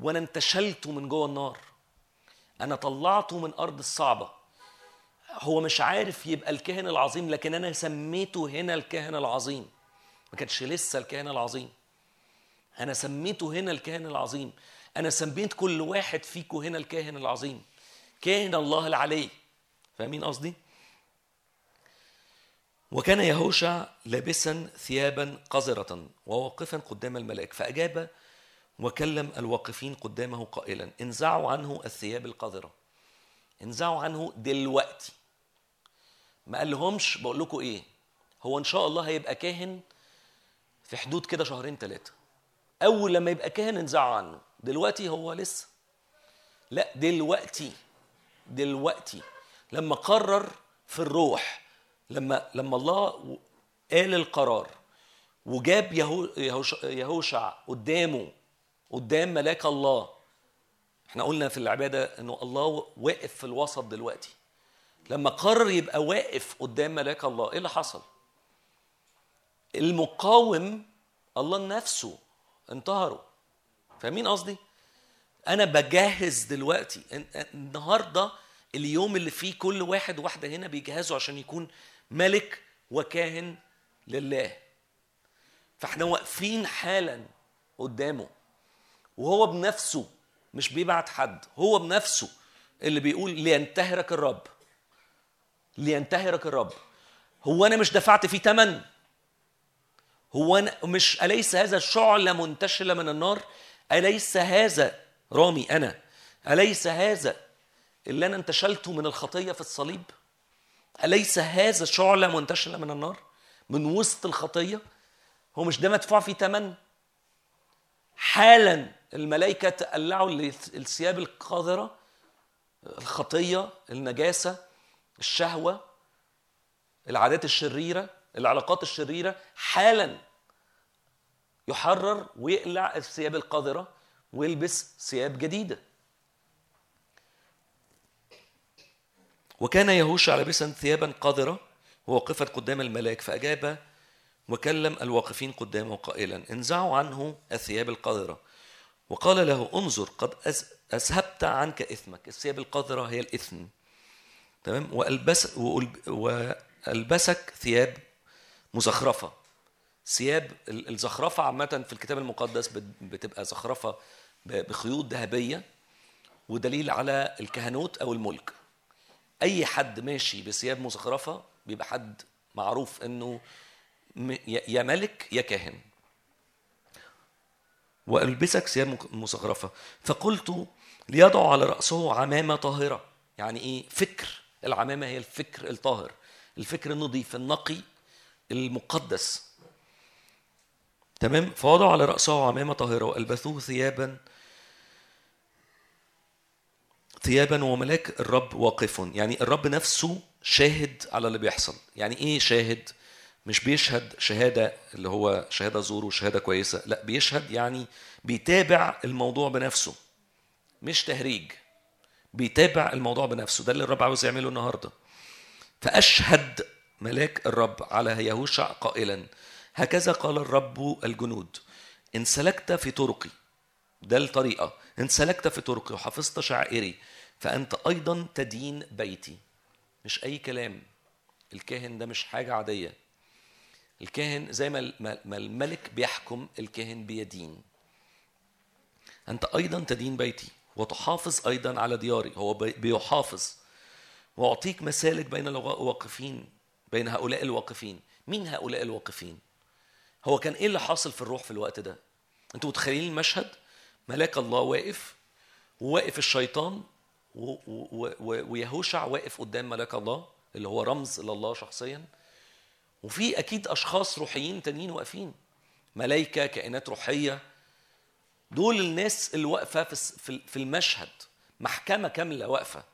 وأنا انتشلته من جوه النار. أنا طلعته من أرض الصعبة. هو مش عارف يبقى الكاهن العظيم لكن أنا سميته هنا الكاهن العظيم. ما كانش لسه الكاهن العظيم. أنا سميته هنا الكاهن العظيم. أنا سميت كل واحد فيكم هنا الكاهن العظيم. كاهن الله العلي. فاهمين قصدي؟ وكان يهوشع لابسا ثيابا قذرة وواقفا قدام الملائك فأجاب وكلم الواقفين قدامه قائلا انزعوا عنه الثياب القذرة. انزعوا عنه دلوقتي. ما قال لهمش بقول لكم إيه هو إن شاء الله هيبقى كاهن في حدود كده شهرين ثلاثة أول لما يبقى كاهن انزعوا عنه. دلوقتي هو لسه. لا دلوقتي دلوقتي. لما قرر في الروح لما لما الله قال القرار وجاب يهو يهوش- يهوشع قدامه قدام ملاك الله. إحنا قلنا في العبادة إنه الله واقف في الوسط دلوقتي. لما قرر يبقى واقف قدام ملاك الله إيه اللي حصل؟ المقاوم الله نفسه انتهره فاهمين قصدي؟ أنا بجهز دلوقتي. النهارده اليوم اللي فيه كل واحد واحدة هنا بيجهزوا عشان يكون ملك وكاهن لله. فاحنا واقفين حالا قدامه. وهو بنفسه مش بيبعت حد هو بنفسه اللي بيقول لينتهرك الرب. لينتهرك الرب. هو أنا مش دفعت فيه ثمن هو أنا مش أليس هذا شعلة منتشلة من النار؟ أليس هذا رامي أنا؟ أليس هذا اللي أنا انتشلته من الخطية في الصليب؟ أليس هذا شعلة منتشلة من النار؟ من وسط الخطية؟ هو مش ده مدفوع فيه ثمن حالا الملائكة تقلعوا الثياب القذرة الخطية النجاسة الشهوة العادات الشريرة العلاقات الشريرة حالا يحرر ويقلع الثياب القذرة ويلبس ثياب جديدة. وكان يهوشع لابسا ثيابا قذرة وواقفا قدام الملاك فأجاب وكلم الواقفين قدامه قائلا انزعوا عنه الثياب القذرة. وقال له انظر قد أذهبت عنك إثمك. الثياب القذرة هي الإثم. تمام؟ وألبس وألب- وألبسك ثياب مزخرفة. ثياب ال- الزخرفة عامة في الكتاب المقدس بت- بتبقى زخرفة بخيوط ذهبية ودليل على الكهنوت أو الملك. أي حد ماشي بثياب مزخرفة بيبقى حد معروف إنه يا ملك يا كاهن. وألبسك ثياب مزخرفة. فقلت ليضع على رأسه عمامة طاهرة. يعني إيه؟ فكر. العمامة هي الفكر الطاهر. الفكر النظيف النقي المقدس. تمام؟ فوضعوا على رأسه عمامة طاهرة وألبثوه ثيابا ثيابا وملاك الرب واقف. يعني الرب نفسه شاهد على اللي بيحصل. يعني إيه شاهد؟ مش بيشهد شهادة اللي هو شهادة زور وشهادة كويسة. لا بيشهد يعني بيتابع الموضوع بنفسه مش تهريج. بيتابع الموضوع بنفسه. ده اللي الرب عاوز يعمله النهارده. فأشهد ملاك الرب على يهوشع قائلا هكذا قال الرب الجنود إن سلكت في طرقي. ده الطريقة. إن سلكت في طرقي وحفظت شعائري فأنت أيضا تدين بيتي. مش أي كلام. الكاهن ده مش حاجة عادية. الكاهن زي ما الملك بيحكم الكاهن بيدين. أنت أيضا تدين بيتي وتحافظ أيضا على دياري. هو بي- بيحافظ. وأعطيك مسالك بين الواقفين بين هؤلاء الواقفين. مين هؤلاء الواقفين؟ هو كان إيه اللي حاصل في الروح في الوقت ده؟ أنتوا متخيلين المشهد؟ ملاك الله واقف وواقف الشيطان ويهوشع واقف قدام ملاك الله اللي هو رمز لله شخصيا. وفي أكيد أشخاص روحيين تانيين واقفين. ملائكة كائنات روحية. دول الناس اللي واقفة في المشهد. محكمة كاملة واقفة.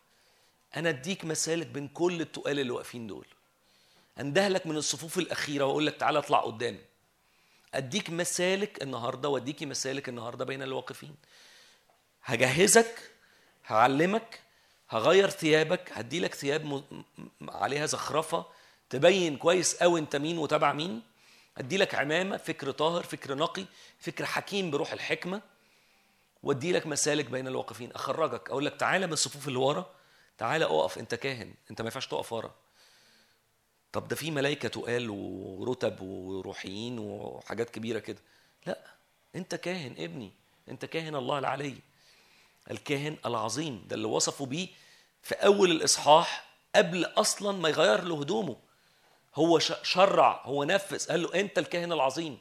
أنا أديك مسالك بين كل التقال اللي واقفين دول. أندهلك من الصفوف الأخيرة وأقول لك تعالى اطلع قدام. أديك مسالك النهارده وأديكي مسالك النهارده بين الواقفين. هجهزك هعلمك هغير ثيابك هدي لك ثياب عليها زخرفة تبين كويس قوي أنت مين وتبع مين. ادي لك عمامة فكر طاهر فكر نقي فكر حكيم بروح الحكمة. وادي لك مسالك بين الواقفين. أخرجك أقول لك تعالى من الصفوف اللي ورا. تعالى أقف أنت كاهن. أنت ما ينفعش تقف ورا. طب ده في ملائكه تقال ورتب وروحيين وحاجات كبيرة كده. لا أنت كاهن ابني. أنت كاهن الله العلي. الكاهن العظيم. ده اللي وصفوا بيه في أول الإصحاح قبل أصلا ما يغير له هدومه هو شرع هو نفذ قال له أنت الكاهن العظيم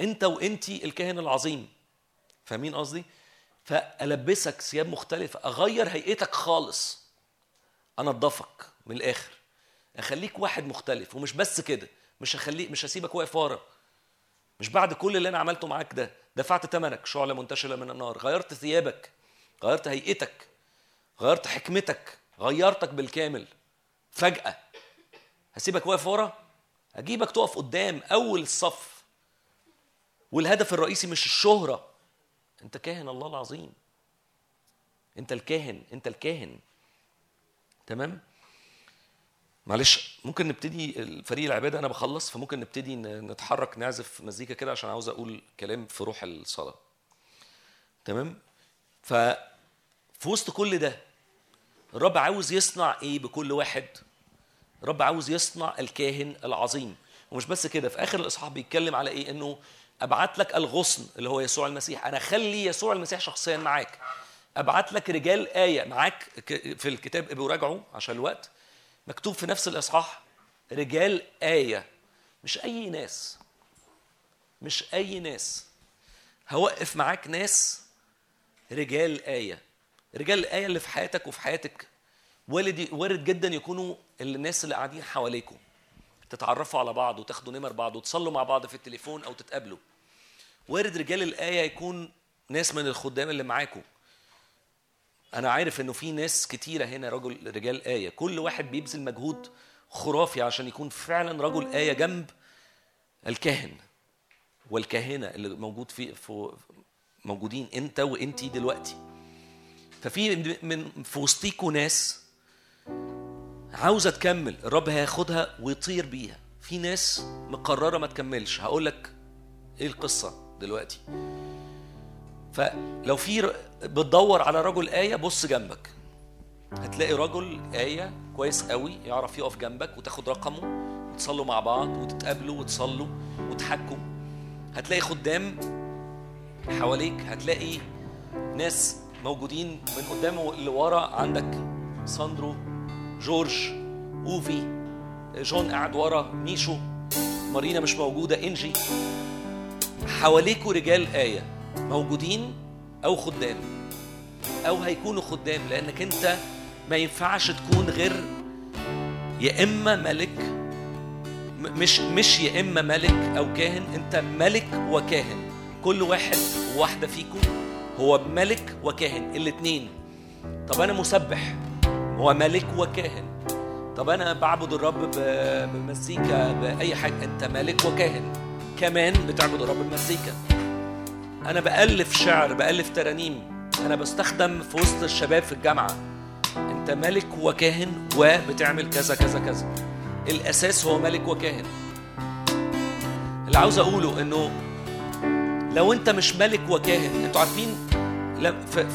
أنت وانتي الكاهن العظيم. فاهمين قصدي؟ فألبسك ثياب مختلفة أغير هيئتك خالص. أنضفك من الآخر. أخليك واحد مختلف ومش بس كده مش هخليك مش هسيبك واقف ورا. مش بعد كل اللي أنا عملته معاك ده دفعت ثمنك شعلة منتشرة من النار غيرت ثيابك غيرت هيئتك غيرت حكمتك غيرتك بالكامل. فجأة هسيبك واقف ورا؟ هجيبك تقف قدام أول الصف والهدف الرئيسي مش الشهرة. أنت كاهن الله العظيم. أنت الكاهن أنت الكاهن. تمام؟ معلش ممكن نبتدي الفريق العبادة؟ أنا بخلص فممكن نبتدي نتحرك نعزف مزيكا كده عشان عاوز أقول كلام في روح الصلاة. تمام؟ ف في وسط كل ده الرب عاوز يصنع إيه بكل واحد؟ الرب عاوز يصنع الكاهن العظيم. ومش بس كده في آخر الإصحاح بيتكلم على إيه؟ إنه أبعت لك الغصن اللي هو يسوع المسيح. أنا خلي يسوع المسيح شخصيا معاك. أبعت لك رجال آية معاك في الكتاب ابقوا راجعوا عشان الوقت. مكتوب في نفس الإصحاح رجال آية. مش أي ناس. مش أي ناس. هوقف معاك ناس رجال آية. رجال الايه اللي في حياتك وفي حياتك. وارد وارد جدا يكونوا الناس اللي قاعدين حواليكم تتعرفوا على بعض وتاخدوا نمر بعض وتصلوا مع بعض في التليفون أو تتقابلوا. وارد رجال الآية يكون ناس من الخدام اللي معاكم. أنا عارف إنه في ناس كتيرة هنا رجل رجال آية. كل واحد بيبذل مجهود خرافي عشان يكون فعلا رجل آية جنب الكاهن. والكاهنة اللي موجود في موجودين أنت وأنتي دلوقتي. ففي من في وسطيكوا ناس عاوزة تكمل الرب هياخدها ويطير بيها. في ناس مقررة ما تكملش. هقول لك إيه القصة دلوقتي. فلو في بتدور على رجل آية بص جنبك. هتلاقي رجل آية كويس قوي يعرف يقف جنبك وتاخد رقمه وتصلوا مع بعض وتتقابلوا وتصلوا وتحكوا. هتلاقي خدام حواليك هتلاقي ناس موجودين من قدام اللي ورا عندك. ساندرو جورج أوفي جون قاعد ورا ميشو مارينا مش موجودة إنجي. حواليكوا رجال آية موجودين أو خدام. أو هيكونوا خدام لأنك أنت ما ينفعش تكون غير يا إما ملك مش مش يا إما ملك أو كاهن أنت ملك وكاهن. كل واحد وواحدة فيكم هو ملك وكاهن الاتنين. طب أنا مسبح. هو ملك وكاهن. طب أنا بعبد الرب بمزيكا بأي حاجة. أنت ملك وكاهن. كمان بتعبد الرب بمزيكا. أنا بألف شعر بألف ترانيم. أنا بستخدم في وسط الشباب في الجامعة. أنت ملك وكاهن وبتعمل كذا كذا كذا. الأساس هو ملك وكاهن. اللي عاوز أقوله إنه لو أنت مش ملك وكاهن أنتوا عارفين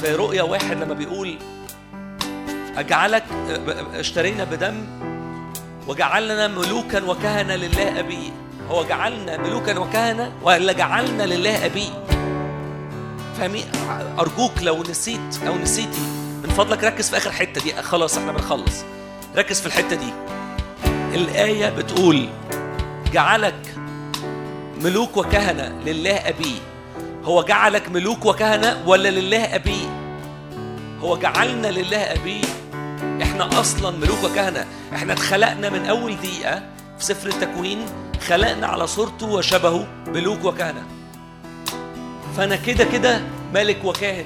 في رؤيا واحد لما بيقول أجعلك اشترينا بدم وجعلنا ملوكا وكهنة لله أبي. هو جعلنا ملوكا وكهنة ولا جعلنا لله أبي؟ فاهمين أرجوك لو نسيت أو نسيتي من فضلك ركز في آخر حتة دي. خلاص إحنا بنخلص. ركز في الحتة دي. الآية بتقول جعلك ملوك وكهنة لله أبي. هو جعلك ملوك وكهنة ولا لله أبي؟ هو جعلنا لله ابي إحنا أصلا ملوك وكهنة. إحنا اتخلقنا من أول دقيقة في سفر التكوين خلقنا على صورته وشبهه ملوك وكهنة. فأنا كده كده ملك وكاهن.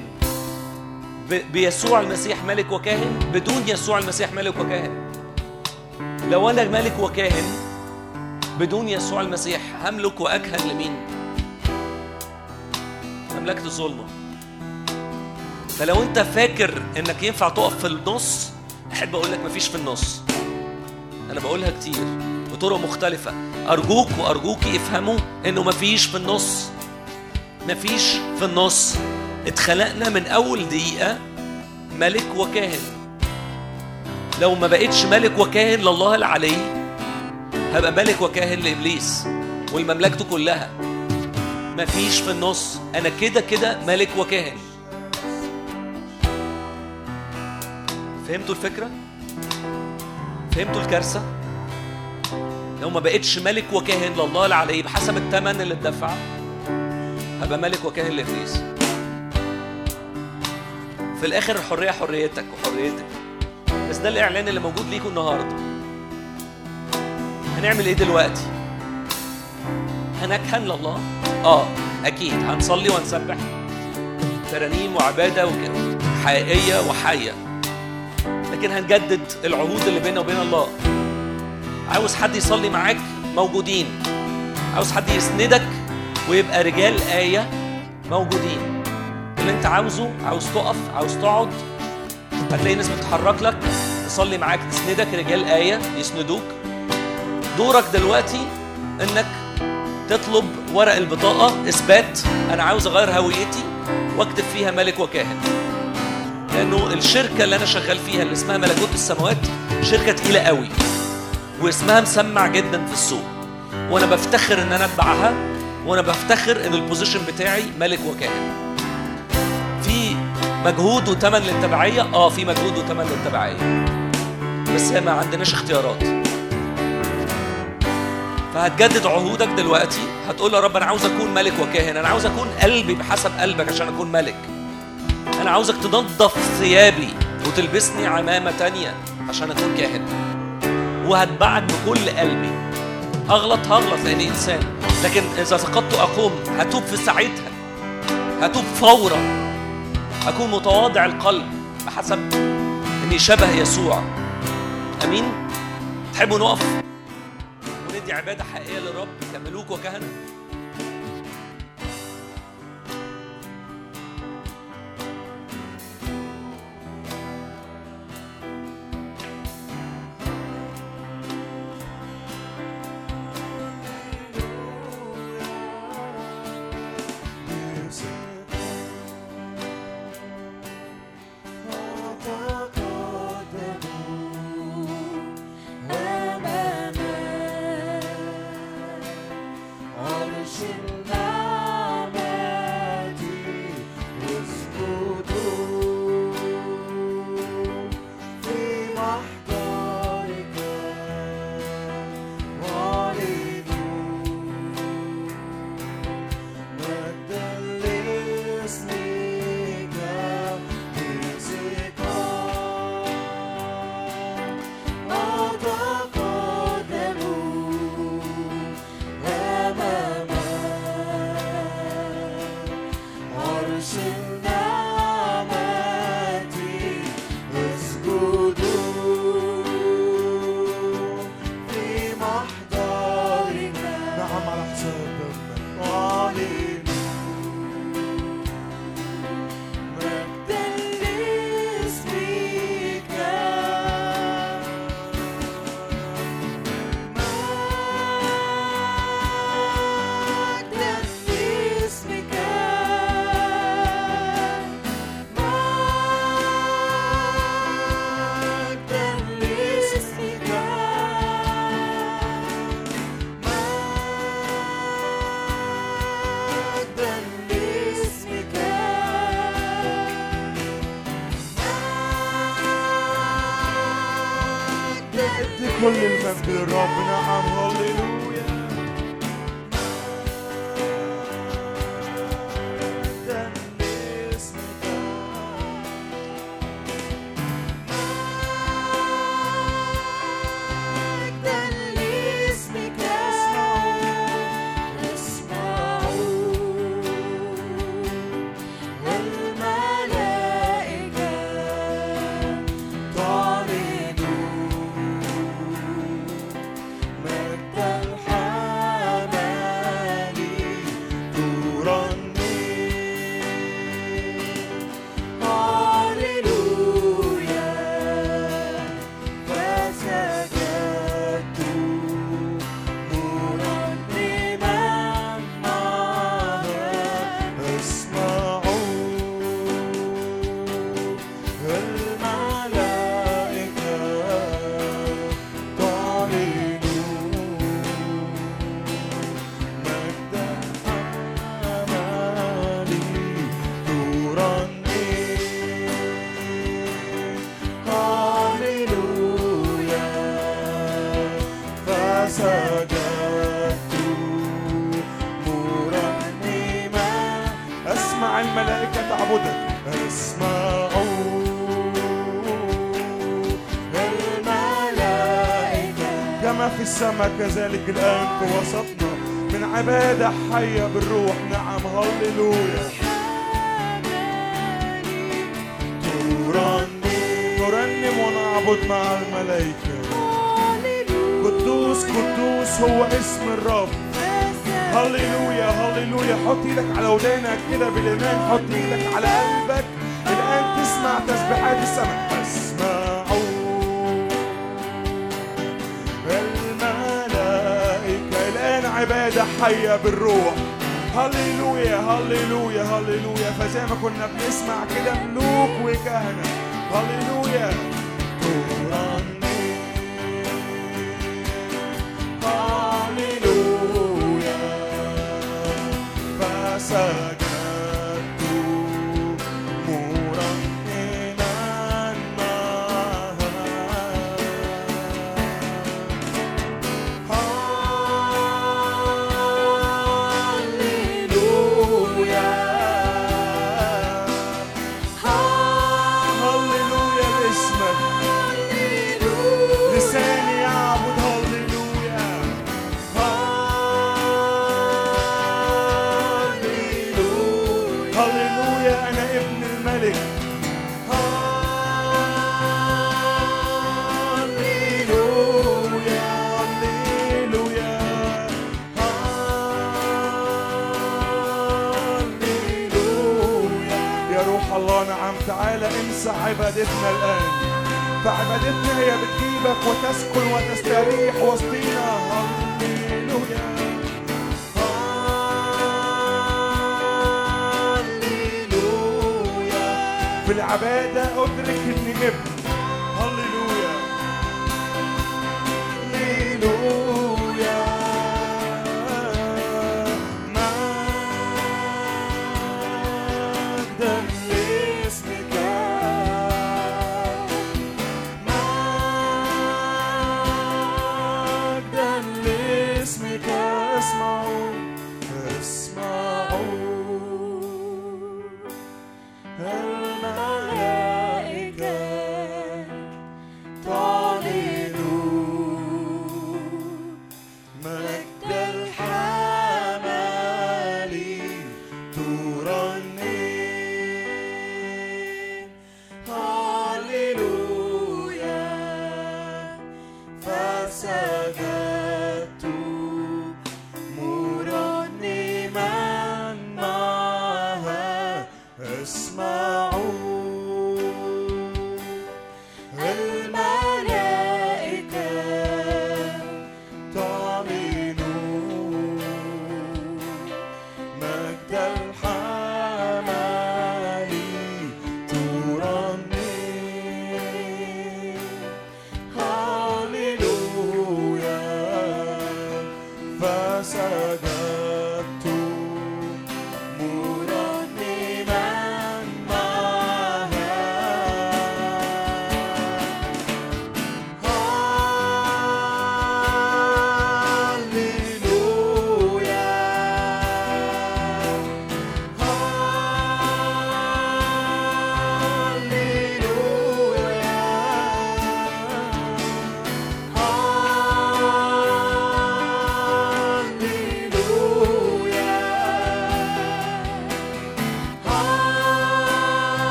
بيسوع المسيح ملك وكاهن بدون يسوع المسيح ملك وكاهن. لو أنا ملك وكاهن بدون يسوع المسيح هملك وأكهن لمين؟ مملكه الظلمه فلو انت فاكر انك ينفع تقف في النص احب أقول لك مفيش في النص. أنا بقولها كتير بطرق مختلفة. أرجوك وأرجوكي افهموا انه مفيش في النص. مفيش في النص. اتخلقنا من أول دقيقة ملك وكاهن. لو ما بقتش ملك وكاهن لله العلي هبقى ملك وكاهن لإبليس والمملكته كلها. مفيش في النص. أنا كده كده ملك وكاهن. فهمتوا الفكرة؟ فهمتوا الكارثة؟ لو ما بقتش ملك وكاهن لله العلي بحسب الثمن اللي اتدفع هبقى ملك وكاهن لابليس. في الآخر الحرية حريتك وحريتك. بس ده الإعلان اللي موجود ليكم النهارده. هنعمل إيه دلوقتي؟ هنكهن لله؟ آه أكيد. هنصلي ونسبح. ترانيم وعبادة وكده. حقيقية وحية. لكن هنجدد العهود اللي بيننا وبين الله. عاوز حد يصلي معاك؟ موجودين. عاوز حد يسندك ويبقى رجال آية؟ موجودين. اللي انت عاوزه عاوز تقف عاوز تقعد هتلاقي ناس بتتحرك لك تصلي معاك تسندك رجال آية يسندوك. دورك دلوقتي انك تطلب ورق البطاقة اثبات أنا عاوز اغير هويتي واكتب فيها ملك وكاهن. لأنه الشركة اللي أنا شغال فيها اللي اسمها ملكوت السماوات شركة تقيلة قوي واسمها مسمع جدا في السوق. وأنا بفتخر إن أنا أتبعها وأنا بفتخر إن البوزيشن بتاعي ملك وكاهن. في مجهود وتمن للتبعية؟ آه في مجهود وتمن للتبعية. بس ما عندناش اختيارات. فهتجدد عهودك دلوقتي هتقول يا رب أنا عاوز أكون ملك وكاهن أنا عاوز أكون قلبي بحسب قلبك عشان أكون ملك. أنا عاوزك تنظف ثيابي وتلبسني عمامة تانية عشان أكون كاهن. وهتبعك بكل قلبي. أغلط هغلط لاني إنسان. لكن إذا سقطت أقوم هتوب في ساعتها. هتوب فورا. أكون متواضع القلب بحسب إني شبه يسوع. أمين؟ تحبوا نقف؟ وندي عبادة حقيقية للرب. كملوك وكهنة. ادي كل المجد للرب نعم لاجل الآن في وسطنا. من عبادة حية بالروح نعم هللويا. ترنم نرنم ونعبد مع الملائكة. قدوس قدوس هو اسم الرب. هللويا هللويا. حط إيدك على ودانك كده بالإيمان. حط إيدك حية بالروح. هللويا هللويا هللويا. فزي ما كنا بنسمع كده ملوك وكهنة. هللويا. العبادة أدرك إني ابن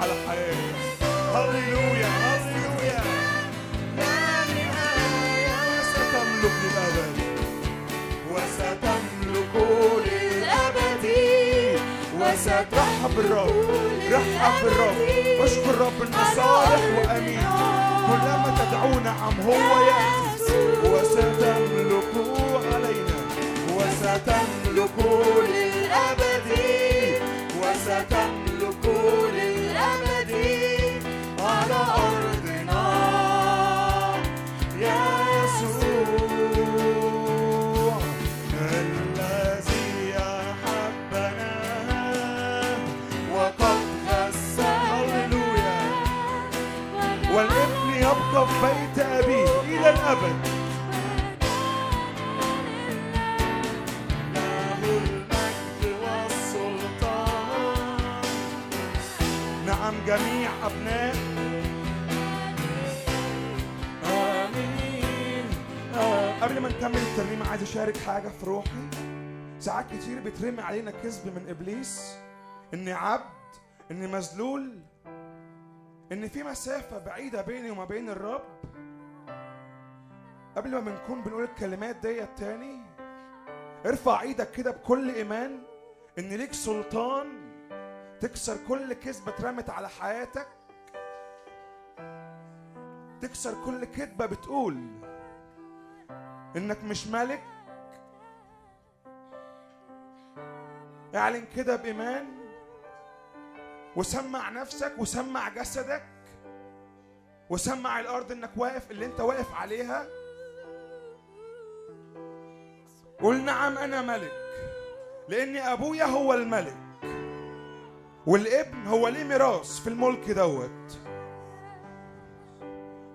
على حياتي. هللويا هللويا. لا نهاية وستملك للأبد وستملك للأبد. وسترحب بالرب رحب الرب. انه صالح وأمين. كلما تدعو نعم هو يأتي. وستملك علينا. وستملك للأبد. وستملك الأبد نعم جميع أبناء. آمين. آه. قبل ما نكمل الترنيمة عايز أشارك حاجة في روحي. ساعات كتير بيترمي علينا كذب من إبليس إني عبد إني مذلول ان في مسافة بعيدة بيني وما بين الرب. قبل ما بنكون بنقول الكلمات ديت تاني ارفع إيدك كده بكل ايمان ان ليك سلطان تكسر كل كذبة اترمت على حياتك. تكسر كل كذبة بتقول انك مش ملك. اعلن كده بإيمان وسمع نفسك وسمع جسدك وسمع الأرض إنك واقف اللي أنت واقف عليها. قول نعم أنا ملك لأن أبويا هو الملك والابن هو ليه ميراث في الملك دوت.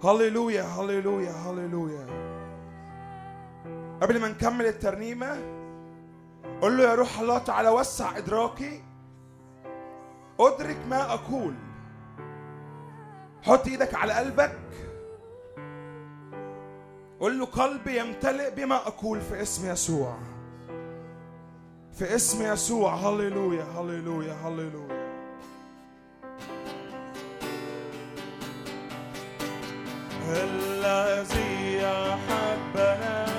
هللويا هللويا هللويا. قبل ما نكمل الترنيمة قول له يا روح الله تعالى وسع إدراكي. أدرك ما أقول. حط إيدك على قلبك. قول له قلبي يمتلئ بما أقول في اسم يسوع. في اسم يسوع. هللويا هللويا هللويا. الذي أحبنا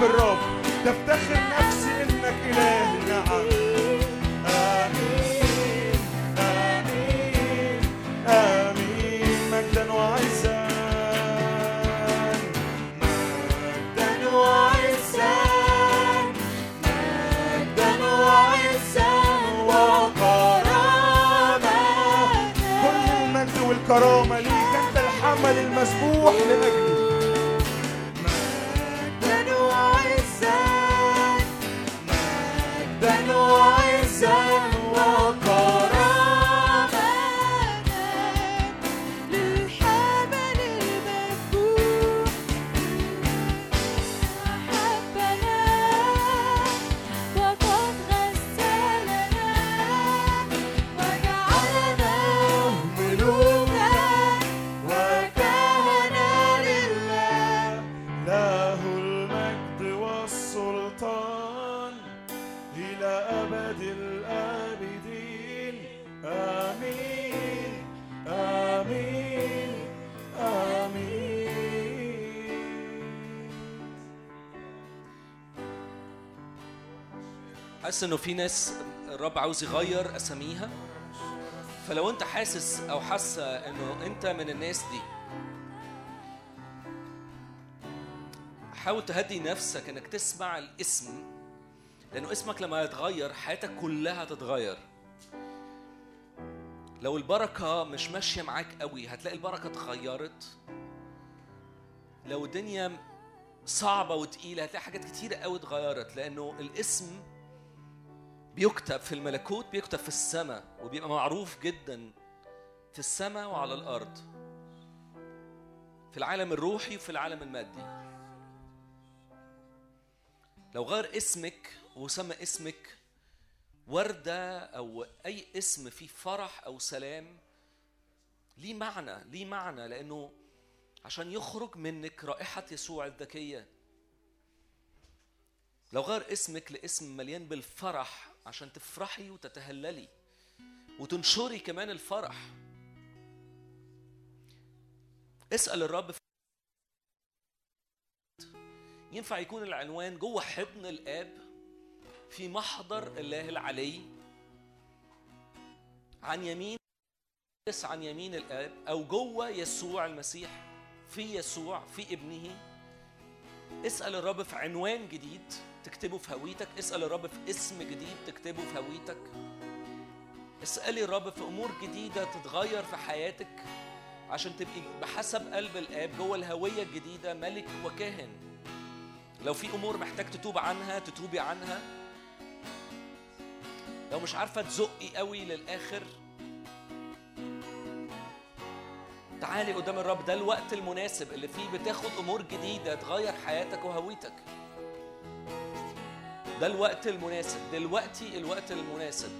بالرب تفتخر نفسي انك اله نعم امين امين امين مجدا وعزا مجدا وعزا كل المجد والكرامه ليك انت الحمل المسبوح لاجلي مجدا وعزا حاسس إنه في ناس الرب عاوز يغير أساميها؟ فلو أنت حاسس أو حاسة إنه أنت من الناس دي حاول تهدي نفسك إنك تسمع الاسم لأنه اسمك لما يتغير حياتك كلها تتغير لو البركة مش ماشية معاك قوي هتلاقي البركة اتغيرت. لو الدنيا صعبة وتقيلة هتلاقي حاجات كتيرة قوي اتغيرت لأنه الاسم بيكتب في الملكوت بيكتب في السماء وبيبقى معروف جدا في السماء وعلى الأرض. في العالم الروحي وفي العالم المادي. لو غير اسمك وسمى اسمك وردة أو أي اسم فيه فرح أو سلام ليه معنى ليه معنى؟ لأنه عشان يخرج منك رائحة يسوع الذكية لو غير اسمك لاسم مليان بالفرح عشان تفرحي وتتهللي وتنشري كمان الفرح. اسأل الرب ينفع يكون العنوان جوه حضن الآب في محضر الله العلي؟ عن يمين عن يمين الآب أو جوه يسوع المسيح في يسوع في ابنه. اسأل الرب في عنوان جديد. تكتبه في هويتك اسأل الرب في اسم جديد تكتبه في هويتك. اسألي الرب في أمور جديدة تتغير في حياتك عشان تبقي بحسب قلب الآب جوه الهوية الجديدة ملك وكاهن. لو في أمور محتاج تتوب عنها تتوبي عنها. لو مش عارفة تزقي قوي للآخر. تعالي قدام الرب ده الوقت المناسب اللي فيه بتاخد أمور جديدة تغير حياتك وهويتك. ده الوقت المناسب. دلوقتي الوقت المناسب.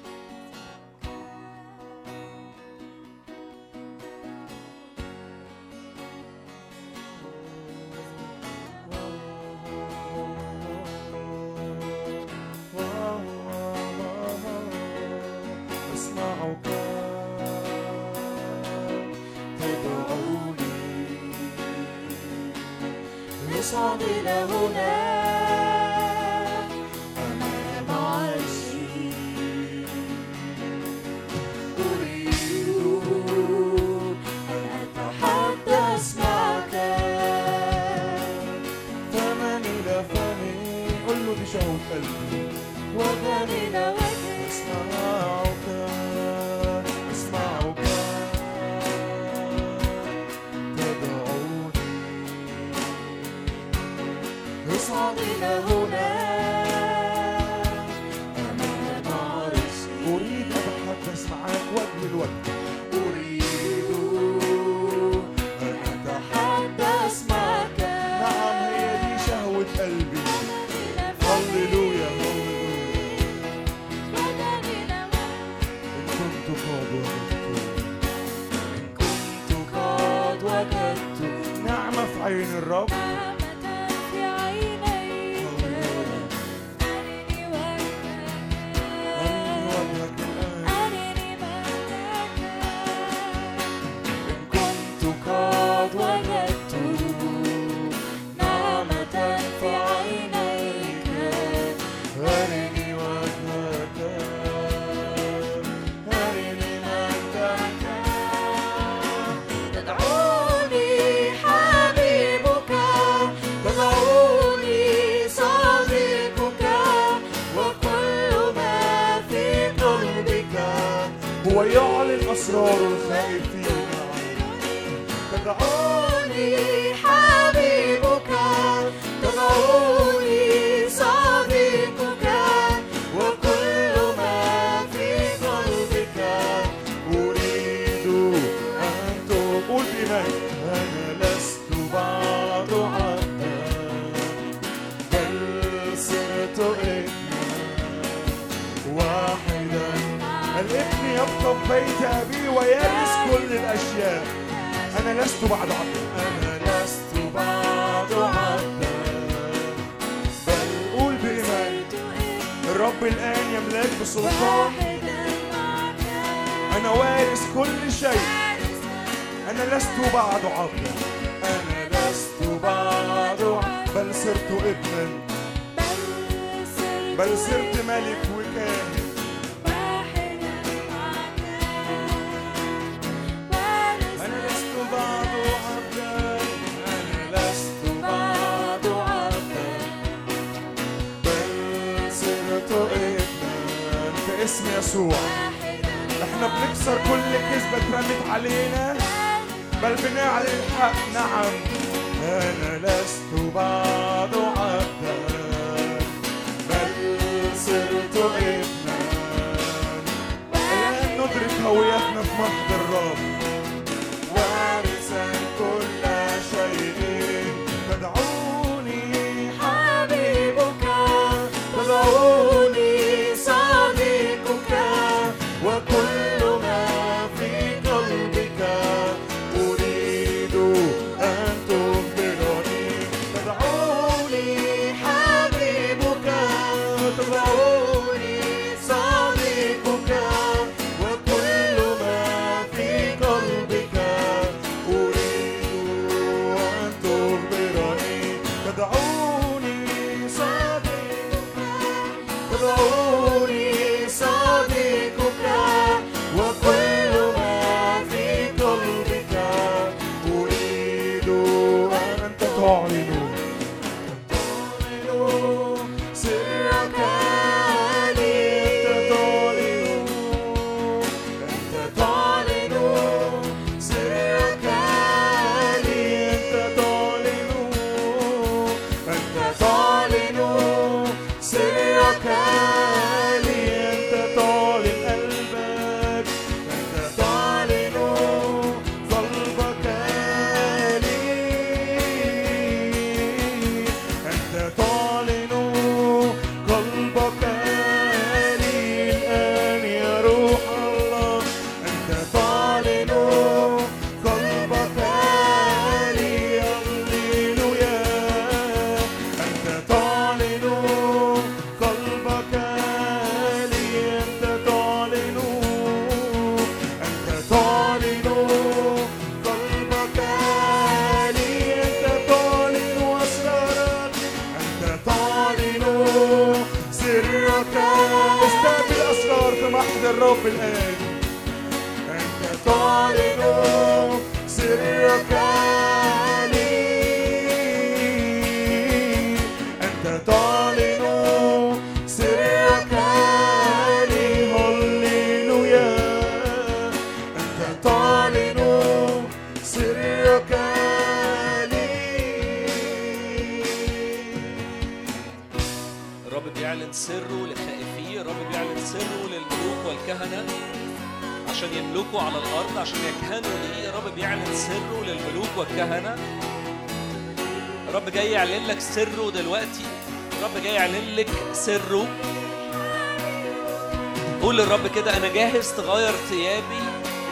عايز تغير ثيابي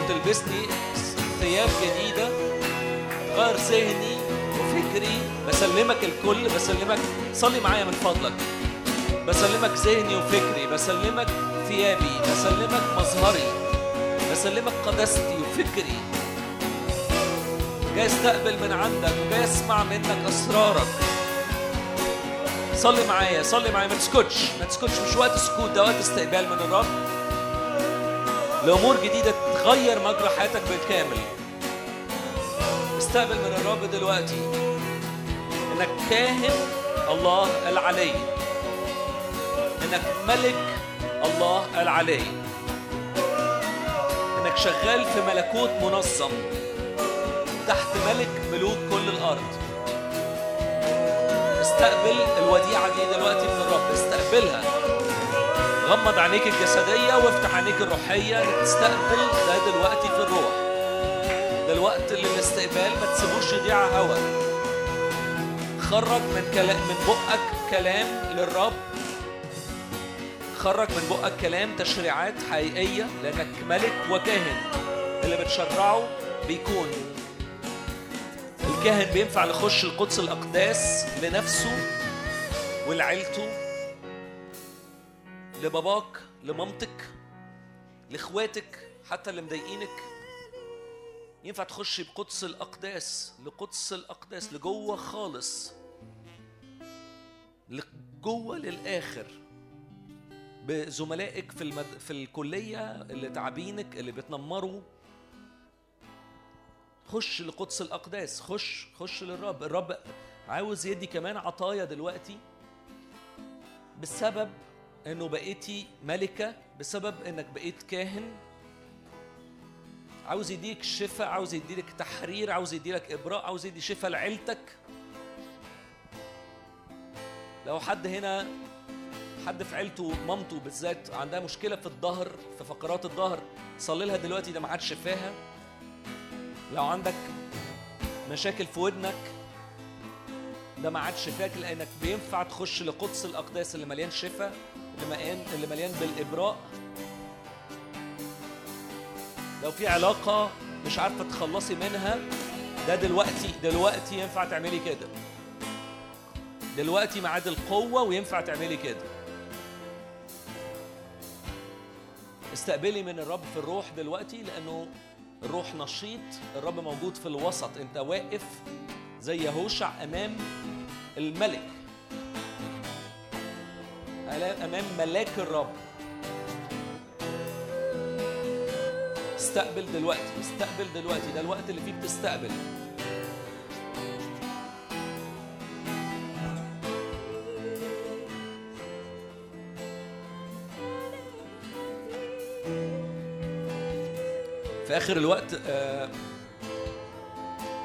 وتلبسني ثياب جديدة تغير ذهني وفكري. بسلمك الكل بسلمك صلي معايا من فضلك. بسلمك ذهني وفكري بسلمك ثيابي بسلمك مظهري بسلمك قداستي وفكري. جاي استقبل من عندك وجاي اسمع منك أسرارك. صلي معايا صلي معايا. ما تسكتش ما تسكتش مش وقت سكوت ده وقت استقبال من الرب. لأمور جديدة تغير مجرى حياتك بالكامل. استقبل من الرب دلوقتي إنك كاهن الله العلي. إنك ملك الله العلي. إنك شغال في ملكوت منظم تحت ملك ملوك كل الأرض. استقبل الوديعة دي دلوقتي من الرب. استقبلها. غمض عينيك الجسدية وافتح عينيك الروحية انك تستقبل ده دلوقتي في الروح. ده الوقت للاستقبال ما تسيبوش يضيع هوا. خرج من كلام من بقك كلام للرب. خرج من بقك كلام تشريعات حقيقية لأنك ملك وكاهن. اللي بتشرعه بيكون. الكاهن بينفع يخش القدس الأقداس لنفسه ولعيلته. لباباك لمامتك لإخواتك حتى اللي مضايقينك. ينفع تخشي بقدس الأقداس لقدس الأقداس لجوه خالص. لجوه للآخر. بزملائك في المد... في الكلية اللي تعبينك اللي بتنمروا خش لقدس الأقداس خش خش للرب. الرب عاوز يدي كمان عطايا دلوقتي. بسبب إنه بقيتي ملكة بسبب إنك بقيت كاهن. عاوز يديك شفاء عاوز يديلك تحرير عاوز يديلك إبراء عاوز يدي شفاء لعيلتك. لو حد هنا حد في عيلته مامته بالذات عندها مشكلة في الظهر في فقرات الظهر صلي لها دلوقتي ده معاد شفاها. لو عندك مشاكل في ودنك ده ما عادش شفاك لأنك بينفع تخش لقدس الأقداس اللي مليان شفاء. اللي مليان بالإبراء. لو في علاقة مش عارفة تخلصي منها ده دلوقتي دلوقتي ينفع تعملي كده. دلوقتي ميعاد القوة وينفع تعملي كده. استقبلي من الرب في الروح دلوقتي لأنه الروح نشيط الرب موجود في الوسط. أنت واقف زي يهوشع أمام الملك. أمام ملاك الرب. استقبل دلوقتي استقبل دلوقتي. ده الوقت اللي فيه بتستقبل في آخر الوقت آه،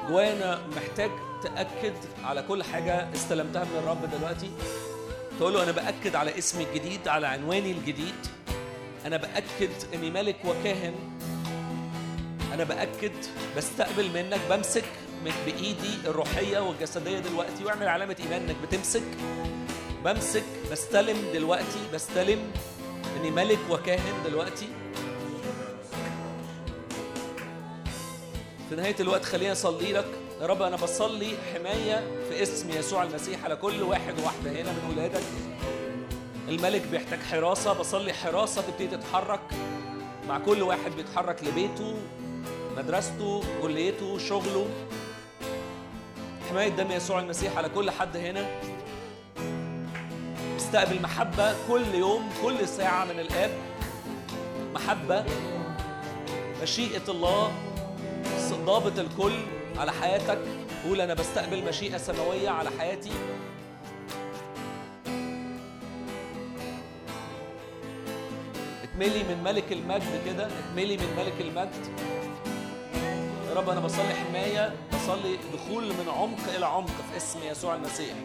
جوانا محتاج تأكد على كل حاجة استلمتها من الرب دلوقتي. تقول له أنا بأكد على اسمي الجديد على عنواني الجديد. أنا بأكد إني ملك وكاهن. أنا بأكد بستقبل منك بمسك من بإيدي الروحية والجسدية دلوقتي وأعمل علامة ايمان انك بتمسك. بمسك بستلم دلوقتي بستلم إني ملك وكاهن دلوقتي. في نهاية الوقت خليني أصلي لك. يا رب أنا بصلي حماية في اسم يسوع المسيح على كل واحد وواحدة هنا من ولادك. الملك بيحتاج حراسة بصلي حراسة تبتدي تتحرك مع كل واحد بيتحرك لبيته مدرسته كليته شغله. حماية دم يسوع المسيح على كل حد هنا. استقبل محبة كل يوم كل ساعة من الآب. محبة مشيئة الله ضابط الكل. على حياتك. قول أنا بستقبل مشيئة سماوية على حياتي. اتملي من ملك المجد كده. اتملي من ملك المجد. يا رب أنا بصلي حماية. بصلي دخول من عمق إلى عمق في اسم يسوع المسيح.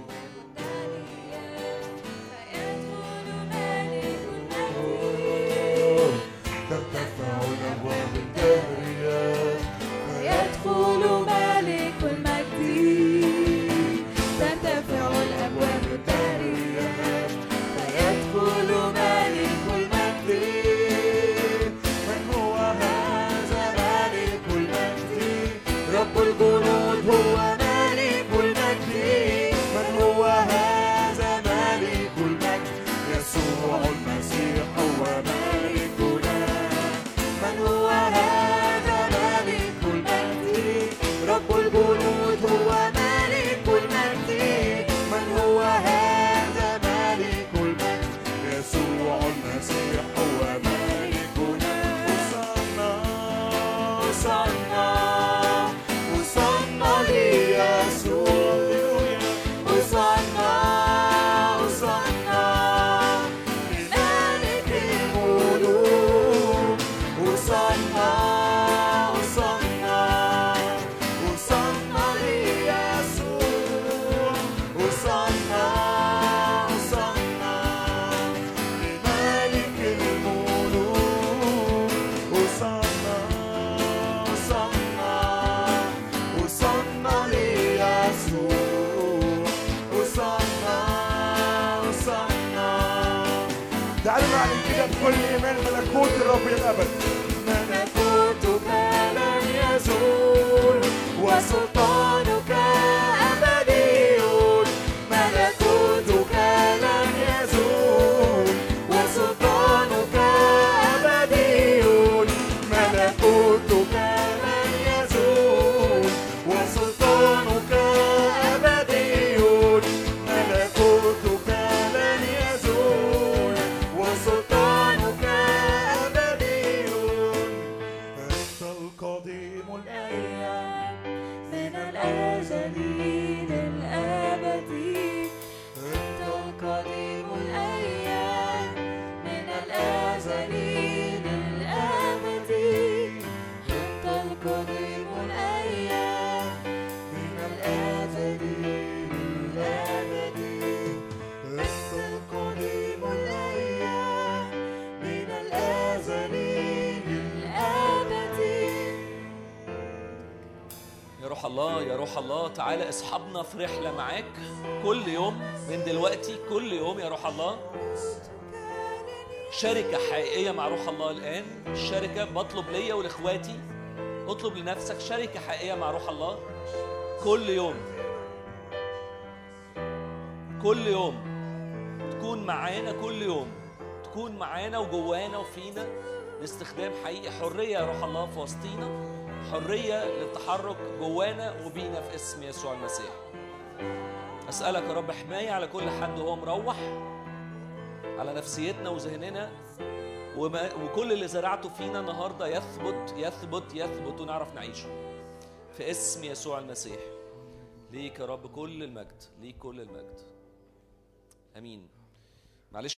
تعالى اصحابنا في رحلة معاك. كل يوم من دلوقتي كل يوم يا روح الله. شركة حقيقية مع روح الله الآن. الشركة بطلب ليا ولإخواتي. اطلب لنفسك شركة حقيقية مع روح الله. كل يوم. كل يوم. تكون معانا كل يوم. تكون معانا وجوانا وفينا. لاستخدام حقيقي حرية يا روح الله في وسطينا. حرية للتحرك جوانا وبينا في اسم يسوع المسيح. أسألك يا رب حماية على كل حد وهو مروح على نفسيتنا وذهننا وكل اللي زرعته فينا النهارده يثبت يثبت يثبت ونعرف نعيشه في اسم يسوع المسيح. ليك يا رب كل المجد ليك كل المجد. آمين. معلش.